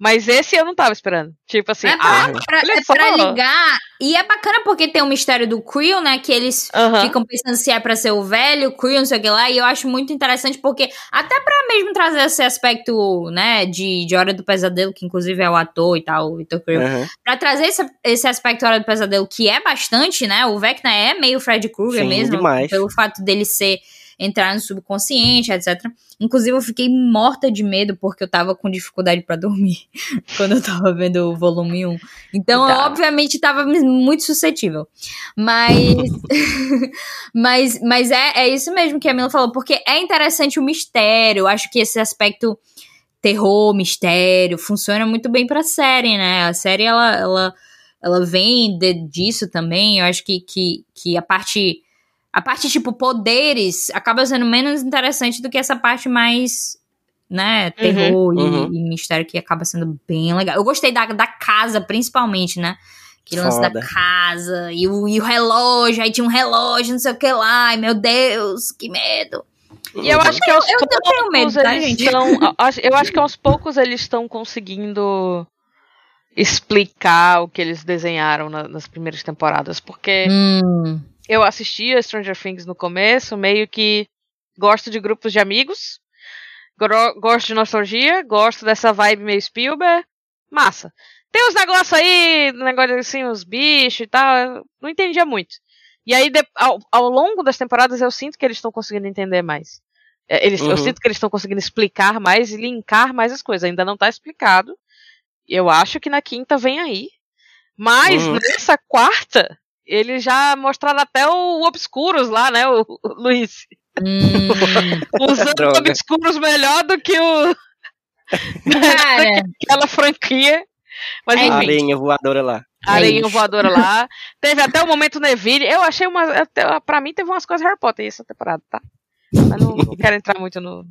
Mas esse eu não tava esperando. Tipo assim, é pra, ah, pra, é pra ligar. E é bacana porque tem o mistério do Creel, né? Que eles ficam pensando se é pra ser o velho, o Creel, não sei o que lá. E eu acho muito interessante porque, até pra mesmo trazer esse aspecto, né? De, de Hora do Pesadelo, que inclusive é o ator e tal, o Victor Creel. Uhum. Pra trazer esse, esse aspecto Hora do Pesadelo, que é bastante, né? O Vecna é meio Fred Krueger mesmo. Demais. Pelo fato dele ser entrar no subconsciente, etc. Inclusive, eu fiquei morta de medo porque eu tava com dificuldade para dormir quando eu tava vendo o volume 1. Então, tá. eu obviamente tava muito suscetível. Mas. mas mas é, é isso mesmo que a Mila falou, porque é interessante o mistério. Eu acho que esse aspecto terror, mistério, funciona muito bem pra série, né? A série, ela, ela, ela vem de, disso também. Eu acho que, que, que a parte a parte, tipo, poderes acaba sendo menos interessante do que essa parte mais, né, uhum, terror uhum, e, e, mistério que acaba sendo bem legal. Eu gostei da, da casa, principalmente, né? Que lance da casa e o, e o relógio, aí tinha um relógio, não sei o que lá, ai meu Deus, que medo. E eu acho que aos eu, poucos eu tenho medo, tá, gente? Estão, eu acho que aos poucos eles estão conseguindo explicar o que eles desenharam na, nas primeiras temporadas, porque hum eu assistia Stranger Things no começo, meio que gosto de grupos de amigos, gosto de nostalgia, gosto dessa vibe meio Spielberg, massa. Tem uns negócios aí, negócio assim, os bichos e tal, não entendia muito. E aí, ao, ao longo das temporadas, eu sinto que eles estão conseguindo entender mais. É, eles, uhum. Eu sinto que eles estão conseguindo explicar mais e linkar mais as coisas. Ainda não está explicado. Eu acho que na quinta vem aí. Mas uhum. nessa quarta, eles já mostraram até o Obscuros lá, né, o, o Luiz? Hum. Usando o Obscuros melhor do que o. Cara. Aquela franquia. Mas, enfim. A areinha voadora lá. A areinha é voadora lá. Teve até o momento Neville. Eu achei uma. Até, pra mim teve umas coisas Harry Potter essa temporada, tá? Mas não, não quero entrar muito no.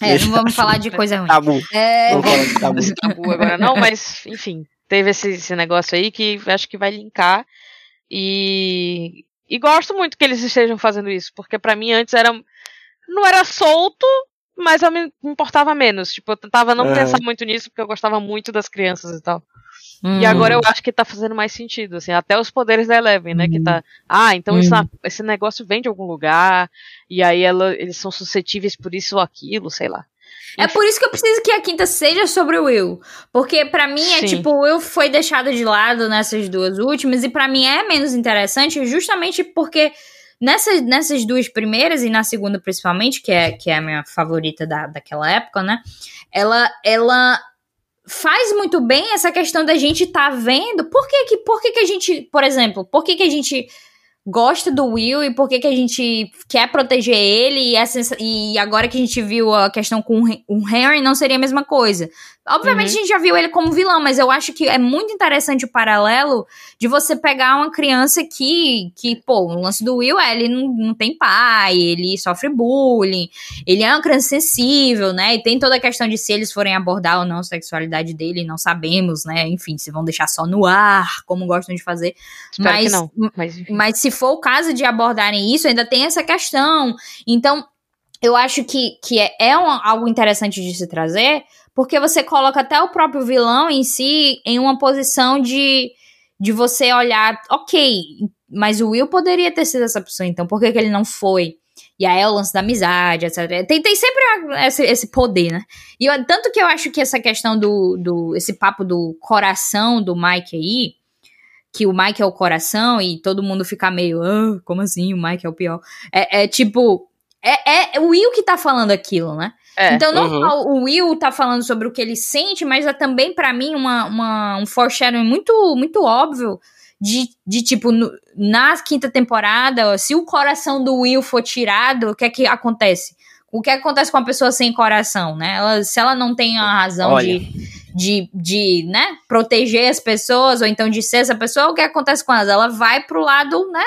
É, não vamos falar de coisa ruim. Tabu. É... Não vamos falar de tabu. tabu agora não, mas enfim. Teve esse, esse negócio aí que acho que vai linkar e, e gosto muito que eles estejam fazendo isso, porque para mim antes era não era solto, mas eu me importava menos. Tipo, eu tentava não é. pensar muito nisso, porque eu gostava muito das crianças e tal. Hum. E agora eu acho que tá fazendo mais sentido, assim, até os poderes da Eleven, né? Hum. Que tá. Ah, então hum. isso, esse negócio vem de algum lugar, e aí ela, eles são suscetíveis por isso ou aquilo, sei lá. É por isso que eu preciso que a quinta seja sobre o Will. Porque para mim é Sim. tipo, o Will foi deixado de lado nessas duas últimas, e para mim é menos interessante justamente porque nessas, nessas duas primeiras, e na segunda principalmente, que é, que é a minha favorita da, daquela época, né? Ela, ela faz muito bem essa questão da gente tá vendo. Por que que, por que, que a gente, por exemplo, por que, que a gente gosta do Will e por que, que a gente quer proteger ele e, essa, e agora que a gente viu a questão com o Henry não seria a mesma coisa. Obviamente uhum. a gente já viu ele como vilão, mas eu acho que é muito interessante o paralelo de você pegar uma criança que, que pô, o lance do Will é, ele não, não tem pai, ele sofre bullying, ele é uma criança sensível, né? E tem toda a questão de se eles forem abordar ou não a sexualidade dele, não sabemos, né? Enfim, se vão deixar só no ar, como gostam de fazer. Espero mas, não, mas... mas se for o caso de abordarem isso, ainda tem essa questão. Então, eu acho que, que é, é um, algo interessante de se trazer, porque você coloca até o próprio vilão em si em uma posição de, de você olhar, ok, mas o Will poderia ter sido essa pessoa, então por que, que ele não foi? E aí é o lance da amizade, etc. Tem, tem sempre esse, esse poder, né? E eu, tanto que eu acho que essa questão do, do. Esse papo do coração do Mike aí, que o Mike é o coração e todo mundo fica meio, ah, como assim? O Mike é o pior. É, é tipo. É, é o Will que tá falando aquilo, né? É, então, não uhum. só o Will tá falando sobre o que ele sente, mas é também, para mim, uma, uma, um foreshadowing muito, muito óbvio de, de tipo, no, na quinta temporada, se o coração do Will for tirado, o que é que acontece? O que, é que acontece com a pessoa sem coração, né? Ela, se ela não tem a razão de, de, de, né, proteger as pessoas, ou então de ser essa pessoa, o que acontece com ela? Ela vai pro lado, né,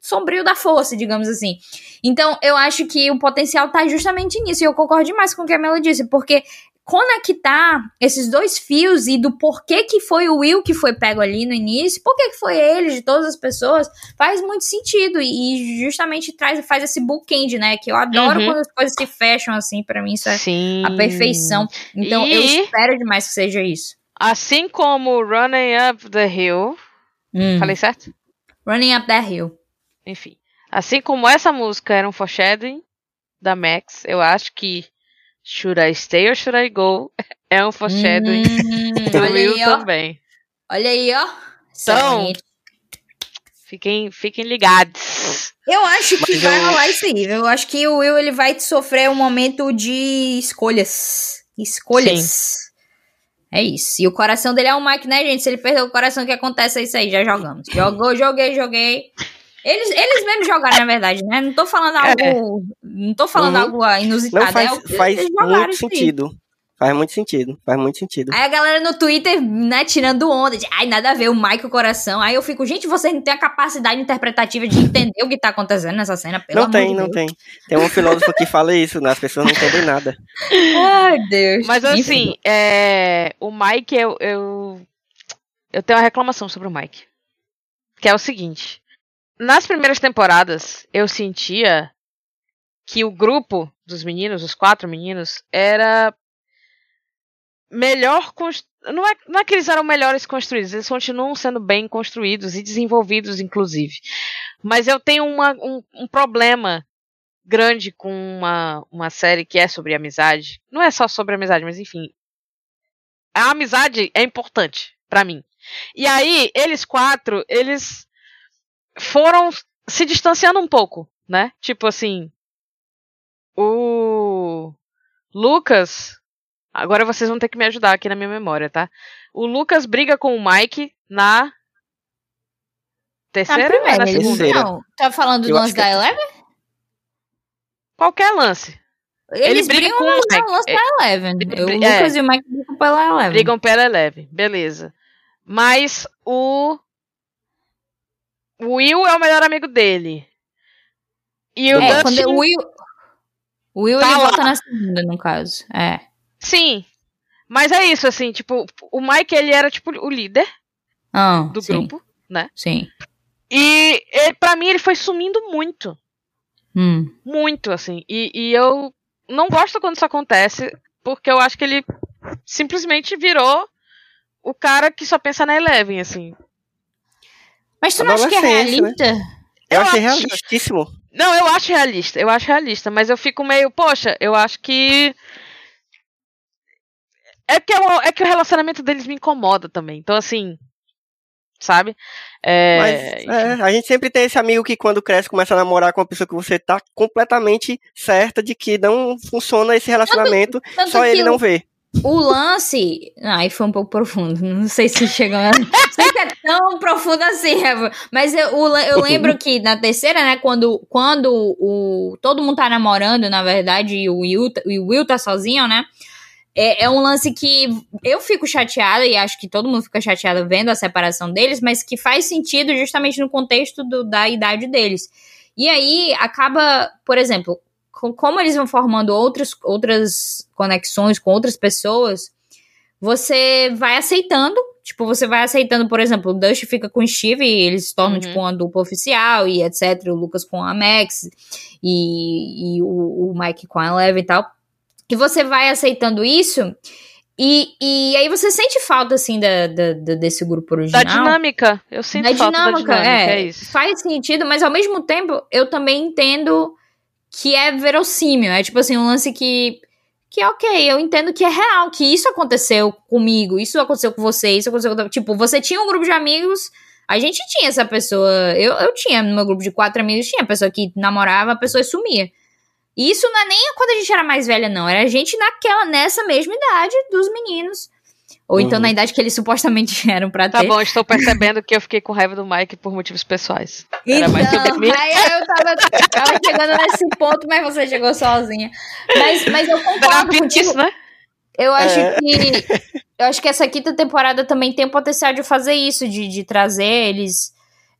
sombrio da força, digamos assim. Então, eu acho que o potencial tá justamente nisso, e eu concordo demais com o que a Mela disse, porque conectar esses dois fios e do porquê que foi o Will que foi pego ali no início, porquê que foi ele, de todas as pessoas, faz muito sentido e justamente traz faz esse bookend, né? Que eu adoro uhum. quando as coisas se fecham assim, para mim isso é Sim. a perfeição. Então e... eu espero demais que seja isso. Assim como Running Up the Hill, hum. falei certo? Running Up the Hill. Enfim, assim como essa música era um foreshadowing da Max, eu acho que Should I Stay or Should I Go? É um foreshadowing hum, do Will aí, também. Olha aí, ó. Então, fiquem, fiquem ligados. Eu acho que Mas vai eu... rolar isso aí. Eu acho que o Will ele vai sofrer um momento de escolhas. Escolhas. Sim. É isso. E o coração dele é o Mike, né, gente? Se ele perder o coração, o que acontece é isso aí. Já jogamos. Jogou, joguei, joguei. Eles, eles mesmos jogaram, na verdade, né? Não tô falando algo. É. Não tô falando uhum. algo inusitado. Não, faz, é, faz muito sentido. Faz muito sentido, faz muito sentido. Aí a galera no Twitter, né, tirando onda, de ai, nada a ver, o Michael Coração. Aí eu fico, gente, vocês não têm a capacidade interpretativa de entender o que tá acontecendo nessa cena, pelo Não tem, de não tem. Tem um filósofo que fala isso, né? As pessoas não entendem nada. Ai, Deus. Mas assim, é, o Mike, eu, eu, eu tenho uma reclamação sobre o Mike. Que é o seguinte. Nas primeiras temporadas, eu sentia que o grupo dos meninos, os quatro meninos, era melhor constru... não é, não é que eles eram melhores construídos, eles continuam sendo bem construídos e desenvolvidos, inclusive. Mas eu tenho uma, um, um problema grande com uma, uma série que é sobre amizade. Não é só sobre amizade, mas enfim. A amizade é importante para mim. E aí, eles quatro, eles foram se distanciando um pouco, né? Tipo assim, o Lucas. Agora vocês vão ter que me ajudar aqui na minha memória, tá? O Lucas briga com o Mike na terceira ou na segunda? Não, tá falando do lance da é Eleven? Qualquer lance. Eles Ele brigam com o Mike. lance da Eleven. o Lucas é, e o Mike brigam pela Eleven. Brigam pela Eleven, beleza. Mas o o Will é o melhor amigo dele. E o é, Dustin... quando o Will... O Will tá ele lá. volta na segunda, no caso. É. Sim. Mas é isso, assim, tipo, o Mike, ele era, tipo, o líder oh, do sim. grupo, né? Sim. E ele, pra mim ele foi sumindo muito. Hum. Muito, assim. E, e eu não gosto quando isso acontece, porque eu acho que ele simplesmente virou o cara que só pensa na Eleven, assim. Mas tu não acha que é né? realista? Né? Eu, eu achei acho... realistíssimo. Não, eu acho realista, eu acho realista, mas eu fico meio, poxa, eu acho que. É que, eu, é que o relacionamento deles me incomoda também. Então, assim. Sabe? É... Mas é, a gente sempre tem esse amigo que, quando cresce, começa a namorar com uma pessoa que você tá completamente certa de que não funciona esse relacionamento, tanto, tanto só ele não vê. O lance. Aí foi um pouco profundo. Não sei se chegou. Não sei se é tão profundo assim, mas eu, eu lembro que na terceira, né, quando, quando o, todo mundo tá namorando, na verdade, e o Will, o Will tá sozinho, né? É, é um lance que eu fico chateada, e acho que todo mundo fica chateado vendo a separação deles, mas que faz sentido justamente no contexto do, da idade deles. E aí acaba, por exemplo, como eles vão formando outras, outras conexões com outras pessoas, você vai aceitando Tipo, você vai aceitando, por exemplo, o Dust fica com o Steve e eles se tornam, Uhum. tipo, uma dupla oficial e etc. O Lucas com a Max e, e o, o Mike com a Eleven e tal. E você vai aceitando isso. E, e aí você sente falta, assim, da, da- da- desse grupo Da original. dinâmica. Eu sinto Da falta dinâmica, da dinâmica, é, é isso. Faz sentido, mas ao mesmo tempo eu também entendo que é verossímil. É tipo assim, um lance que. Que ok, eu entendo que é real, que isso aconteceu comigo, isso aconteceu com você, isso aconteceu com. Tipo, você tinha um grupo de amigos, a gente tinha essa pessoa. Eu, eu tinha, no meu grupo de quatro amigos, tinha a pessoa que namorava, a pessoa sumia. E isso não é nem quando a gente era mais velha, não. Era a gente naquela, nessa mesma idade dos meninos. Ou então Uhum. na idade que eles supostamente eram pra Tá ter. bom, estou percebendo que eu fiquei com raiva do Mike por motivos pessoais. Era Então, mais sobre aí eu tava, tava chegando nesse ponto, mas você chegou sozinha. Mas, mas eu concordo contigo. disso, né? Eu acho É. que. Eu acho que essa quinta temporada também tem o potencial de fazer isso, de, de trazer eles.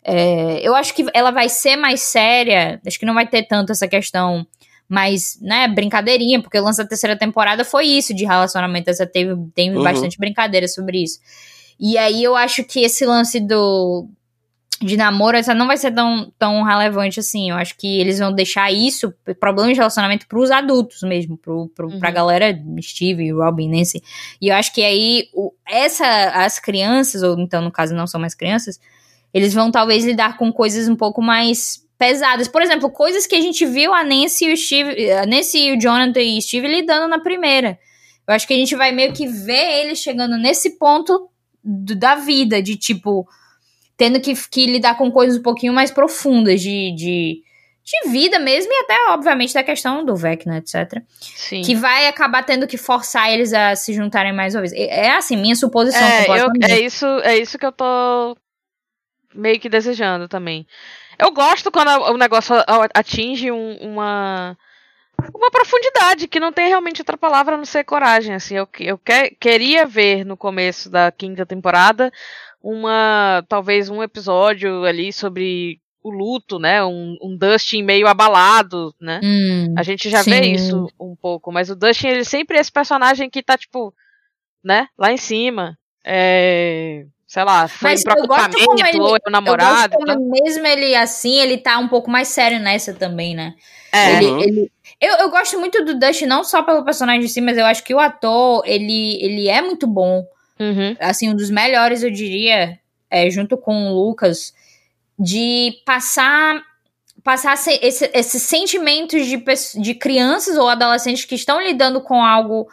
é, eu acho que ela vai ser mais séria. Acho que não vai ter tanto essa questão mais, né, brincadeirinha, porque o lance da terceira temporada foi isso de relacionamento. Essa teve, tem Uhum. bastante brincadeira sobre isso. E aí eu acho que esse lance do. De namoro, essa não vai ser tão, tão relevante assim. Eu acho que eles vão deixar isso, problemas de relacionamento, pros adultos mesmo, pro, pro, pra Uhum. galera Steve, Robin, Nancy. E eu acho que aí o- essa, as crianças, ou então no caso não são mais crianças, eles vão talvez lidar com coisas um pouco mais pesadas. Por exemplo, coisas que a gente viu a Nancy e o Steve, a Nancy e o Jonathan e o Steve lidando na primeira. Eu acho que a gente vai meio que ver eles chegando nesse ponto do- da vida, de tipo, tendo que, que lidar com coisas um pouquinho mais profundas de, de, de vida mesmo, e até, obviamente, da questão do Vecna, etc Sim. que vai acabar tendo que forçar eles a se juntarem mais uma vez. É é assim, minha suposição. É, eu, é, isso, é isso que eu tô meio que desejando também. Eu gosto quando o negócio atinge um- uma uma profundidade que não tem realmente outra palavra a não ser coragem. Assim, eu, eu que- queria ver no começo da quinta temporada uma talvez um episódio ali sobre o luto, né? Um, um Dustin meio abalado, né? Hum, A gente já vê Sim. isso um pouco, mas o Dustin, ele sempre é esse personagem que tá, tipo, né, lá em cima. É, sei lá, foi Mas pro eu gosto acampamento, como ele- ou é o eu namorado. gosto como mesmo ele assim, ele tá um pouco mais sério nessa também, né? É, Ele, Uhum. ele- eu, eu gosto muito do Dustin, não só pelo personagem em si, mas eu acho que o ator, ele, ele é muito bom. uhum, assim, um dos melhores, eu diria, é, junto com o Lucas, de passar passar se- esse- esses sentimentos de, de crianças ou adolescentes que estão lidando com algo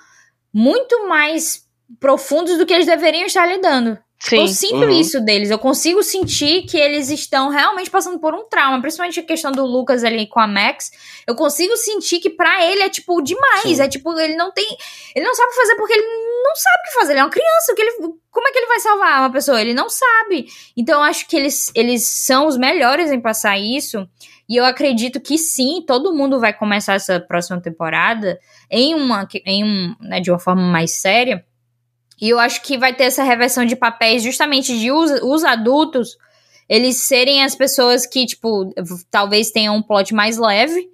muito mais profundos do que eles deveriam estar lidando. Sim. Eu sinto Uhum. isso deles. Eu consigo sentir que eles estão realmente passando por um trauma. Principalmente a questão do Lucas ali com a Max. Eu consigo sentir que pra ele é, tipo, demais. Sim. É tipo, ele não tem. Ele não sabe fazer porque ele não sabe o que fazer. Ele é uma criança. o Que ele, como é que ele vai salvar uma pessoa? Ele não sabe. Então eu acho que eles, eles são os melhores em passar isso. E eu acredito que sim, todo mundo vai começar essa próxima temporada em uma, em um, né, de uma forma mais séria. E eu acho que vai ter essa reversão de papéis justamente de os, os adultos eles serem as pessoas que, tipo, talvez tenham um plot mais leve.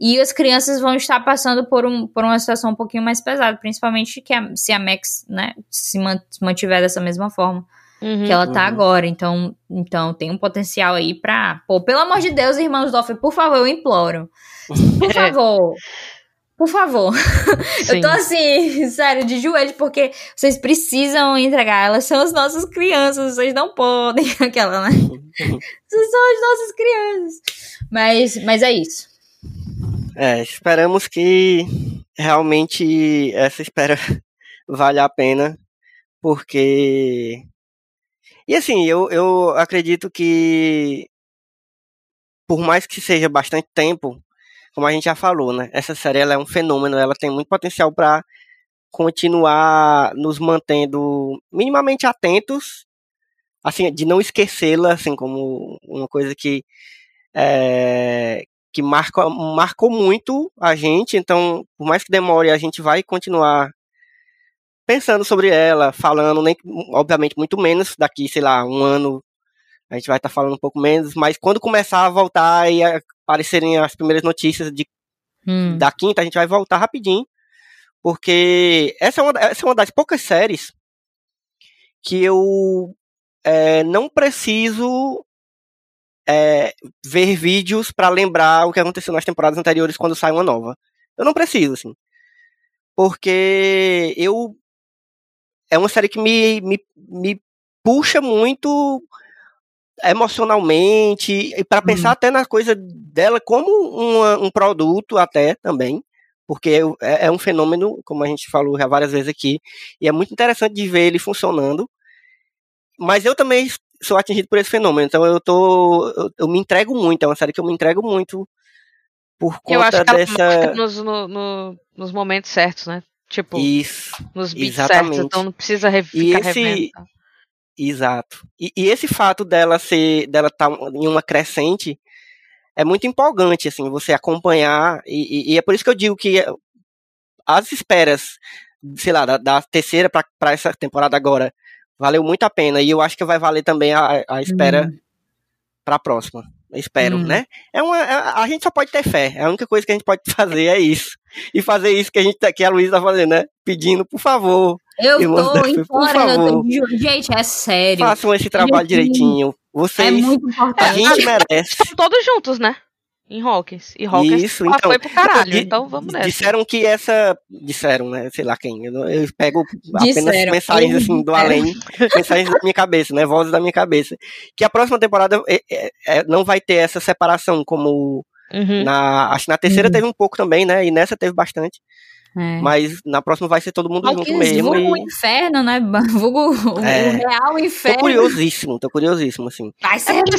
E as crianças vão estar passando por, um, por uma situação um pouquinho mais pesada, principalmente que a- se a Max, né, se mantiver dessa mesma forma uhum. que ela tá Uhum. agora. Então, então tem um potencial aí pra. Pô, pelo amor de Deus, irmãos Doffer, por favor, eu imploro. Por favor. Por favor. Eu Sim. tô assim, sério, de joelho, porque vocês precisam entregar. Elas são as nossas crianças, vocês não podem. Aquela, né? Vocês são as nossas crianças. Mas, mas é isso. É, esperamos que realmente essa espera valha a pena, porque. E assim, eu, eu acredito que, por mais que seja bastante tempo, como a gente já falou, né? Essa série ela é um fenômeno, ela tem muito potencial para continuar nos mantendo minimamente atentos, assim, de não esquecê-la, assim, como uma coisa que é, que marca, marcou muito a gente, então, por mais que demore, a gente vai continuar pensando sobre ela, falando, nem, obviamente, muito menos daqui, sei lá, um ano, a gente vai estar falando um pouco menos, mas quando começar a voltar e aparecerem as primeiras notícias de, Hum. da quinta, a gente vai voltar rapidinho, porque essa é uma, essa é uma das poucas séries que eu é, não preciso é, ver vídeos para lembrar o que aconteceu nas temporadas anteriores quando sai uma nova. Eu não preciso, assim. Porque eu. É uma série que me, me, me puxa muito emocionalmente e para pensar uhum. até na coisa dela como uma, um produto até também porque é, é, um fenômeno como a gente falou já várias vezes aqui e é muito interessante de ver ele funcionando mas eu também sou atingido por esse fenômeno, então eu tô. Eu, eu me entrego muito, é uma série que eu me entrego muito por conta eu acho que dessa. Nos, no, no, nos momentos certos, né? Tipo, Isso, nos beats exatamente. certos, então não precisa re e esse... Exato. E, e, esse fato dela ser, dela estar tá em uma crescente é muito empolgante, assim, você acompanhar, e, e, e é por isso que eu digo que as esperas, sei lá, da, da terceira para essa temporada agora, valeu muito a pena. E eu acho que vai valer também a, a espera hum. para a próxima. espero, hum. né? É uma, é, a gente só pode ter fé. A única coisa que a gente pode fazer é isso. E fazer isso que a gente tá, que a Luísa tá fazendo, né? Pedindo, por favor. Eu tô implorando. Gente, é sério. Façam esse trabalho gente, direitinho. Vocês, é muito importante. A gente merece. Estão todos juntos, né? em Hawkins. E Hawkins Isso, então, foi pro caralho, então vamos nessa. Disseram que essa. Disseram, né? Sei lá quem. Eu, eu pego disseram. apenas mensagens assim do além, mensagens da minha cabeça, né? Vozes da minha cabeça. Que a próxima temporada é, é, é, não vai ter essa separação como. Uhum. Na, acho que na terceira uhum. teve um pouco também, né? E nessa teve bastante. É. Mas na próxima vai ser todo mundo junto mesmo. Vulgo e... inferno, né? Vulgo é. o real inferno. Tô curiosíssimo, tô curiosíssimo, assim. Vai ser é sempre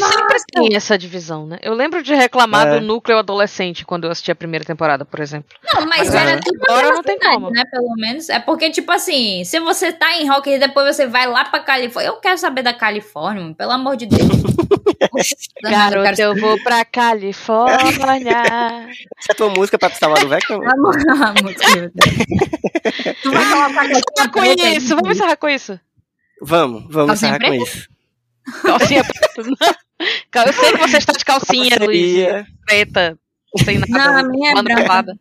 tem essa divisão, né? Eu lembro de reclamar é. do núcleo adolescente quando eu assisti a primeira temporada, por exemplo. Não, mas, mas era tudo agora não tem como. Né, pelo menos. É porque, tipo assim, se você tá em rock e depois você vai lá pra Califórnia. Eu quero saber da Califórnia, pelo amor de Deus. Garoto, eu, vou pra Califórnia. Essa é a tua música pra te salvar do Vector? A música tu vai colocar com isso, vamos encerrar com isso. Vamos, vamos encerrar com isso. Calcinha preta. Eu sei que você está de calcinha, Luiz. Preta. Sem nada. Não, a minha é branca.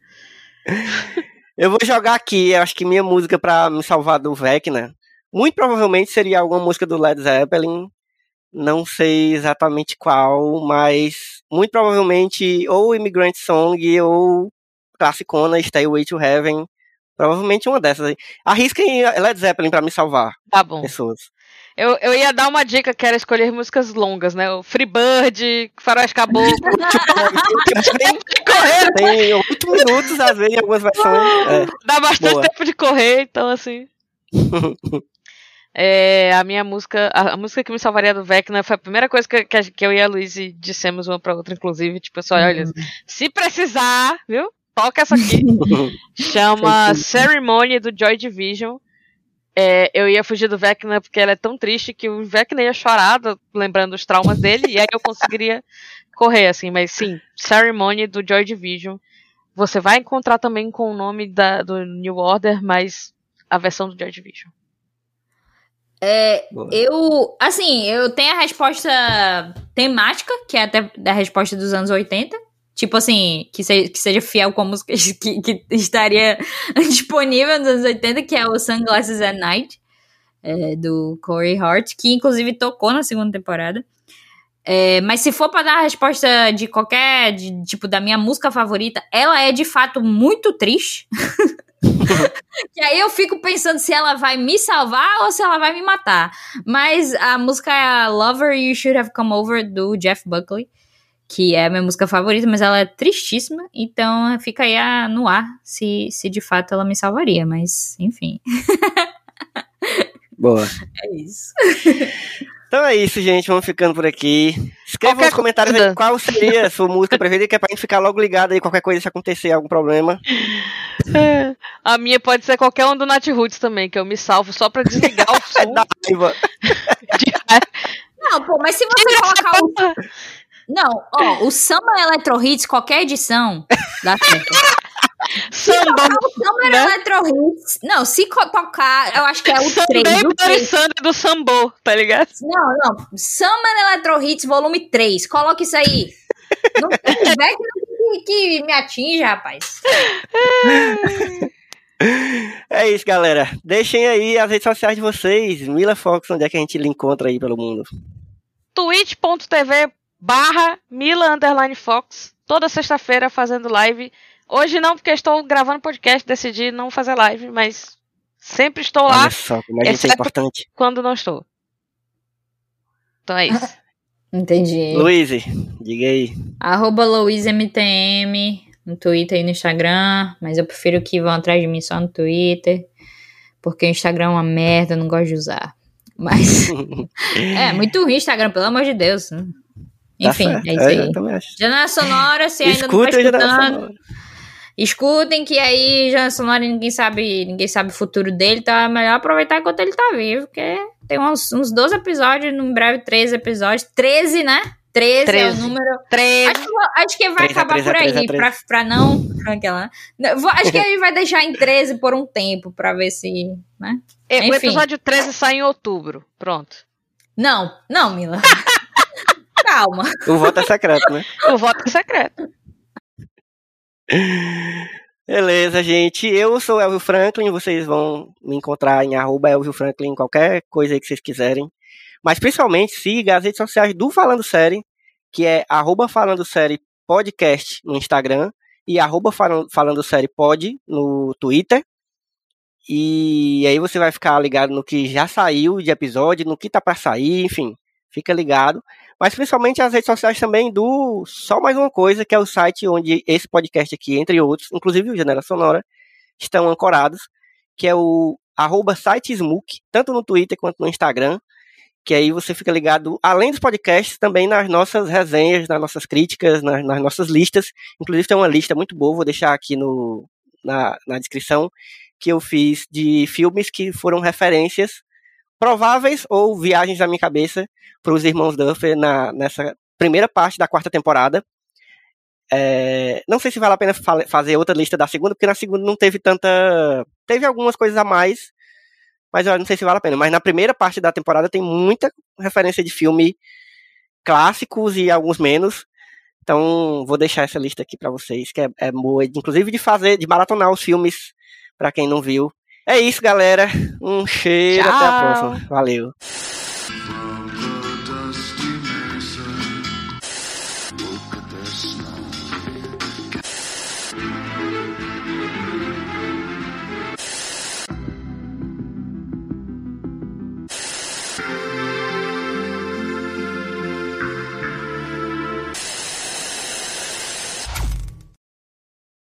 Eu vou jogar aqui, acho que minha música pra me salvar do Vecna. Muito provavelmente seria alguma música do Led Zeppelin. Não sei exatamente qual, mas muito provavelmente ou Immigrant Song ou classicona Stay to Heaven. Provavelmente uma dessas aí. Arrisquem Led Zeppelin pra me salvar. Tá bom. Pessoas. Eu, eu ia dar uma dica que era escolher músicas longas, né? O Freebird, Faroeste Caboclo. correr. Tem oito minutos, às vezes, em algumas versões. É. Dá bastante Boa. tempo de correr, então assim. é, a minha música, a, a, música que me salvaria do Vecna foi a primeira coisa que, que, que eu e a Luiz dissemos uma pra outra, inclusive. Tipo, só, olha, uhum. se precisar, viu? Toca essa aqui. Chama Ceremony do Joy Division. É, eu ia fugir do Vecna porque ela é tão triste que o Vecna ia chorar lembrando os traumas dele e aí eu conseguiria correr, assim. Mas sim, Ceremony do Joy Division. Você vai encontrar também com o nome da, do New Order, mas a versão do Joy Division. É, eu, assim, eu tenho a resposta temática, que é até da resposta dos anos 80, Tipo assim, que, se, que seja fiel com a música que, que estaria disponível nos anos 80, que é o Sunglasses at Night, é, do Corey Hart, que inclusive tocou na segunda temporada. É, mas se for para dar a resposta de qualquer, de, tipo, da minha música favorita, ela é de fato muito triste. e aí eu fico pensando se ela vai me salvar ou se ela vai me matar. Mas a música é Lover You Should Have Come Over, do Jeff Buckley que é a minha música favorita, mas ela é tristíssima, então fica aí a, no ar se, se de fato ela me salvaria, mas enfim. Boa. É isso. Então é isso, gente. Vamos ficando por aqui. Escreva qualquer nos comentários aí qual seria a sua música preferida, que é pra gente ficar logo ligado aí qualquer coisa se acontecer algum problema. É, a minha pode ser qualquer um do Nat Roots também, que eu me salvo só pra desligar o som. Não, pô, mas se você colocar o. Não, ó, o Samba Electro Hits, qualquer edição, dá certo. Samba, o Samba né? Electro Hits. Não, se tocar, eu acho que é o 3. O 3. do Sambo, tá ligado? Não, não. Samba Electro Hits, volume 3. Coloca isso aí. Não tem back que, que me atinge, rapaz. É isso, galera. Deixem aí as redes sociais de vocês. Mila Fox, onde é que a gente lhe encontra aí pelo mundo? twitch.tv barra Mila Underline Fox. Toda sexta-feira fazendo live. Hoje não, porque estou gravando podcast, decidi não fazer live, mas sempre estou lá. Olha só, como é, é importante. Quando não estou. Então é isso. Entendi. Luiz, diga aí. Arroba LuizMTM no Twitter e no Instagram, mas eu prefiro que vão atrás de mim só no Twitter, porque o Instagram é uma merda, eu não gosto de usar. Mas. é, muito ruim Instagram, pelo amor de Deus. Enfim, tá é isso aí. É, Janela Sonora, se ainda Escuta não tá escutando. Escutem que aí Janela Sonora ninguém sabe, ninguém sabe o futuro dele, então é melhor aproveitar enquanto ele tá vivo, porque tem uns, uns 12 episódios, em breve 13 episódios. 13, né? 13, 13. é o número. 13. Acho, acho que vai 13, acabar 13, por aí, 13, pra, pra não. Aquela, acho que ele vai deixar em 13 por um tempo, pra ver se. Né? É, o episódio 13 sai em outubro. Pronto. Não, não, Mila. Calma. O voto é secreto, né? O voto é secreto. Beleza, gente. Eu sou Elvio Franklin. Vocês vão me encontrar em arroba Elvio Franklin, qualquer coisa aí que vocês quiserem. Mas principalmente siga as redes sociais do Falando Série, que é arroba Falando Série Podcast no Instagram e arroba Falando Série Pod no Twitter. E aí você vai ficar ligado no que já saiu de episódio, no que tá para sair, enfim, fica ligado. Mas principalmente as redes sociais também do Só Mais Uma Coisa, que é o site onde esse podcast aqui, entre outros, inclusive o Janela Sonora, estão ancorados, que é o arroba sitesmook, tanto no Twitter quanto no Instagram que aí você fica ligado, além dos podcasts, também nas nossas resenhas, nas nossas críticas, nas, nas nossas listas. Inclusive tem uma lista muito boa, vou deixar aqui no, na, na descrição, que eu fiz de filmes que foram referências prováveis ou viagens da minha cabeça para os irmãos Duffer na, nessa primeira parte da quarta temporada. É, não sei se vale a pena fazer outra lista da segunda, porque na segunda não teve tanta. Teve algumas coisas a mais, mas eu não sei se vale a pena. Mas na primeira parte da temporada tem muita referência de filme clássicos e alguns menos. Então vou deixar essa lista aqui para vocês, que é, é boa, inclusive de fazer, de maratonar os filmes, para quem não viu. É isso, galera. Um cheiro, Tchau. até a próxima. Valeu.